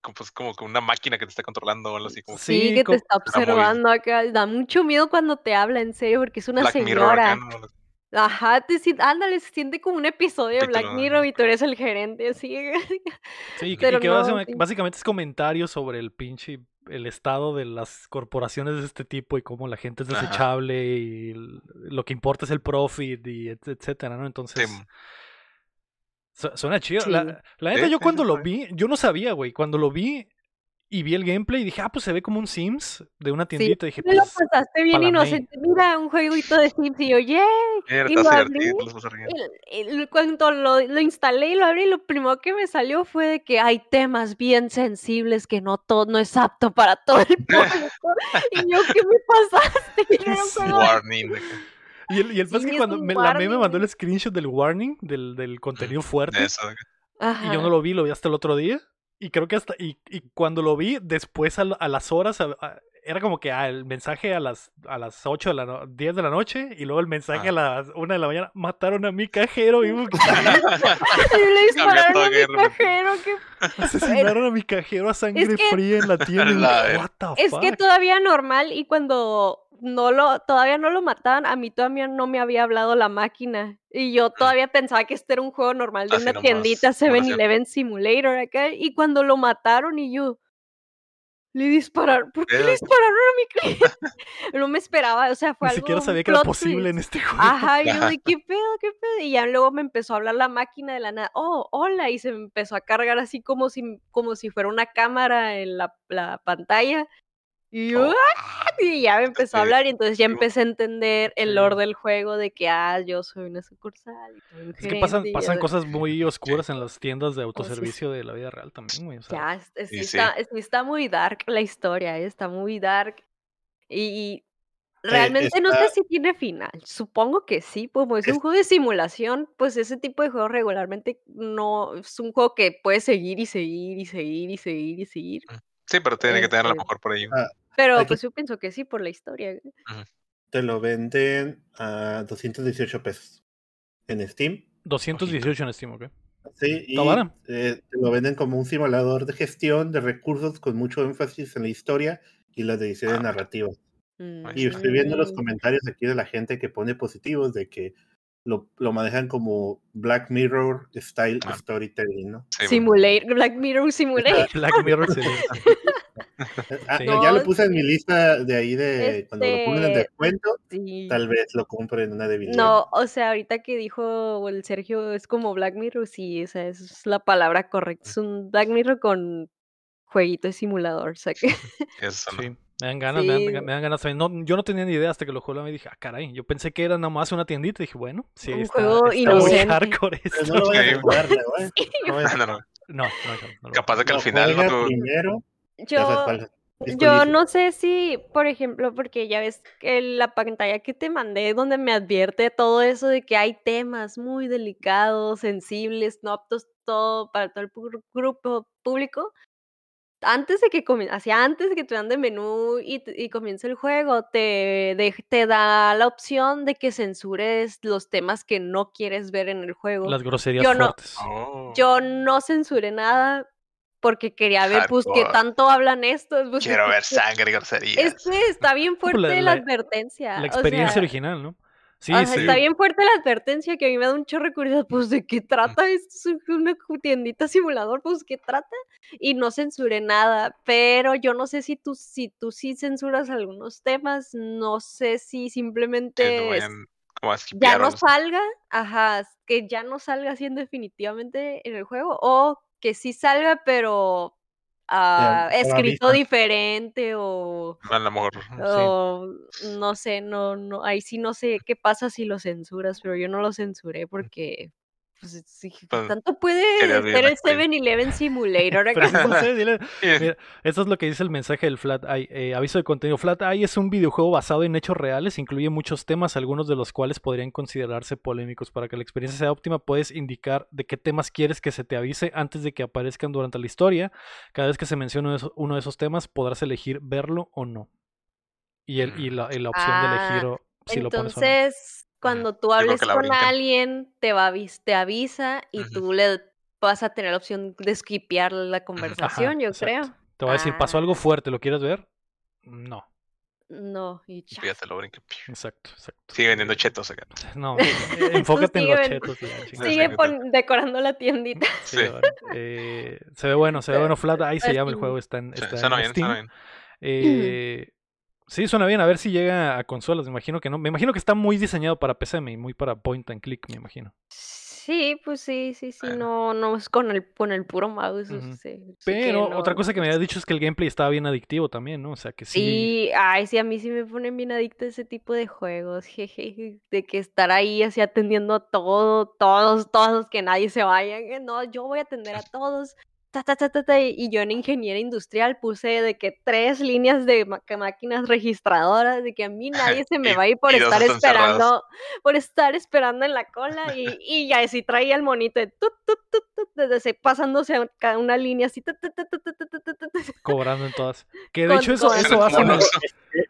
como, pues, como una máquina que te está controlando o algo así. Como Sí, sí, que te está Está muy- observando acá. Da mucho miedo cuando te habla, en serio, porque es una Black Mirror señora. acá, ¿no? Ajá, te ándale, se siente como un episodio de Black Mirror y tú eres el gerente, así. sí, y que, y pero que no, básicamente, sí. básicamente es comentario sobre el pinche el estado de las corporaciones de este tipo y cómo la gente es Ajá. desechable y lo que importa es el profit y et- etcétera, ¿no? Entonces Sí. Su- suena chido. Sí. La, la neta Sí, yo sí, cuando lo vi, yo no sabía, güey, cuando lo vi y vi el gameplay dije, ah, pues se ve como un Sims de una Sí, tiendita, dije, me lo pues pasaste bien inocente. Mira, un jueguito de Sims y yo, ¡yay! Mira, Y lo abrí. Y, y cuando lo, lo instalé y lo abrí, lo primero que me salió fue de que hay temas bien sensibles que no todo no es apto para todo el público. y yo, ¿qué me pasaste? Y de- Warning. Y el, y el pasa es Sí, que es cuando me- la me mandó el screenshot del warning, del, del contenido fuerte, eso. y yo no lo vi, lo vi hasta el otro día. Y creo que hasta, y, y cuando lo vi, después a, a las horas, a- a- era como que ah, el mensaje a las, a las 8 de la no- 10 de la noche, y luego el mensaje Ah. a las 1 de la mañana, mataron a mi cajero, y le dispararon a mi cajero. que- asesinaron a mi cajero a sangre que- fría en la tienda. La What the Es fuck? que todavía normal y cuando no lo, todavía no lo mataban, a mí todavía no me había hablado la máquina. Y yo todavía pensaba que este era un juego normal de Así una nomás, tiendita simulación. 7-Eleven Simulator acá. Y cuando lo mataron y yo, Le dispararon. ¿Por qué le dispararon a mi cliente? no me esperaba, o sea, fue Ni algo. siquiera un sabía que era posible en este juego. Ajá, y yo de qué pedo, qué pedo. Y ya luego me empezó a hablar la máquina de la nada. Oh, hola. Y se me empezó a cargar así como si, como si fuera una cámara en la, la pantalla. Y yo, Oh. "Ah", y ya me empezó a hablar. Y entonces ya empecé a entender el lore del juego de que, ah, yo soy una sucursal. y un Es que pasan, gerente", y pasan ya- cosas muy oscuras en las tiendas de autoservicio de la vida real también, güey. o sea, Ya, es- es- sí, está, sí está muy dark la historia, ¿eh? está muy dark. Y, y Eh, realmente no sé si tiene final. Supongo que sí, como es un Es- juego de simulación, pues ese tipo de juegos regularmente no es un juego que puede seguir y seguir y seguir y seguir y seguir. Sí, pero tiene que tener a lo Este, mejor por ahí. Ah, Pero Aquí- pues yo pienso que sí por la historia. Te lo venden a 218 pesos en Steam. 218 en Steam, ¿ok? Sí, y eh, te lo venden como un simulador de gestión de recursos con mucho énfasis en la historia y las decisiones Ah, narrativas. Y estoy viendo los Mm, comentarios aquí de la gente que pone positivos de que lo, lo manejan como Black Mirror style Ah. storytelling, ¿no? Simulator, Black Mirror Simulator. Black Mirror sería- Ah, Sí. Ya lo puse en mi lista de ahí de cuando lo pongan en Este, descuento, Sí. tal vez lo compren una debilidad. No, o sea, ahorita que dijo el Sergio es como Black Mirror, sí, o sea, esa es la palabra correcta. Es un Black Mirror con jueguito de simulador, o sea que Eso no. Sí, me dan ganas, me dan, me dan ganas también. No, yo no tenía ni idea hasta que lo jugué y dije, ah, caray, yo pensé que era nada más una tiendita. Y dije, bueno, sí, Un está, juego está muy hardcore esto. no lo a güey. No No, no, Capaz de que al final no primero, yo, yo no sé si, por ejemplo, porque ya ves que la pantalla que te mandé donde me advierte todo eso de que hay temas muy delicados, sensibles, no aptos todo para todo el grupo público. Antes de que comience, hacia antes de que te mande menú y, y comience el juego, te, de- te da la opción de que censures los temas que no quieres ver en el juego. Las groserías Yo no- fuertes. Oh, Yo no censuré nada porque quería ver, pues, qué tanto hablan estos. pues, Quiero ver sangre y groserías. Es que está bien fuerte la- la, la- advertencia. La o experiencia sea, original, ¿no? Sí, o sea, sí. está bien fuerte la advertencia que a mí me da un chorro de curiosidad. Pues, ¿de qué trata? ¿Es una tiendita simulador? Pues, ¿qué trata? Y no censuré nada. Pero yo no sé si tú, si tú sí censuras algunos temas. No sé si Que simplemente no es- vayan como a ya no salga, ajá, que ya no salga así en definitivamente en el juego, o que sí salga, pero ah, escrito diferente, o, A lo mejor. o no sé, no, no, ahí sí no sé qué pasa si lo censuras, pero yo no lo censuré porque pues, sí, ¿qué Pues, tanto puede ser el 7-Eleven Simulator no sé, dile- Mira, esto es lo que dice el mensaje del Flat Eye. Eh, aviso de contenido. Flat Eye es un videojuego basado en hechos reales, incluye muchos temas, algunos de los cuales podrían considerarse polémicos. Para que la experiencia sea óptima, puedes indicar de qué temas quieres que se te avise antes de que aparezcan durante la historia. Cada vez que se mencione uno de esos, temas, podrás elegir verlo o no. Y, el, y, la, y la opción de Ah, elegir o- si lo pones o no. Cuando tú hables con alguien, te va te avisa y tú le vas a tener la opción de skipear la conversación, yo exacto. creo. Te va a decir, pasó algo Ah. fuerte, ¿lo quieres ver? No. No, y. Fíjate, lo brinque. Exacto, exacto. Sigue vendiendo chetos acá. No, eh, enfócate en los ven- chetos. Sí, Sigue sí, pon- decorando la tiendita. Sí, Sí. eh, se ve bueno, se ve bueno. Flat Eye se Pues llama el sí. juego, está en, Sí, está Suena en bien, bien. Eh, sí, suena bien. A ver si llega a consolas. Me imagino que no. Me imagino que está muy diseñado para PC y muy para point and click, me imagino. Sí, pues sí, sí, sí, no, no es con el, con el puro mouse. sí Pero no- otra cosa que me habías dicho es que el gameplay estaba bien adictivo también, ¿no? O sea que sí. Sí, ay, sí, a mí sí me ponen bien adicta a ese tipo de juegos, jeje, de que estar ahí así atendiendo a todo, todos, todos, que nadie se vaya, no, yo voy a atender a todos, y yo en ingeniera industrial puse de que tres líneas de máquinas registradoras, de que a mí nadie se me va a ir por estar esperando, por estar esperando en la cola y, ya así traía el monito de tut, desde pasándose cada una línea así, cobrando en todas. Que de hecho eso, eso hacen.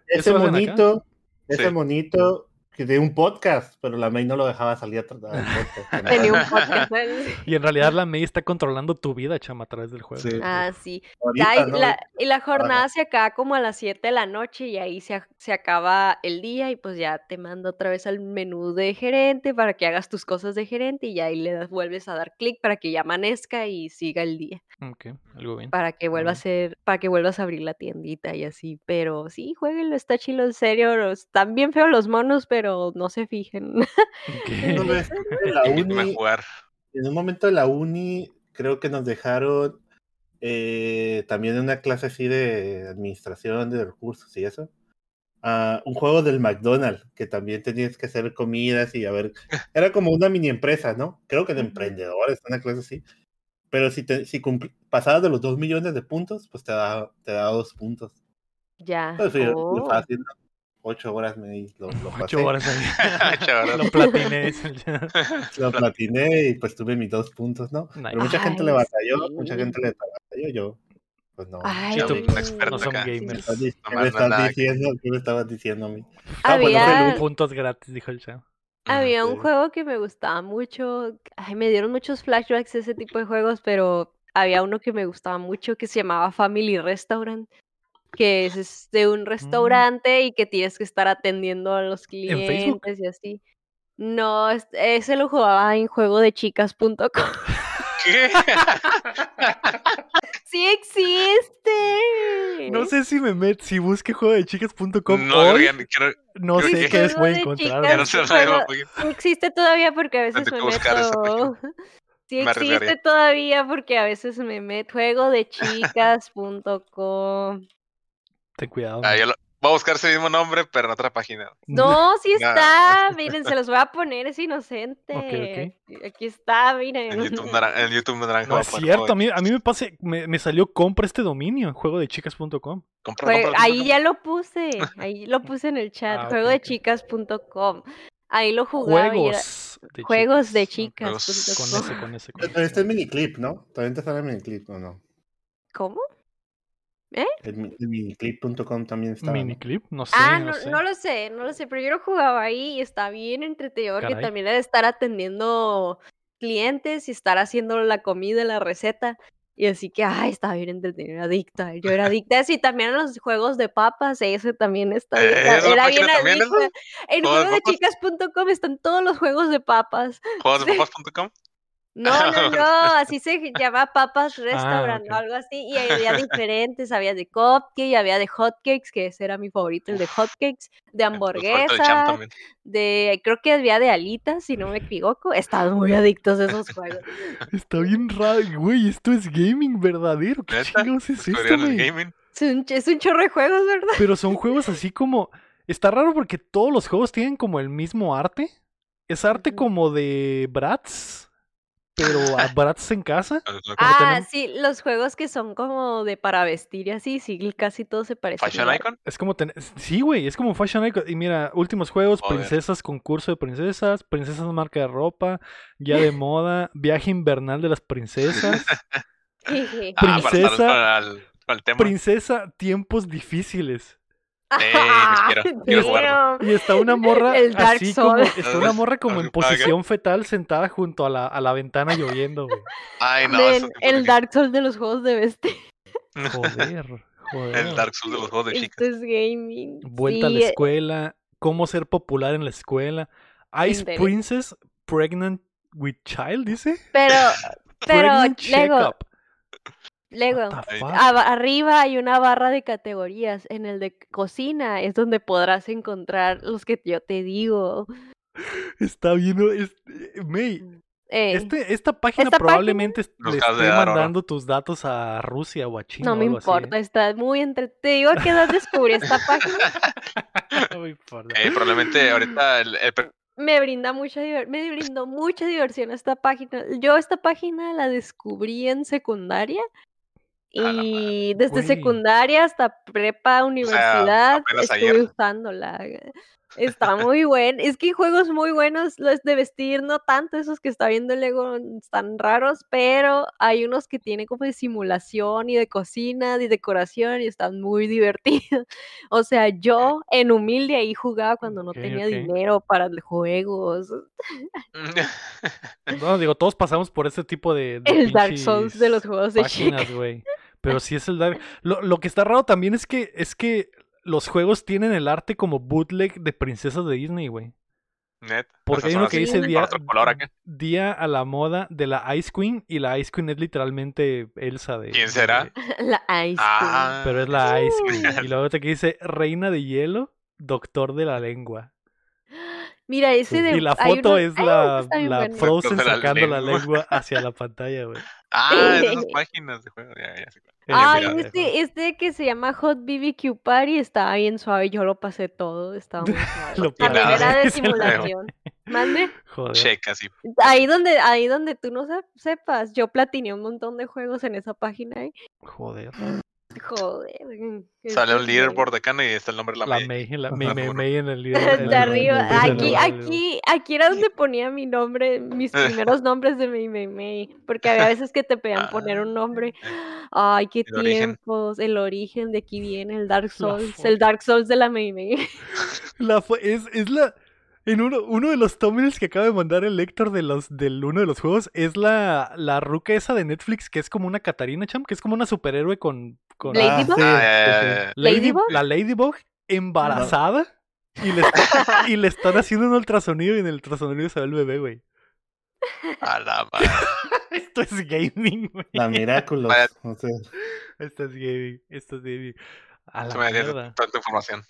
Ese monito, ese monito que tenía un podcast, pero la May no lo dejaba salir a tratar el podcast. Tenía un podcast. Y en realidad la May está controlando tu vida, chama, a través del juego. Sí. Ah, sí. Ahorita, y, ¿no? la, y la jornada se acaba como a las 7 de la noche y ahí se, se acaba el día y pues ya te manda otra vez al menú de gerente para que hagas tus cosas de gerente y ahí le das- vuelves a dar clic para que ya amanezca y siga el día, Ok, algo bien. para que vuelva a ser, para que vuelvas a abrir la tiendita y así. Pero sí, jueguenlo, está chilo, en serio. Están bien feos los monos, pero no se fijen. Ok. Una vez en la a uni, jugar. en un momento de la uni, creo que nos dejaron eh, también una clase así de administración de recursos y eso. ah, un juego del McDonald's, que también tenías que hacer comidas y a ver, era como una mini empresa, ¿no? Creo que de emprendedores, una clase así. Pero si, te, si pasabas de los dos millones de puntos, pues te da, te da dos puntos. ya. Oh. fácil, ¿no? Ocho horas me di- lo, lo pasé, Ocho horas. Lo platiné. lo platiné y pues tuve mis dos puntos, ¿no? Nice. Pero mucha gente le Ay, batalló, mucha gente le batalló, yo, pues no. Ay, Yo, tú, un experto no son acá. ¿Qué gamers. qué me no estás diciendo? ¿Qué me estabas diciendo a mí? Ah, bueno, Había- Puntos gratis, dijo el chavo. Había un Sí. juego que me gustaba mucho. Ay, me dieron muchos flashbacks de ese tipo de juegos, pero había uno que me gustaba mucho que se llamaba Family Restaurant, que es, de un restaurante y que tienes que estar atendiendo a los clientes y así. No, es- ese lo jugaba en juego de chicas.com. ¿Qué? ¡Sí existe! No sé si me met, si busque juego de chicas.com no, hoy, creo no creo sé que- qué les voy a encontrar. no porque- Sí existe todavía porque a veces me meto. Sí existe todavía porque a veces me meto juego de chicas.com. Ten cuidado. Ah, man. yo lo- voy a buscar ese mismo nombre, pero en otra página. No, sí está. Miren, se los voy a poner, es inocente. Aquí- Aquí está, En miren. YouTube, naran- en YouTube naranja. No es cierto, a de mí, a mí me, pase, me, me salió compra este dominio, juego de chicas.com. Ahí ya lo puse. Ahí lo puse en el chat. Ah, juego de chicas.com. Ahí lo jugaba. era- Juegos de Juegos de chicas. Ok, chicas. Con ese, con ese. Con Pero ese. este es miniclip, ¿no? También te sale miniclip, ¿o no? ¿Cómo? El, mi- el miniclip.com también está. Miniclip, no sé. Ah, no, no, sé. no lo sé, no lo sé, pero yo lo jugaba ahí y está bien entretenido porque Caray. también era de estar atendiendo clientes y estar haciendo la comida, la receta. Y así que, ay, estaba bien entretenido, era adicta. Yo era adicta. Sí, también a los juegos de papas, ese también está bien. Eh, ¿es la Era bien adicta. En ¿Juegos de papas? juegodechicas.com están todos los juegos de papas. Juegosdepapas.com. No, no, no, así se llama Papas Restaurant ok. o algo así. Y había diferentes, había de cupcake, había de hotcakes, que ese era mi favorito, el de hotcakes, de Los juegos del champ hamburguesa, también. de, creo que había de alitas, si no me equivoco. Estaban muy adictos a esos juegos. Está bien raro, güey. Esto es gaming verdadero. ¿Qué chingados es esto, güey? gaming. Es un, es un chorro de juegos, ¿verdad? Pero son juegos así como. Está raro porque todos los juegos tienen como el mismo arte. Es arte como de Bratz, pero Bratz en casa. Ah, tenemos- sí, los juegos que son como de para vestir y así, sí, casi todos se parecen. Fashion. Icon. Es como tener. Sí, güey, es como Fashion Icon. Y mira, últimos juegos: Joder. princesas, concurso de princesas, princesas marca de ropa, guía de moda, viaje invernal de las princesas. Ah, para Princesa- para el, para el tema. princesa, tiempos difíciles. Eh, quiero- quiero jugarlo. Damn. Y está una morra El Dark así como. Está una morra como en posición fetal sentada junto a la, a la ventana lloviendo, güey. Ay, no. Men, esos tipos el de- Dark Souls de los juegos de. Joder, joder. El Dark Souls de los juegos de chicas. Esto es gaming. Vuelta a la escuela, cómo ser popular en la escuela. Ice Interés. Princess Pregnant with Child, dice. Pero, pero, Lego, Aba- arriba hay una barra de categorías. En el de cocina es donde podrás encontrar los que yo te digo. Está viendo. Es, eh, May, Eh, este, esta página Esta probablemente le de esté mandando tus datos a Rusia o a China. no o me así, ¿eh? importa, está muy entre... Te digo a qué edad descubrí esta página. No me importa. Eh, probablemente ahorita el, Me brinda mucha diver- me brindó mucha diversión esta página. Yo esta página la descubrí en secundaria. Y desde secundaria hasta prepa, universidad, apenas estuve ayer. usándola. Está muy bueno. Es que hay juegos muy buenos, los de vestir, no tanto esos que está viendo el Lego están raros, pero hay unos que tienen como de simulación y de cocina y decoración y están muy divertidos. O sea, yo en humilde ahí jugaba cuando no tenía dinero para juegos. No, digo, todos pasamos por ese tipo de, de El Dark Souls de los juegos de páginas, güey. Pero sí es el Dark. Lo, lo que está raro también es que es que los juegos tienen el arte como bootleg de princesas de Disney, güey. Net. Porque hay uno que dice día, color a la moda de la Ice Queen y la Ice Queen es literalmente Elsa de... ¿Quién de- será? La Ice Queen. Ah, pero es la Ice. Queen. Y luego otra que dice Reina de Hielo, Doctor de la Lengua. Mira, ese de. Y la foto uno- es ¡Ay, la, bien la bueno! Frozen la sacando la lengua. hacia la pantalla, güey. Ah, esas páginas de juego. Ya. Eh, Ay, mira, este, este que se llama Hot BBQ Party estaba bien suave, yo lo pasé todo, estaba muy suave. Lo También era de simulación. Mande. Joder. Checa, sí. Ahí donde, ahí donde tú no se- sepas, yo platiné un montón de juegos en esa página ahí. Joder. Joder. Sale un leaderboard acá y está el nombre de la, La May. May, la May, Ajá. May, May en el De líder. en el- arriba. Aquí, aquí, aquí era donde ponía mi nombre, mis primeros nombres de May May May. Porque había veces que te pedían poner un nombre. Ay, qué El origen. tiempos. El origen de aquí viene el Dark Souls. El Dark Souls de la May May. La es, es la. En uno, uno de los thumbnails que acaba de mandar el Héctor de los, del uno de los juegos es la, la ruca esa de Netflix que es como una Catarina Champ, que es como una superhéroe con. con Ladybug. sí, Ah. La Ladybug embarazada y, le, está- y le están haciendo un ultrasonido y en el ultrasonido se ve el bebé, güey. A la madre. Esto es gaming, güey. La Miraculous. Vaya. o sea, Esto es gaming. Esto es gaming. A la me mierda. tanta información.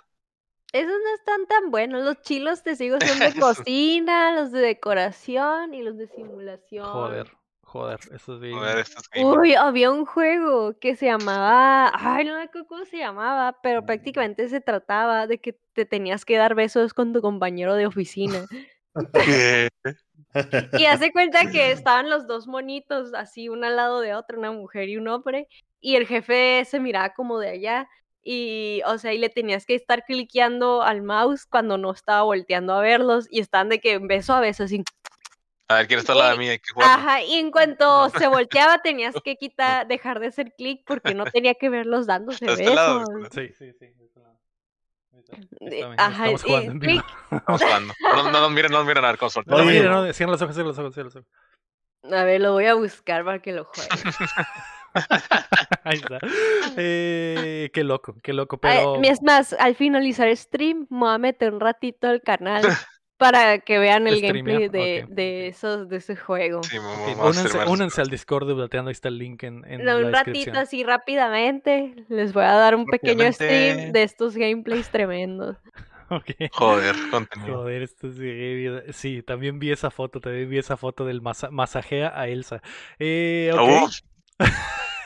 Esos no están tan buenos. Los chilos te sigo son de Esos- cocina, los de decoración y los de simulación. Joder, joder, eso es gaming. Joder, esto es gaming. Uy, había un juego que se llamaba, ay, no me acuerdo cómo se llamaba, pero prácticamente se trataba de que te tenías que dar besos con tu compañero de oficina. ¿Qué? Y hace cuenta que estaban los dos monitos así, uno al lado de otro, una mujer y un hombre, y el jefe se miraba como de allá. Y, o sea, y le tenías que estar cliqueando al mouse cuando no estaba volteando a verlos y estaban de que beso a beso así. A ver, ¿quién está al lado de mí? Hay que jugar. Ajá, y en cuanto se volteaba tenías que quitar, dejar de hacer clic porque no tenía que verlos dándose De este lado, besos. de Sí, sí, sí. de este lado. Mira, ajá, Estamos y jugando. Estamos jugando. No, no, no, miren, no, miren a ver cómo. No, mira, no, cierra los ojos, cierra los ojos, cierra los ojos. A ver, lo voy a buscar para que lo juegue. Ahí está. Eh, qué loco, qué loco, Ay, pero... Es más, al finalizar stream, me voy a meter un ratito al canal para que vean el gameplay de, esos, de ese juego. Sí, únanse, al Discord de ahí está el link en, en la un ratito así rápidamente, les voy a dar un pequeño stream de estos gameplays tremendos. Joder, contenido. Joder, esto es de- Sí, también vi esa foto, también vi esa foto del masa- masajea a Elsa. Eh, ok. Uh.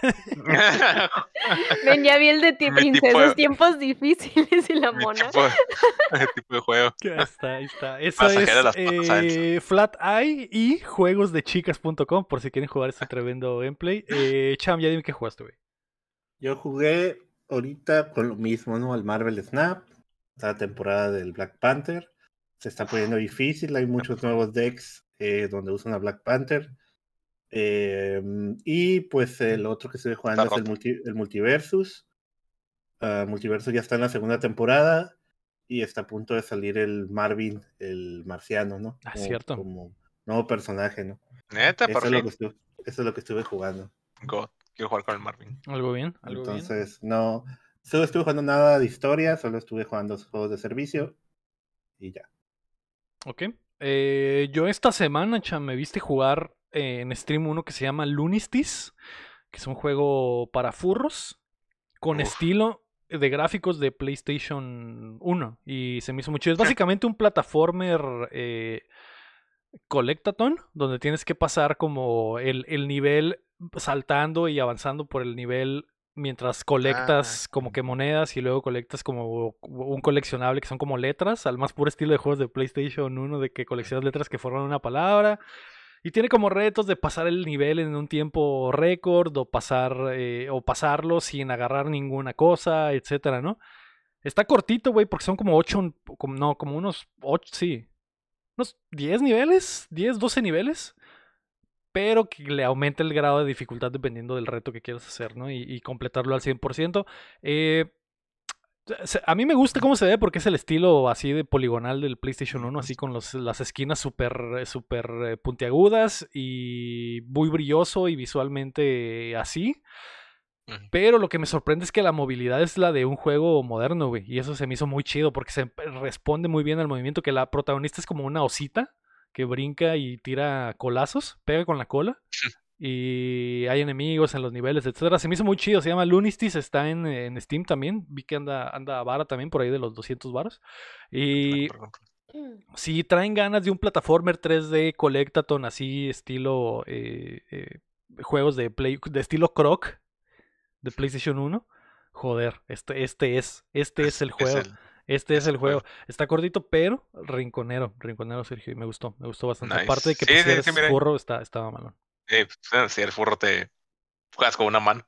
Ven, ya vi el de ti, princesas, de- tiempos difíciles y la Mi mona. tipo, de, tipo de juego. Ya está, ahí está. Eso Masajera es eh, Flat Eye y juegosdechicas.com por si quieren jugar este tremendo gameplay. Eh, Cham, ya dime qué jugaste, güey. Yo jugué ahorita con lo mismo, ¿no? Al Marvel Snap, la temporada del Black Panther. Se está poniendo difícil, hay muchos nuevos decks eh, donde usan a Black Panther. Eh, y pues el otro que estoy jugando Está es el, multi- el Multiversus. Ah, Multiversus ya está en la segunda temporada y está a punto de salir el Marvin, el marciano, ¿no? Ah, Como- cierto. Como nuevo personaje, ¿no? Neta, Eso por es, lo que estuve, eso es lo que estuve jugando. God, quiero jugar con el Marvin. Algo bien, algo bien. Entonces, no, solo estuve jugando nada de historia, solo estuve jugando juegos de servicio y ya. Ok. Eh, yo esta semana, Cham, me viste jugar eh, en stream uno que se llama Lunistis, que es un juego para furros, con Uf. estilo de gráficos de PlayStation 1. Y se me hizo mucho. Es básicamente un plataformer eh, collectathon, donde tienes que pasar como el, el nivel saltando y avanzando por el nivel mientras colectas como que monedas y luego colectas como un coleccionable que son como letras, al más puro estilo de juegos de PlayStation 1 de que coleccionas letras que forman una palabra. Y tiene como retos de pasar el nivel en un tiempo récord o pasar eh, o pasarlo sin agarrar ninguna cosa, etcétera, ¿no? Está cortito, güey, porque son como 8, como, no, como unos 8, sí. Unos 10 niveles, 10, 12 niveles. Pero que le aumente el grado de dificultad dependiendo del reto que quieras hacer, ¿no? Y, y completarlo al 100%. Eh, a mí me gusta cómo se ve porque es el estilo así de poligonal del PlayStation 1, así con los- las esquinas súper super eh, puntiagudas y muy brilloso y visualmente así. Pero lo que me sorprende es que la movilidad es la de un juego moderno, güey. Y eso se me hizo muy chido porque se responde muy bien al movimiento, que la protagonista es como una osita que brinca y tira colazos, pega con la cola. Y hay enemigos en los niveles, etcétera. Se me hizo muy chido. Se llama Lunistis, está en, en Steam también. Vi que anda, anda vara también, por ahí de los 200 varos. Y ejemplo. si traen ganas de un plataformer 3D Collectathon así, estilo eh, eh, juegos de Play, de estilo Croc de PlayStation 1, joder, este, este es, este es el juego. el- Este es el juego. Está cortito, pero rinconero. Rinconero, Sergio. Y me gustó. Me gustó bastante. Nice. Aparte de que Sí, pues, sí, eres sí, burro, está, estaba malón. Eh, pues, si eres furro, te juegas con una mano.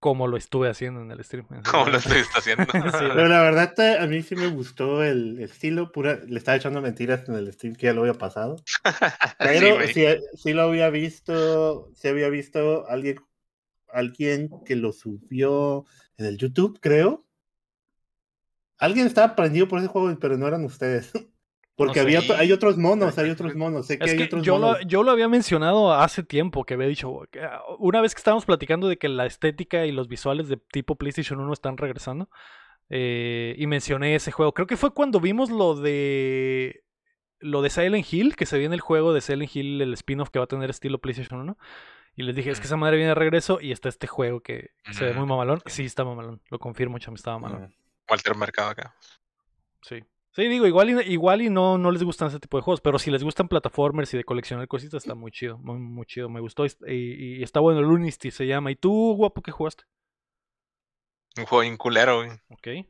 Como lo estuve haciendo en el stream. en Como lo estuviste haciendo. Sí, Pero la verdad, a mí sí me gustó el estilo. Pura, le estaba echando mentiras en el stream que ya lo había pasado. Pero sí lo había visto, sí había visto alguien, alguien que lo subió en el YouTube, creo. Alguien estaba prendido por ese juego, pero no eran ustedes. Porque sé. había, hay otros monos, hay otros monos. Sé que Es hay que otros yo lo, monos. yo lo había mencionado hace tiempo, que había dicho, ah, una vez que estábamos platicando de que la estética y los visuales de tipo PlayStation 1 están regresando, eh, y mencioné ese juego. Creo que fue cuando vimos lo de lo de Silent Hill, que se viene el juego de Silent Hill, el spin-off que va a tener estilo PlayStation 1. Y les dije, es que esa madre viene de regreso y está este juego que se ve muy mamalón. Sí, está mamalón. Lo confirmo, chamo, estaba mamalón. Walter Mercado acá. Sí. Sí, digo, igual y, igual y no, no les gustan ese tipo de juegos, pero si les gustan plataformers y de coleccionar cositas, está muy chido, muy, muy chido, me gustó y, está bueno, Lunisty se llama. ¿Y tú, guapo, qué jugaste? Un juego bien culero, güey. Ok.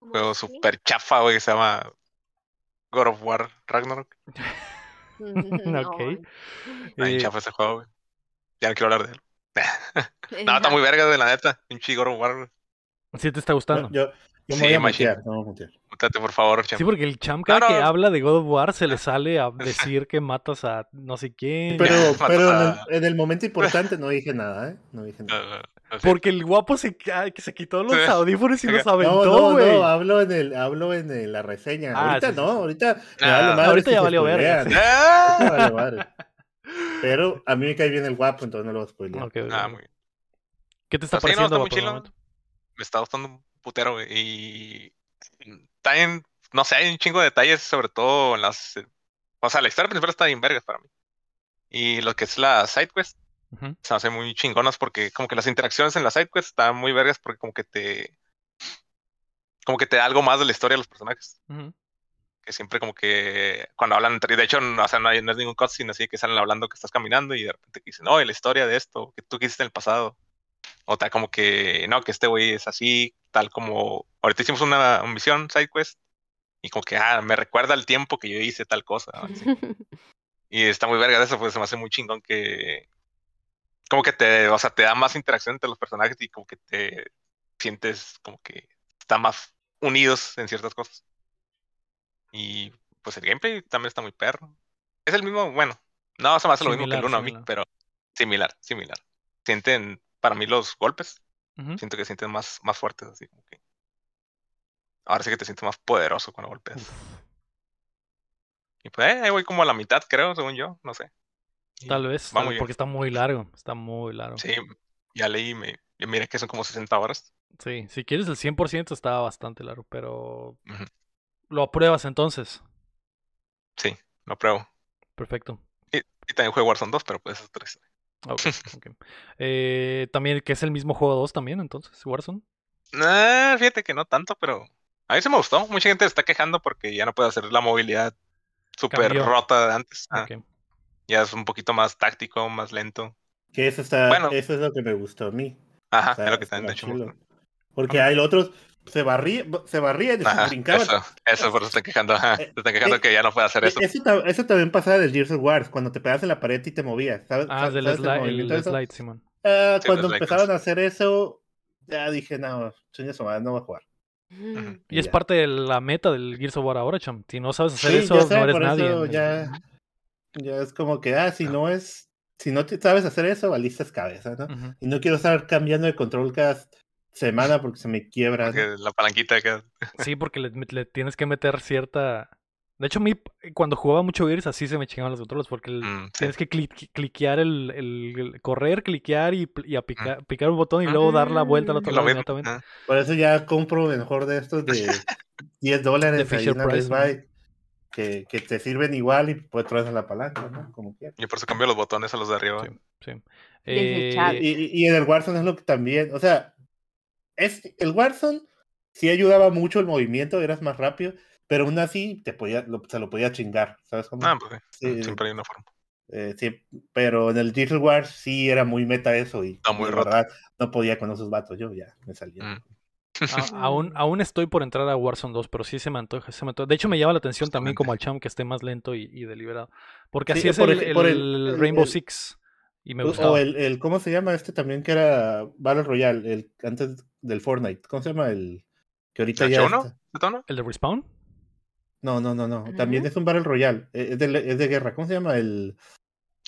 Un juego súper chafa, güey, que se llama God of War Ragnarok. ok. Ahí Eh, chafa ese juego, güey. Ya no quiero hablar de él. No, está muy verga, de la neta. Pinche God of War, güey. ¿Sí te está gustando? Yo, yo me Sí, voy a machine. mutear, no me voy a mutear. Mútate, por favor, champ. Sí, porque el champ cada No, no. que habla de God of War se le sale a decir que matas a no sé quién. Pero, en, a- el, en el momento importante no dije nada, ¿eh? No dije nada. Porque el guapo se, ah, que se quitó los audífonos y los No, aventó, no, güey. no, hablo en el, hablo en el- la reseña. Ah, ahorita sí, no, sí. ahorita me vale madre ahorita si ya valió verga, spoilean. sí. Me vale madre. Pero a mí me cae bien el guapo, entonces no lo voy a ok, ah, ok. muy bien. ¿Qué te está no, pareciendo, guapo? Me está gustando un putero, güey. Y también, no sé, hay un chingo de detalles, sobre todo en las. eh, O sea, la historia principal está bien vergas para mí. Y lo que es la side quest Ujú. se hace muy chingonas porque como que las interacciones en la side quest están muy vergas porque como que te. Como que te da algo más de la historia de los personajes. Que siempre como que cuando hablan entre. De hecho, no, o sea, no, hay, no es ningún cutscene así que salen hablando que estás caminando y de repente dicen, no, la historia de esto, que tú que hiciste en el pasado. O tal como que, no, que este güey es así, tal como. Ahorita hicimos una misión, side quest, y como que, ah, me recuerda al tiempo que yo hice tal cosa. ¿no? Así. Y está muy verga de eso, pues se me hace muy chingón que. Como que te, o sea, te da más interacción entre los personajes y como que te sientes como que están más unidos en ciertas cosas. Y pues el gameplay también está muy perro. Es el mismo, bueno, no se me hace lo mismo que el Similar, uno a mí, pero similar, similar. Sienten, para mí, los golpes, Siento que sientes más, más fuertes, así como. Ahora sí que te sientes más poderoso cuando golpeas. Y pues eh, ahí voy como a la mitad, creo, según yo, no sé. Tal vez, porque está muy largo, está muy largo. Sí, ya leí, me, miré que son como 60 horas. Sí, si quieres el 100% está bastante largo, pero... ¿Lo apruebas entonces? Sí, lo apruebo. Perfecto. Y, también juego Warzone 2, pero pues es 3. Okay, okay. Eh, también que es el mismo juego 2 también, entonces, Warzone. Nah, fíjate que no tanto, pero a mí se me gustó. Mucha gente está quejando porque ya no puede hacer la movilidad súper rota de antes. Ah, ya es un poquito más táctico, más lento. Que eso está, bueno. eso es lo que me gustó a mí. Ajá, o sea, es lo que también Porque hay otros, se barría, se barrían y Ajá, brincaban. eso, eso por eso se están quejando. Ajá, se están quejando eh, que ya no puede hacer E- eso. Eso, eso también pasaba del Gears of War, cuando te pegas en la pared y te movías. ¿Sabes, Ah, sabes del el slide, el slide, Simón. Ah, Sí, cuando empezaron a hacer eso, ya dije, no, madre, no voy a jugar. Mm. Y es ya. parte de la meta del Gears of War ahora, cham. Si no sabes hacer Sí, eso, sé, no eres por nadie. eso ya, ya es como que, ah, si no es, si no te sabes hacer eso, valiste cabeza, ¿no? Ujú. Y no quiero estar cambiando de control cada semana porque se me quiebra. la palanquita que Sí, porque le, le tienes que meter cierta. De hecho, a mí, cuando jugaba mucho Gears, así se me chingaban los controles, porque el- Mm, sí. tienes que cli- cliquear el, el- el- correr, cliquear y, y a pica- picar un botón y luego dar la vuelta al otro Lo lado inmediatamente. Ah, Por eso ya compro mejor de estos de 10 De dólares ahí Fisher en la Price, Best Buy, que, que te sirven igual y puedes traer la palanca, ¿no? Como quieras. Yo por eso cambio los botones a los de arriba. Sí, sí. Eh, Y, y- y en el Warzone es lo que también, o sea, es el Warzone sí ayudaba mucho el movimiento, eras más rápido, pero aún así te podía, lo- se lo podía chingar, ¿sabes cómo? Ah, pues sí. Sí. Siempre hay una forma. Eh, sí, pero en el Digital Wars sí era muy meta eso y muy verdad no podía con esos vatos, yo ya me salía. Mm. a- aún, aún estoy por entrar a Warzone 2, pero sí se me antoja. se me antoja. De hecho, me llama la atención también como al cham que esté más lento y, y deliberado. Porque Sí, así es por el, por el Rainbow el- Six. Y me O- gustaba. o el, el, ¿cómo se llama este también que era Battle Royale, el antes del Fortnite? ¿Cómo se llama el que ahorita ya ¿H1? está? ¿De tono? ¿El de Respawn? No, no, no, no. También es un Battle Royale, eh, es de, es de guerra. ¿Cómo se llama el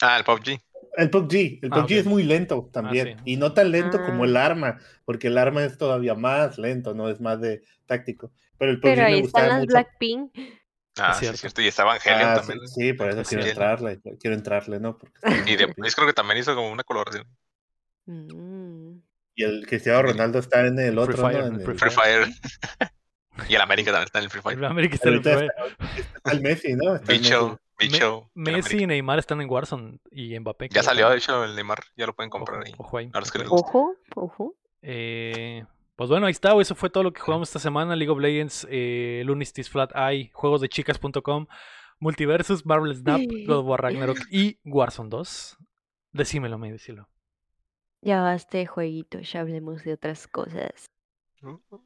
Ah, el PUBG. El PUBG, el Ah, PUBG es muy lento también. sí. Y no tan lento como Ah. el arma, porque el arma es todavía más lento, no es más de táctico. Pero el PUBG Pero me ahí gustaba están las mucho. Blackpink. Ah, sí, cierto. es cierto. Y está Evangelion Ah, también. sí, por eso Es quiero entrarle, quiero entrarle, ¿no? Porque Y después creo que también hizo como una coloración. Mm. Y el Cristiano Ronaldo está en el Free otro, Fire, ¿no? en En Free el- Free Fire. y el América también está en el Free El Fire. América está en el Free está, está el Messi, ¿no? Está el Bicho, Messi. bicho. Me- el Messi y Neymar están en Warzone y Mbappé. Ya salió, de hecho, el Neymar. Ya lo pueden comprar Ojo, ahí. ojo ahí. Ojo, ojo. Eh, pues bueno, ahí está, eso fue todo lo que jugamos esta semana. League of Legends, eh, Lunistis Flat Eye, juegos de chicas.com, Multiversus, Marvel Snap, God of War Ragnarok y Warzone 2. Decímelo, me decílo. Ya basta de jueguitos, ya hablemos de otras cosas.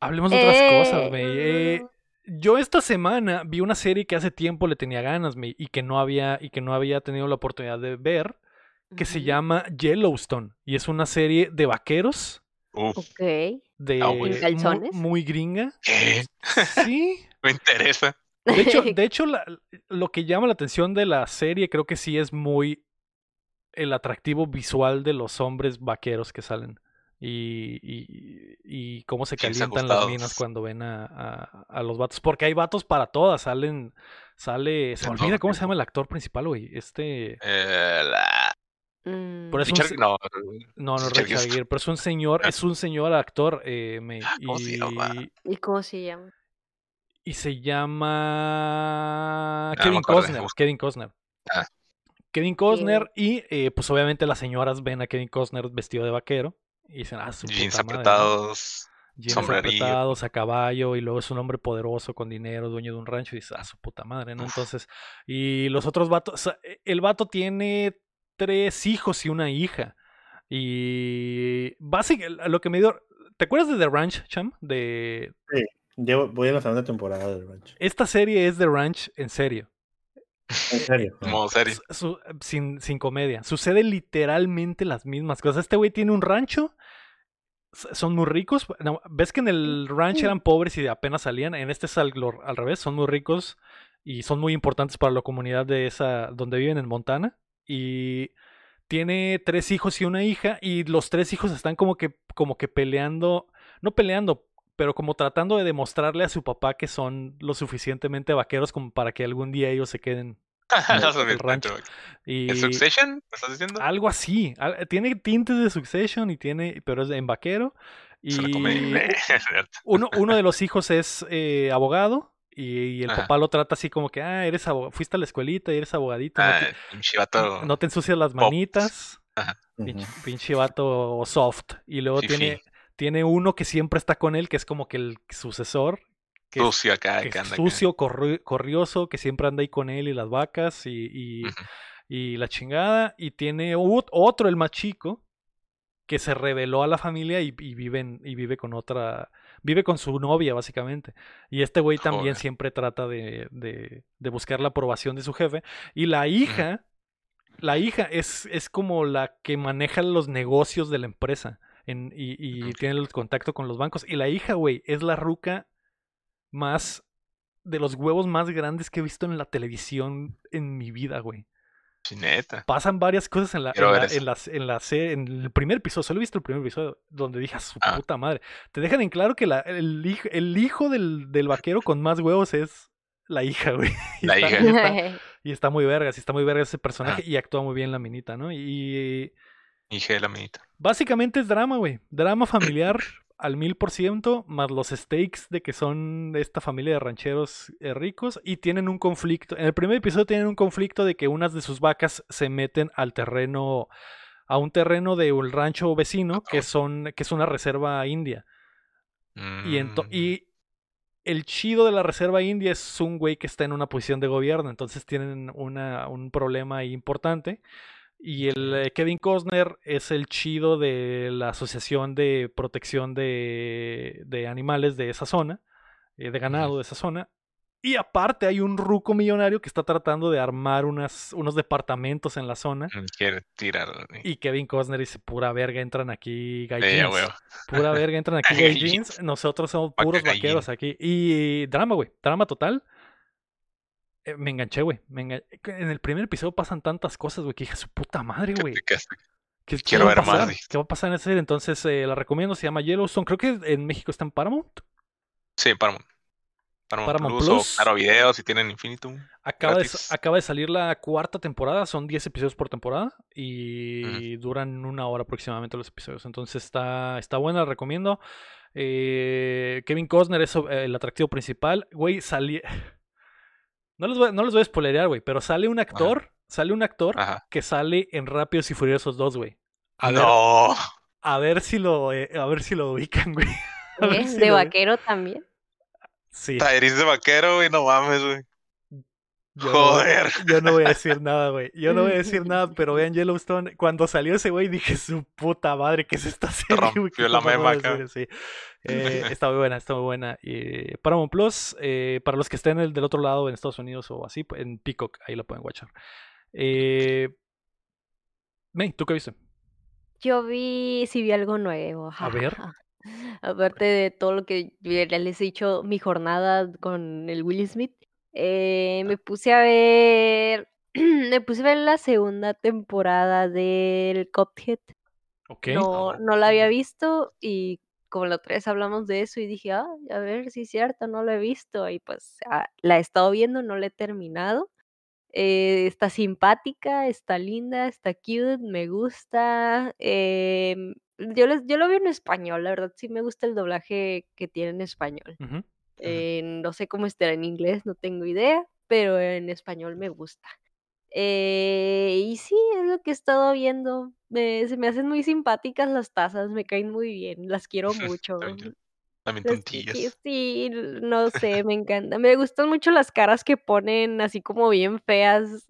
Hablemos de otras cosas, Eh, güey. Eh, yo esta semana vi una serie que hace tiempo le tenía ganas, me, y que no había y que no había tenido la oportunidad de ver, que se llama Yellowstone y es una serie de vaqueros Uf, Ok. de Ah, calzones? muy gringa. ¿qué? Sí. Me interesa. De hecho, de hecho la- lo que llama la atención de la serie creo que sí es muy el atractivo visual de los hombres vaqueros que salen. Y, y, y cómo se calientan las minas cuando ven a, a- a los vatos. Porque hay vatos para todas. Salen, sale, se me olvida cómo se llama el actor principal, güey. Este, Eh, la... Mm, Por eso- un Richard- se- no, no, no, Richard Richard Gere. Pero es un señor, Ah. es un señor actor, eh, me- ¿Cómo se llama? y, ¿Y cómo se llama? y se llama Ah, Kevin Costner. Kevin Costner. Ah. Kevin Costner y eh, pues obviamente las señoras ven a Kevin Costner vestido de vaquero y dicen, ah, su jeans puta madre, ¿no?". apretados. Jeans sombrerillo. apretados a caballo y luego es un hombre poderoso con dinero, dueño de un rancho y dices, ah, su puta madre, ¿no? Uf. Entonces, y los otros vatos, o sea, e- el vato tiene tres hijos y una hija. Y básicamente, lo que me dio, ¿te acuerdas de The Ranch, Cham? De Llevo, voy a la segunda temporada del Ranch. esta serie es The Ranch en serio. En serio. Como. Su- su- sin, sin comedia. Sucede literalmente las mismas cosas. Este güey tiene un rancho. Son muy ricos. no, ¿Ves que en el ranch eran pobres y apenas salían? En este es al revés. Son muy ricos y son muy importantes para la comunidad de esa donde viven en Montana. Y tiene tres hijos y una hija. Y los tres hijos están como que, como que peleando. No peleando, pero como tratando de demostrarle a su papá que son lo suficientemente vaqueros como para que algún día ellos se queden el rancho. y ¿En Succession? ¿Me estás diciendo? algo así tiene tintes de Succession y tiene pero es en vaquero y uno, uno de los hijos es eh, abogado y, y el Ajá. papá lo trata así como que ah eres fuiste a la escuelita y eres abogadito no Ah, te- pinche vato. no te ensucias las Pop. manitas Ujú. pinche, pinche vato soft y luego tiene tiene uno que siempre está con él que es como que el sucesor que Sucio acá, que que es anda acá. sucio, corri- corrioso, que siempre anda ahí con él y las vacas y, y, la chingada. Y tiene ot- otro, el más chico, que se reveló a la familia y, y vive, en- y vive con otra, vive con su novia básicamente. Y este güey también siempre trata de, de, de buscar la aprobación de su jefe. Y la hija, la hija es, es como la que maneja los negocios de la empresa. en- y y tiene el contacto con los bancos. Y la hija, güey, es la ruca más de los huevos más grandes que he visto en la televisión en mi vida, güey. Sí, neta. Pasan varias cosas en la, en, la, en, la- en la serie- en el primer episodio. Solo he visto el primer episodio donde dije a su Ah. puta madre. Te dejan en claro que la- el, hijo, el hijo del, del vaquero con más huevos es la hija, güey. Y La está- hija. Y está, y está muy verga, sí está muy verga ese personaje Ah. y actúa muy bien la minita, ¿no? Y Hija de la minita. básicamente es drama, güey. Drama familiar al mil por ciento, más los stakes de que son esta familia de rancheros eh, ricos y tienen un conflicto. En el primer episodio tienen un conflicto de que unas de sus vacas se meten al terreno, a un terreno de un rancho vecino que son, que es una reserva india. Y, Mm, y el chido de la reserva india es un güey que está en una posición de gobierno, entonces tienen una, un problema ahí importante. Y el eh, Kevin Costner es el chido de la Asociación de Protección de, de Animales de esa zona, eh, de ganado de esa zona. Y aparte hay un ruco millonario que está tratando de armar unas, unos departamentos en la zona. Quiere tirar. Y Kevin Costner dice, pura verga, entran aquí Eh, gallinas. huevo. Pura verga, entran aquí Gay gay jeans. jeans. Nosotros somos puros vaqueros aquí. Y drama, güey. Drama total. Eh, me enganché, güey. engan- En el primer episodio pasan tantas cosas, güey, que dije, su puta madre, güey. ¿Qué, quiero ver más, pasar? dijiste. ¿Qué va a pasar en esa serie? Entonces eh, la recomiendo. Se llama Yellowstone. Creo que en México está en Paramount. Sí, Paramount. Paramount, Paramount Plus, Plus. o Claro Video si tienen Infinitum. Acaba de, acaba de salir la cuarta temporada, son 10 episodios por temporada y duran una hora aproximadamente los episodios. Entonces está, está buena, la recomiendo. Eh, Kevin Costner es el atractivo principal. Güey, salí... No les voy, no les voy a spoilerear, güey, pero sale un actor, sale un actor Ajá. que sale en Rápidos y Furiosos 2, güey. A ver, No. a ver si lo, eh, a ver si lo ubican, güey. Si De vaquero también. Sí. Tyrese de vaquero, güey, no mames, güey. Yo no- Joder. yo no voy a decir nada, güey. Yo no voy a decir nada, pero vean Yellowstone. Cuando salió ese güey dije, su puta madre, ¿qué es esta serie? rompió la está mema acá. serie?" Sí. Eh, está muy buena, está muy buena. Y Paramount Plus, eh, para los que estén el- del otro lado en Estados Unidos o así, pues, en Peacock, ahí lo pueden watchar. Eh... May, ¿tú qué viste? Yo vi, sí vi algo nuevo. A ver. Aparte de todo lo que les he dicho, mi jornada con el Will Smith, eh, me puse a ver, me puse a ver la segunda temporada del Cuphead. Ok. No, no la había visto y como la otra vez hablamos de eso y dije, ah, a ver si es cierto, no lo he visto y pues ah, la he estado viendo, no la he terminado. Eh, está simpática, está linda, está cute, me gusta. em, yo, les- yo lo veo en español, la verdad sí me gusta el doblaje que tiene en español. Eh, no sé cómo estará en inglés, no tengo idea, pero en español me gusta. Eh, y sí, es lo que he estado viendo. me- se me hacen muy simpáticas las tazas, me caen muy bien, las quiero mucho. También También Las tontillas. sí, no sé, me encanta. Me gustan mucho las caras que ponen así como bien feas,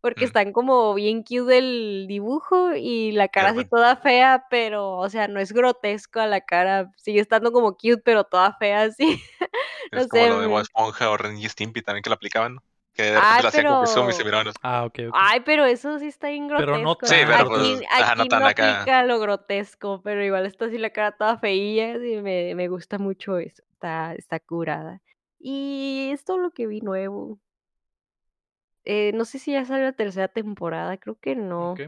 porque Mm. están como bien cute el dibujo y la cara así bueno. toda fea, pero, o sea, no es grotesco a la cara, sigue estando como cute, pero toda fea así. No Es como sé, lo de Bob Esponja o Ren y Stimpy también que lo aplicaban, ¿no? Que de Ay, repente lo hacían como que pero- zoom y se miraban los- Ah, ok, ok. Ay, pero eso sí está bien Pero grotesco. no Sí, pero aquí, pues, ajá, no aquí tan no acá. aplica lo grotesco, pero igual está así la cara toda feilla y me, me gusta mucho eso. Está, está curada. Y es todo lo que vi nuevo. Eh, no sé si ya sale la tercera temporada, creo que no. Ok.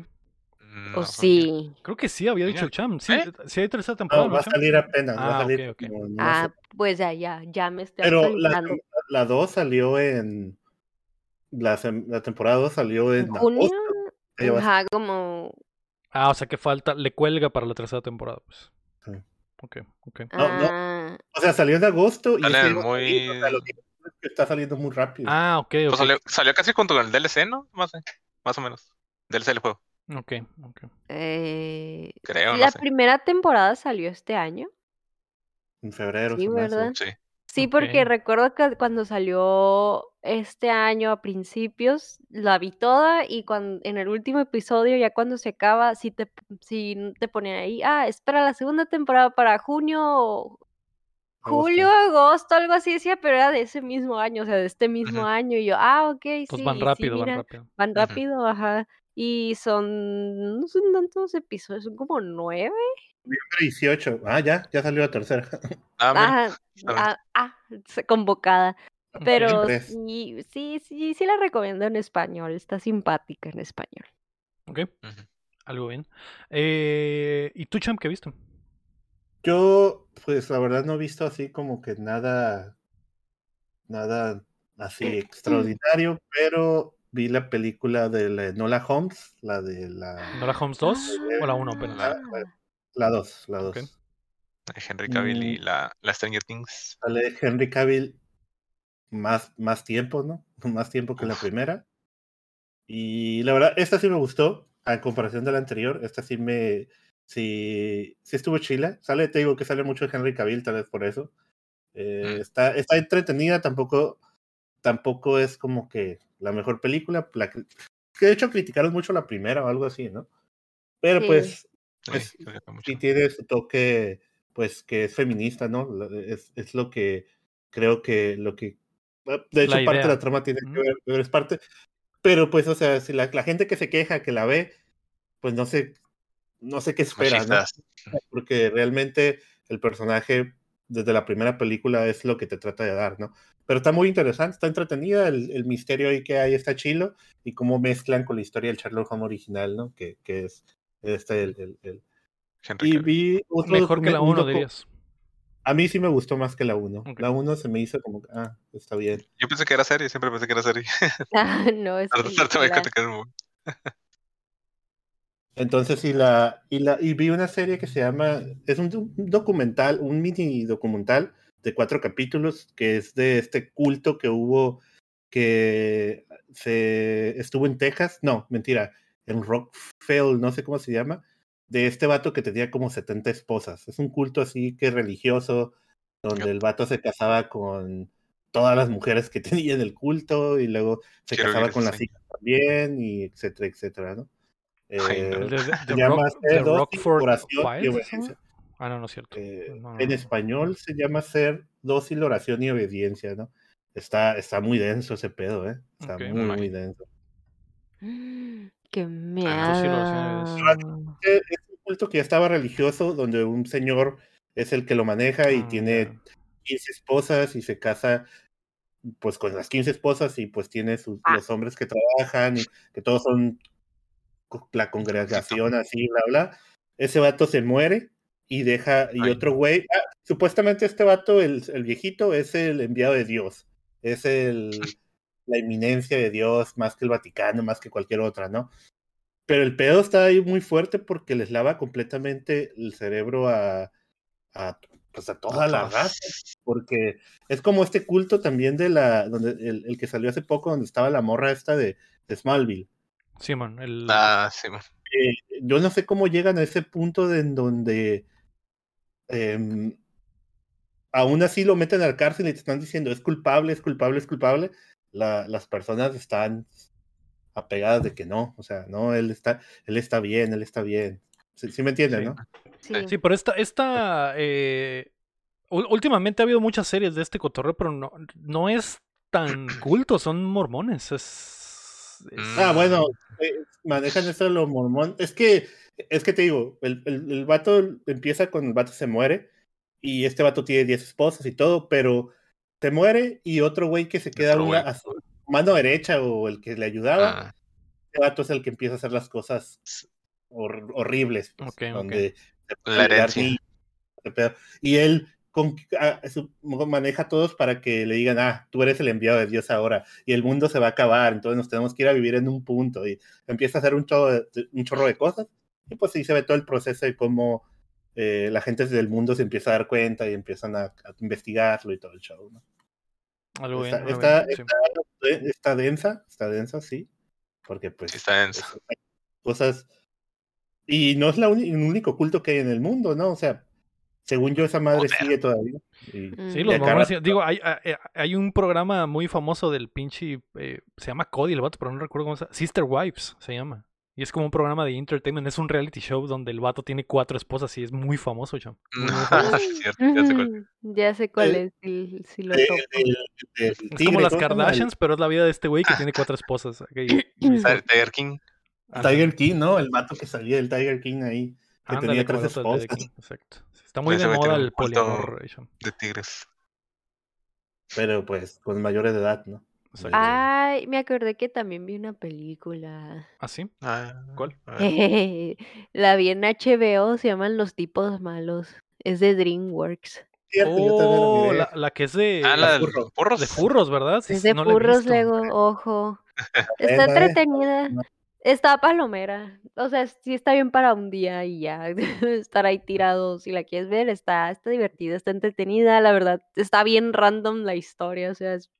Mm, O sí. Creo que sí, había dicho Cham. Sí, ¿Eh? sí hay tercera temporada. No, va a salir apenas. va Ah, a salir ok, ok. como en una Ah, pues ya, ya, ya me estoy Pero la, actualizando. la 2 salió en. La, la temporada 2 salió en. ¿En junio? va a Ajá, como... Ah, o sea que falta, le cuelga para la tercera temporada, pues. Sí. Ok, ok. No, no. ah, O sea, salió en agosto y Sale este iba a muy- salir, o sea, lo que pasa es que está saliendo muy rápido. Ah, ok, Pues ok. salió, salió casi junto con el DLC, ¿no? Más, más o menos. DLC del juego, Ok, ok. eh, creo, la no sé. primera temporada salió este año. En febrero. Sí. ¿verdad? Sí. Sí, porque recuerdo que cuando salió este año a principios, la vi toda y cuando, en el último episodio, ya cuando se acaba, sí te, sí te ponían ahí, ah, espera la segunda temporada para junio, o julio, agosto, algo así decía, pero era de ese mismo año, o sea, de este mismo año. Y yo, ah, ok, Pues sí, van sí, rápido, van rápido. van rápido, ajá. Y son, no son tantos episodios, son como nueve. Noviembre 18. Ah, ya, ya salió la tercera. Ah, Ah, ah, ah, convocada. Pero Tres. sí, sí, sí, sí la recomiendo en español. Está simpática en español. Ok, algo bien. Eh, ¿Y tú, Champ, qué viste? Yo, pues la verdad no he visto así como que nada, nada así extraordinario, pero vi la película de la Nola Holmes, la de la, ¿No la Holmes 2 o la 1 apenas? La- Ah, la 2, la 2. Ok. Henry Cavill y Mm. la, la Stranger Things. Sale Henry Cavill más, más tiempo, ¿no? Más tiempo que la Uf. primera. Y la verdad, esta sí me gustó, a comparación de la anterior. Esta sí me. Sí, sí estuvo chila. Sale, te digo que sale mucho Henry Cavill, tal vez por eso. Eh, Mm. está, está entretenida, tampoco, tampoco es como que la mejor película. La que, de hecho criticaron mucho la primera o algo así, ¿no? Pero Sí. pues Sí, Pues, sí tiene su toque, pues que es feminista, ¿no? Es, es lo que creo que lo que ah, de hecho parte de la trama tiene que ver, pero es parte, pero pues o sea, si la, la gente que se queja, que la ve, pues no sé, no sé qué espera, ¿no? Porque realmente el personaje desde la primera película es lo que te trata de dar, ¿no? Pero está muy interesante, está entretenida, el, el misterio ahí que hay está chilo y cómo mezclan con la historia del Sherlock Holmes original, ¿no? Que, que es este el, el- y vi otro Mejor que la documen- un 1, docu- dirías. A mí sí me gustó más que la 1. Ok. La 1 se me hizo como, ah, está bien. Yo pensé que era serie, siempre pensé que era serie. Ah, no, es Entonces, y la, y la, y vi una serie que se llama, es un documental, un mini documental de cuatro capítulos, que es de este culto que hubo, que se estuvo en Texas, no, mentira, en Rockfell, no sé cómo se llama, de este vato que tenía como 70 esposas. Es un culto así que religioso, donde Yep. el vato se casaba con todas las mujeres que tenía en el culto y luego se Quiero casaba con las hijas también, y etcétera, etcétera, ¿no? Ay, no. Eh, The, the- the Rock- Rockford Ah, no, no es cierto. Eh, No, no, en no. español se llama ser dócil, oración y obediencia, ¿no? Está, está muy denso ese pedo, ¿eh? Está muy, muy denso. Qué Ah, miedo. Eh, Es un culto que ya estaba religioso, donde un señor es el que lo maneja y Ah, tiene ya. 15 esposas y se casa pues con las 15 esposas y pues tiene sus, Ah. los hombres que trabajan y que todos son la congregación así, bla, bla. Ese vato se muere y deja, y Ay, otro güey, ah, supuestamente este vato, el, el viejito, es el enviado de Dios, es el, la eminencia de Dios, más que el Vaticano, más que cualquier otra, ¿no? Pero el pedo está ahí muy fuerte porque les lava completamente el cerebro a, a, pues a toda la raza porque es como este culto también de la, donde el, el que salió hace poco, donde estaba la morra esta de, de Smallville. Simón, el. Ah, sí, man. Eh, yo no sé cómo llegan a ese punto de en donde em, aún así lo meten a la cárcel y te están diciendo es culpable, es culpable, es culpable. La- las personas están apegadas de que no, o sea, no, él está, él está bien, él está bien. Sí, sí me entienden, Sí. ¿no? Sí. Sí, pero esta, esta eh, últimamente ha habido muchas series de este cotorreo, pero no, no es tan culto, son mormones. Es, es- Ah, Mm. bueno, eh, manejan eso de los mormón. Es que, es que te digo, el, el, el vato empieza con el vato se muere y este vato tiene 10 esposas y todo, pero se muere y otro güey que se queda una- a su mano derecha o el que le ayudaba, Ah, este vato es el que empieza a hacer las cosas hor- horribles, pues, Ok, ok. donde se puede La herencia. Y él con, a- su- maneja a todos para que le digan, ah, tú eres el enviado de Dios ahora, y el mundo se va a acabar, entonces nos tenemos que ir a vivir en un punto, y empieza a hacer un chorro de, un chorro de cosas, y pues sí se ve todo el proceso de cómo eh, la gente del mundo se empieza a dar cuenta y empiezan a, a investigarlo y todo el show, ¿no? algo bien, Está, algo está, bien, sí. está- está densa, está densa, sí, porque pues está denso. es- cosas. Y no es la uni- el único culto que hay en el mundo, ¿no? O sea, según yo, esa madre Joder. sigue todavía. Y-. Sí, y los mormones, rato- digo, hay, hay, hay un programa muy famoso del pinche, eh, se llama Cody el vato, pero no recuerdo cómo se llama, Sister Wives se llama. Y es como un programa de entertainment, es un reality show donde el vato tiene cuatro esposas y es muy famoso. Sí, es cierto, ya sé cuál. Ya sé cuál Eh, es, sí, sí lo del Es como las. Kardashians, pero es la vida de este güey que tiene cuatro esposas. ok, y- y- Tiger King. Tiger King, ¿no? El vato que salía del Tiger King ahí. Que Ándale, tenía tres el esposas. King, Exacto. Está muy de moda el poliamor. De tigres. Pero pues con mayores de edad, ¿no? Ay, me acordé que también vi una película. ¿Ah, sí? Ah, ¿Cuál? La vi en HBO, se llaman Los Tipos Malos. Es de DreamWorks. Cierto, yo también lo Oh, la, la que es de, Ah, la de furros. de furros, ¿verdad? Sí, Es de no furros, luego, ojo. Está entretenida. Está palomera. O sea, sí está bien para un día y ya estar ahí tirado. Si la quieres ver, está, está divertida, está entretenida. La verdad, está bien random la historia. O sea, es,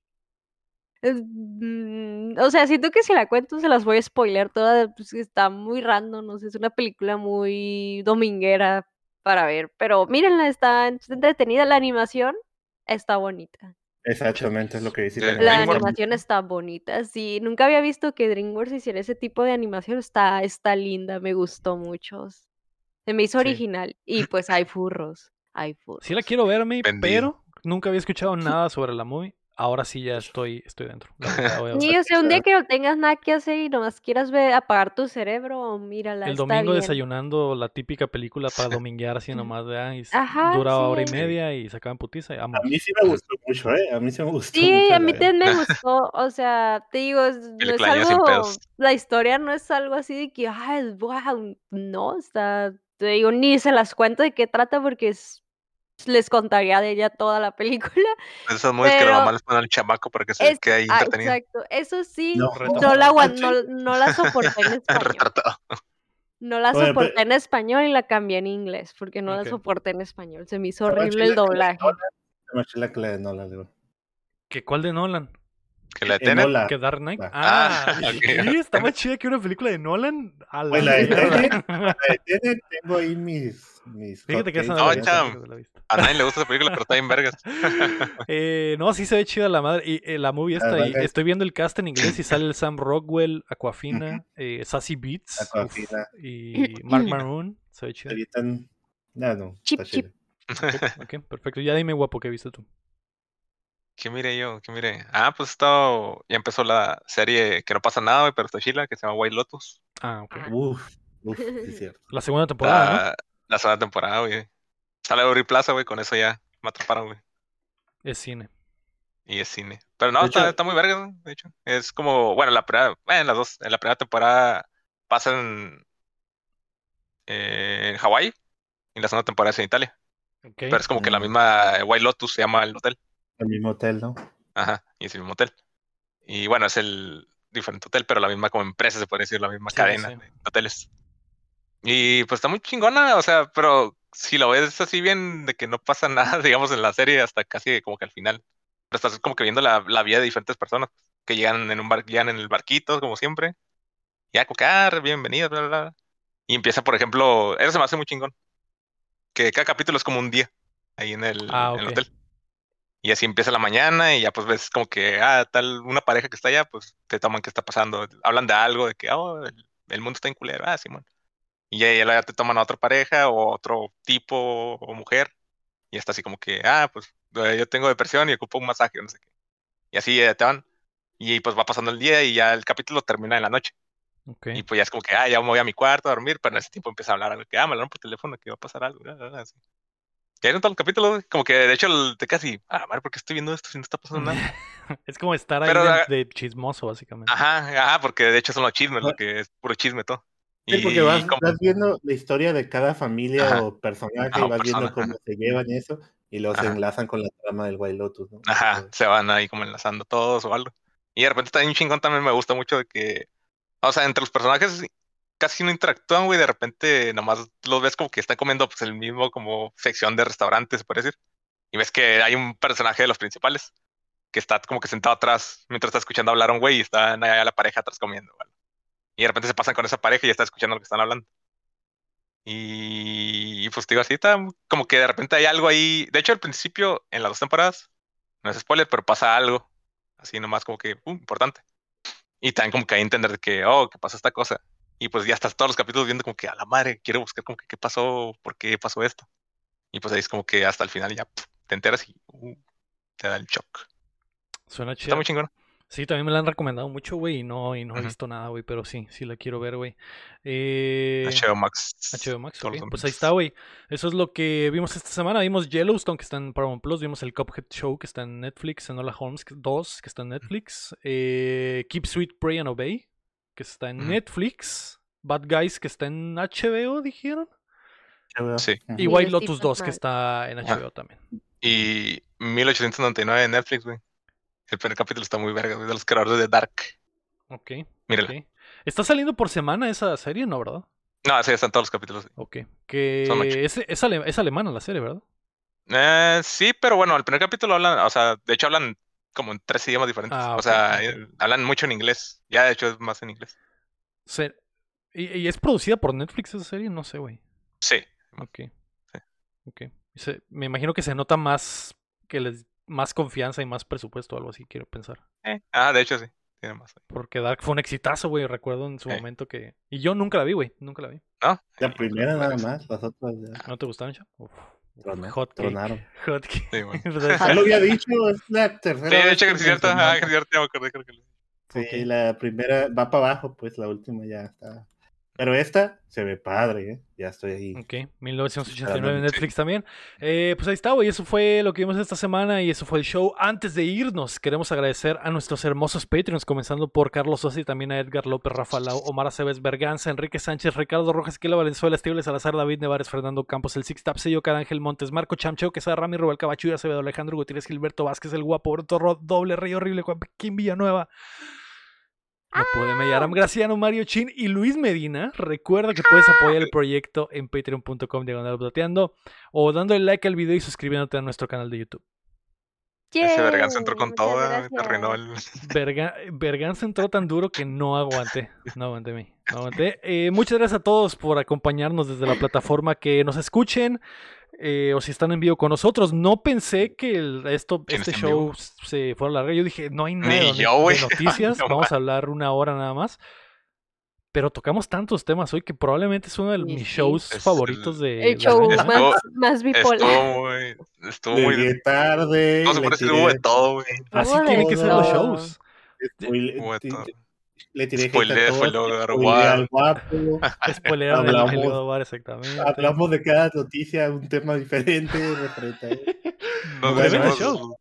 mm, siento que si la cuento se las voy a spoiler toda. pues, está muy random. No sé, es una película muy dominguera para ver. Pero mírenla, está entretenida. La animación está bonita. Exactamente, es lo que dice. La DreamWorks. animación está bonita, sí. Nunca había visto que DreamWorks hiciera ese tipo de animación. Está, está linda, me gustó mucho. Se me hizo Sí. original. Y pues hay furros, hay furros. Sí la quiero ver, mi, Vendido. pero nunca había escuchado nada sobre la movie. Ahora sí ya estoy, estoy dentro. Sí, o sea, un día que no tengas nada que hacer y nomás quieras ver, apagar tu cerebro, mírala, El está domingo bien. desayunando la típica película para dominguear así nomás, ¿verdad? Y Ajá, dura hora y media y sacaban putiza y A mí sí me gustó mucho, ¿eh? A mí sí me gustó Sí, mucho. a mí también me gustó, o sea, te digo, no es algo, la historia no es algo así de que, ay, wow, no, está, te digo, ni se las cuento de qué trata porque es- les contaría de ella toda la película. Esas movies que la mamá les pone al chamaco para que se Es- quede ahí Ah, entretenido. exacto, eso sí, No, no, la, no, no la soporté en español. Retratado. No la Oye, soporté pero- en español y la cambié en inglés porque no la soporté en español. Se me hizo Pero horrible el doblaje. Que la de Nolan, digo. ¿Qué, ¿Cuál de Nolan? Que la En tienen. Nolan. ¿Que Dark Knight? Ah. Ah, Ah, dije, ok. ¿qué? Está más chida que una película de Nolan. A la Pues la de. La de Tenet, tengo ahí mis. mis Fíjate que esa no Oh, cham. que. A nadie le gusta esa película, pero está bien vergas. Eh, no, sí se ve chida la madre. Y eh, la movie está Ah, ahí. Estoy viendo el cast en inglés y sale el Sam Rockwell, Aquafina, eh, Sassy Beats uf, y Mark Maroon. Se ve chida. No, no. Chip, chip. chila. Ok, perfecto. Ya dime, guapo, ¿qué viste tú? ¿Qué mire yo? ¿Qué mire? Ah, pues está, ya empezó la serie que no pasa nada, güey, pero está chila, que se llama White Lotus. Ah, ok. Ah. Uf, uf, sí es cierto. La segunda temporada, ¿no? La, la segunda temporada, güey. Sale Aubrey Plaza, güey, con eso ya me atraparon, güey. Es cine. Y es cine. Pero no, De está, hecho- está muy verga, de hecho. Es como, bueno, la primera, bueno, en las dos, en la primera temporada pasan eh, en Hawái y la segunda temporada es en Italia. Ok. Pero es como que la misma White Lotus se llama el hotel. El mismo hotel, ¿no? Ajá, y es el mismo hotel. Y bueno, es el diferente hotel, pero la misma como empresa, se puede decir, la misma Sí, cadena sí. de hoteles. Y pues está muy chingona, o sea, pero si lo ves así bien, de que no pasa nada, digamos, en la serie, hasta casi como que al final. Pero estás como que viendo la, la vida de diferentes personas que llegan en un bar, llegan en el barquito, como siempre. Ya, como que, ah, bienvenido, bla, bla, bla. Y empieza, por ejemplo, eso se me hace muy chingón. Que cada capítulo es como un día ahí en el, Ah, en el ok. hotel. Y así empieza la mañana y ya pues ves como que, ah, tal, una pareja que está allá, pues te toman qué está pasando. Hablan de algo, de que, oh, el, el mundo está en culero, ah, Simón. Y ya, ya te toman a otra pareja o otro tipo o mujer. Y está así como que, ah, pues eh, yo tengo depresión y ocupo un masaje, no sé qué. Y así eh, te van. Y pues va pasando el día y ya el capítulo termina en la noche. Ok. Y pues ya es como que, ah, ya me voy a mi cuarto a dormir, pero en ese tiempo empieza a hablar algo que, ah, me hablaron por teléfono que va a pasar algo. bla, bla, así. Y ahí en todo el capítulo, como que de hecho el- te casi, ah, madre, ¿por qué estoy viendo esto si no está pasando nada? es como estar ahí Pero, de, ah, de chismoso, básicamente. Ajá, ajá, porque de hecho son los chismes, lo que es puro chisme todo. Sí, porque vas, como- vas viendo la historia de cada familia Ajá. o personaje Ajá, y o vas viendo cómo se llevan y eso, y luego se Ajá. enlazan con la trama del White Lotus, ¿no? Ajá, se van ahí como enlazando todos o algo. Y de repente también un chingón también me gusta mucho de que, o sea, entre los personajes casi no interactúan, güey, de repente nomás los ves como que están comiendo pues el mismo como sección de restaurantes, se puede decir. Y ves que hay un personaje de los principales que está como que sentado atrás mientras está escuchando hablar a un güey y está allá la pareja atrás comiendo, güey. Y de repente se pasan con esa pareja y está escuchando lo que están hablando. Y, y, pues digo así, está como que de repente hay algo ahí. De hecho, al principio, en las dos temporadas, no es spoiler, pero pasa algo. Así nomás como que, uh, importante. Y también como que hay que entender de que, oh, que pasó esta cosa. Y pues ya estás todos los capítulos viendo como que a la madre, quiero buscar como que qué pasó, por qué pasó esto. Y pues ahí es como que hasta el final ya te enteras y uh, te da el shock. Suena Está chido. muy chingón. Sí, también me la han recomendado mucho, güey, y no, y no he visto nada, güey, pero sí, sí la quiero ver, güey. Eh, HBO Max. HBO Max, Pues ahí está, güey. Eso es lo que vimos esta semana. Vimos Yellowstone, que está en Paramount Plus. Vimos el Cuphead Show, que está en Netflix. Enola Holmes 2, que está en Netflix. eh, Keep Sweet, Pray and Obey, que está en. Netflix. Bad Guys, que está en HBO, dijeron. Sí. Y White Lotus tipos 2, que está en Ah. HBO también. Y 1899 en Netflix, güey. El primer capítulo está muy verga, güey, de los creadores de Dark. Ok. Mírala. ¿Está saliendo por semana esa serie, no, verdad? No, sí, están todos los capítulos. Ok. Que Son es, es, ale- es alemana la serie, ¿verdad? Eh, sí, pero bueno, el primer capítulo hablan, o sea, de hecho hablan como en tres idiomas diferentes. Ah, o sea, eh, hablan mucho en inglés. Ya, de hecho, es más en inglés. Se- ¿Y, y es producida por Netflix esa serie? No sé, güey. Sí. Ok. Ok. Se- me imagino que se nota más que les más confianza y más presupuesto o algo así, quiero pensar. Eh, Ah, de hecho, sí. Tiene más. Porque Dark fue un exitazo, güey. Recuerdo en su Sí. momento que. Y yo nunca la vi, güey. Nunca la vi. ¿No? La primera pues, nada más, las otras ya ¿No te gustaron, Cha? Tronaron. Hot cake. tronaron. Hot. Sí, güey. Ya lo había dicho, es la tercera. Sí, de hecho, que cierto. Ah, mencionamos. que es cierto, ya me acordé, creo que Sí, la primera va para abajo, pues la última ya está. Pero esta se ve padre, ¿eh? Ya estoy ahí. Ok, 1989 en. Netflix también. Eh, pues ahí está, güey. Eso fue lo que vimos esta semana y eso fue el show. Antes de irnos, queremos agradecer a nuestros hermosos Patreons, comenzando por Carlos Sosa y también a Edgar López, Rafa Lau, Omar Aceves, Berganza, Enrique Sánchez, Ricardo Rojas, Kila Valenzuela, Estable Salazar, David Nevares, Fernando Campos, el Six Tap, Sello, Cada Ángel Montes, Marco Chamcheo, Quesada, Rami, Rubel Cabachuy, Acevedo, Alejandro Gutiérrez, Gilberto Vázquez, el guapo, Rod, Doble, Rey Horrible, Joaquín Villanueva. No puede Mellaram, Graciano, Mario Chin y Luis Medina. Recuerda que puedes apoyar el proyecto en patreon.com diagonal plateando o dándole like al video y suscribiéndote a nuestro canal de YouTube. Ese Yay, Berganza entró con todo, eh, gracias. te arruinó el. Berga- Berganza entró tan duro que no aguanté. No aguanté mí. No aguanté. Eh, muchas gracias a todos por acompañarnos desde la plataforma que nos escuchen. Eh, o si están en vivo con nosotros. No pensé que el- esto, ¿Quién este en vivo? show se fuera a largar. Yo dije, no hay nada Ni de, yo, de noticias. No Vamos a hablar una hora nada más. Pero tocamos tantos temas hoy que probablemente es uno de Sí, mis shows Es favoritos de, El show ¿no? Estuvo- más, más bipolar. Estuvo muy. Estuvo muy. tarde. No puede decir, tiré- hubo de todo, güey. Así de tienen que ser los shows. spoile- Le tiré hate a Spoiler, fue al guapo. Spoilearon el Hablamos- exactamente. Hablamos de cada noticia, un tema diferente. referente. No, Tremendo show.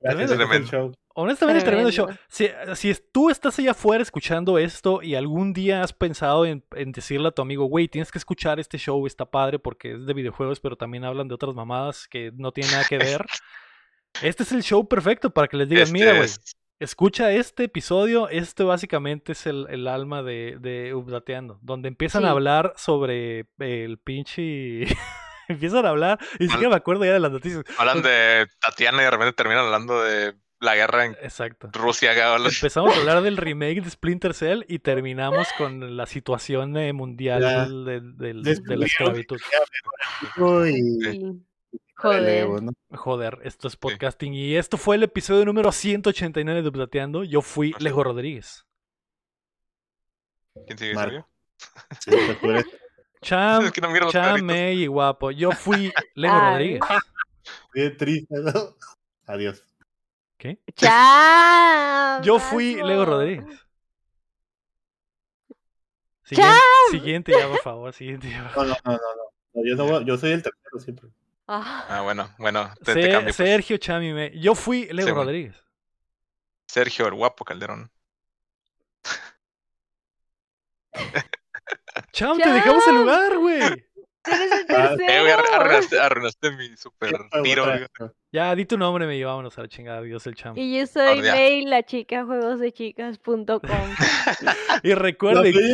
Gracias, Tremendo. show. Honestamente, tremendo show. Si, si es- tú estás allá afuera escuchando esto y algún día has pensado en, en decirle a tu amigo, güey, tienes que escuchar este show, está padre porque es de videojuegos, pero también hablan de otras mamadas que no tienen nada que ver. Este es el show perfecto para que les digas, Este mira, güey, es- escucha este episodio, este básicamente es el, el alma de, de Updateando, donde empiezan a hablar sobre el pinche... empiezan a hablar, y ni siquiera me acuerdo ya de las noticias. Hablan de Tatiana y de repente terminan hablando de la guerra en Exacto. Rusia. hablan- Empezamos a hablar del remake de Splinter Cell y terminamos con la situación eh, mundial del- del- de la esclavitud. Y Sí. Joder. Joder, esto es podcasting. Y esto fue el episodio número 189 de Plateando. Yo fui Así. Lego Rodríguez. ¿Quién sigue? Marco. ¿Soy yo? Sí, tú eres- Cham, Es que no miro los Cham, créditos. May y guapo. Yo fui Lego. Rodríguez. bien triste, ¿no? Adiós. ¿Qué? ¡Chao! Yo fui. Lego Rodríguez. Siguiente, siguiente ya, por favor. Siguiente ya, por No, no, no, no. no. No, yo, no voy- yo soy el tercero siempre. Ah, Ah, bueno, bueno, te, te Se- cambio. pues. Sergio Cham y May. Yo fui güey. Rodríguez. Sergio, el guapo Calderón. Cham, te dejamos el lugar, güey. Eres el Ah, güey, tercero. arru- arruinaste, arruinaste mi super tiro. Ya, di tu nombre, me llevámonos a la chingada. Adiós, el Cham. Y yo soy. May, la chica juegosdechicas.com. Y La recuerden, May-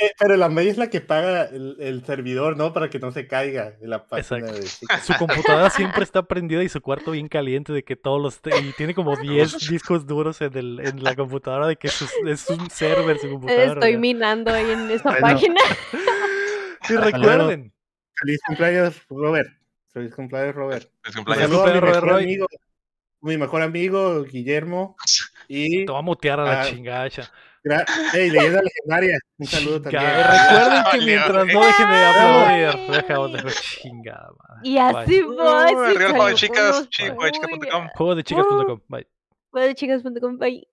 eh, pero la May es la que paga el, el servidor, ¿no? Para que no se caiga de la página Exacto. de su computadora siempre está prendida y su cuarto bien caliente de que todos los... Y tiene como 10 discos duros en, el, en la computadora de que es un server su computadora. Estoy ¿verdad? minando ahí en esa Bueno. página. Y recuerden, Feliz cumpleaños, Robert. Feliz cumpleaños, Robert. Un cumpleaños. Feliz saludo a mi cumpleaños, mejor Robert Roy. amigo, mi mejor amigo, Guillermo. Y te voy a mutear a la Ah, chingacha. hey, leyenda legendaria. Un saludo también. Recuerden que mientras vale. no dejen de aplaudir, dejamos de chingada madre. Y así Bye. voy. Uh, juego de sí, chicas, saludos. chi- Muy juegochicas.com. bien. Juegosdechicas.com. Bye. Juegosdechicas.com. Bye.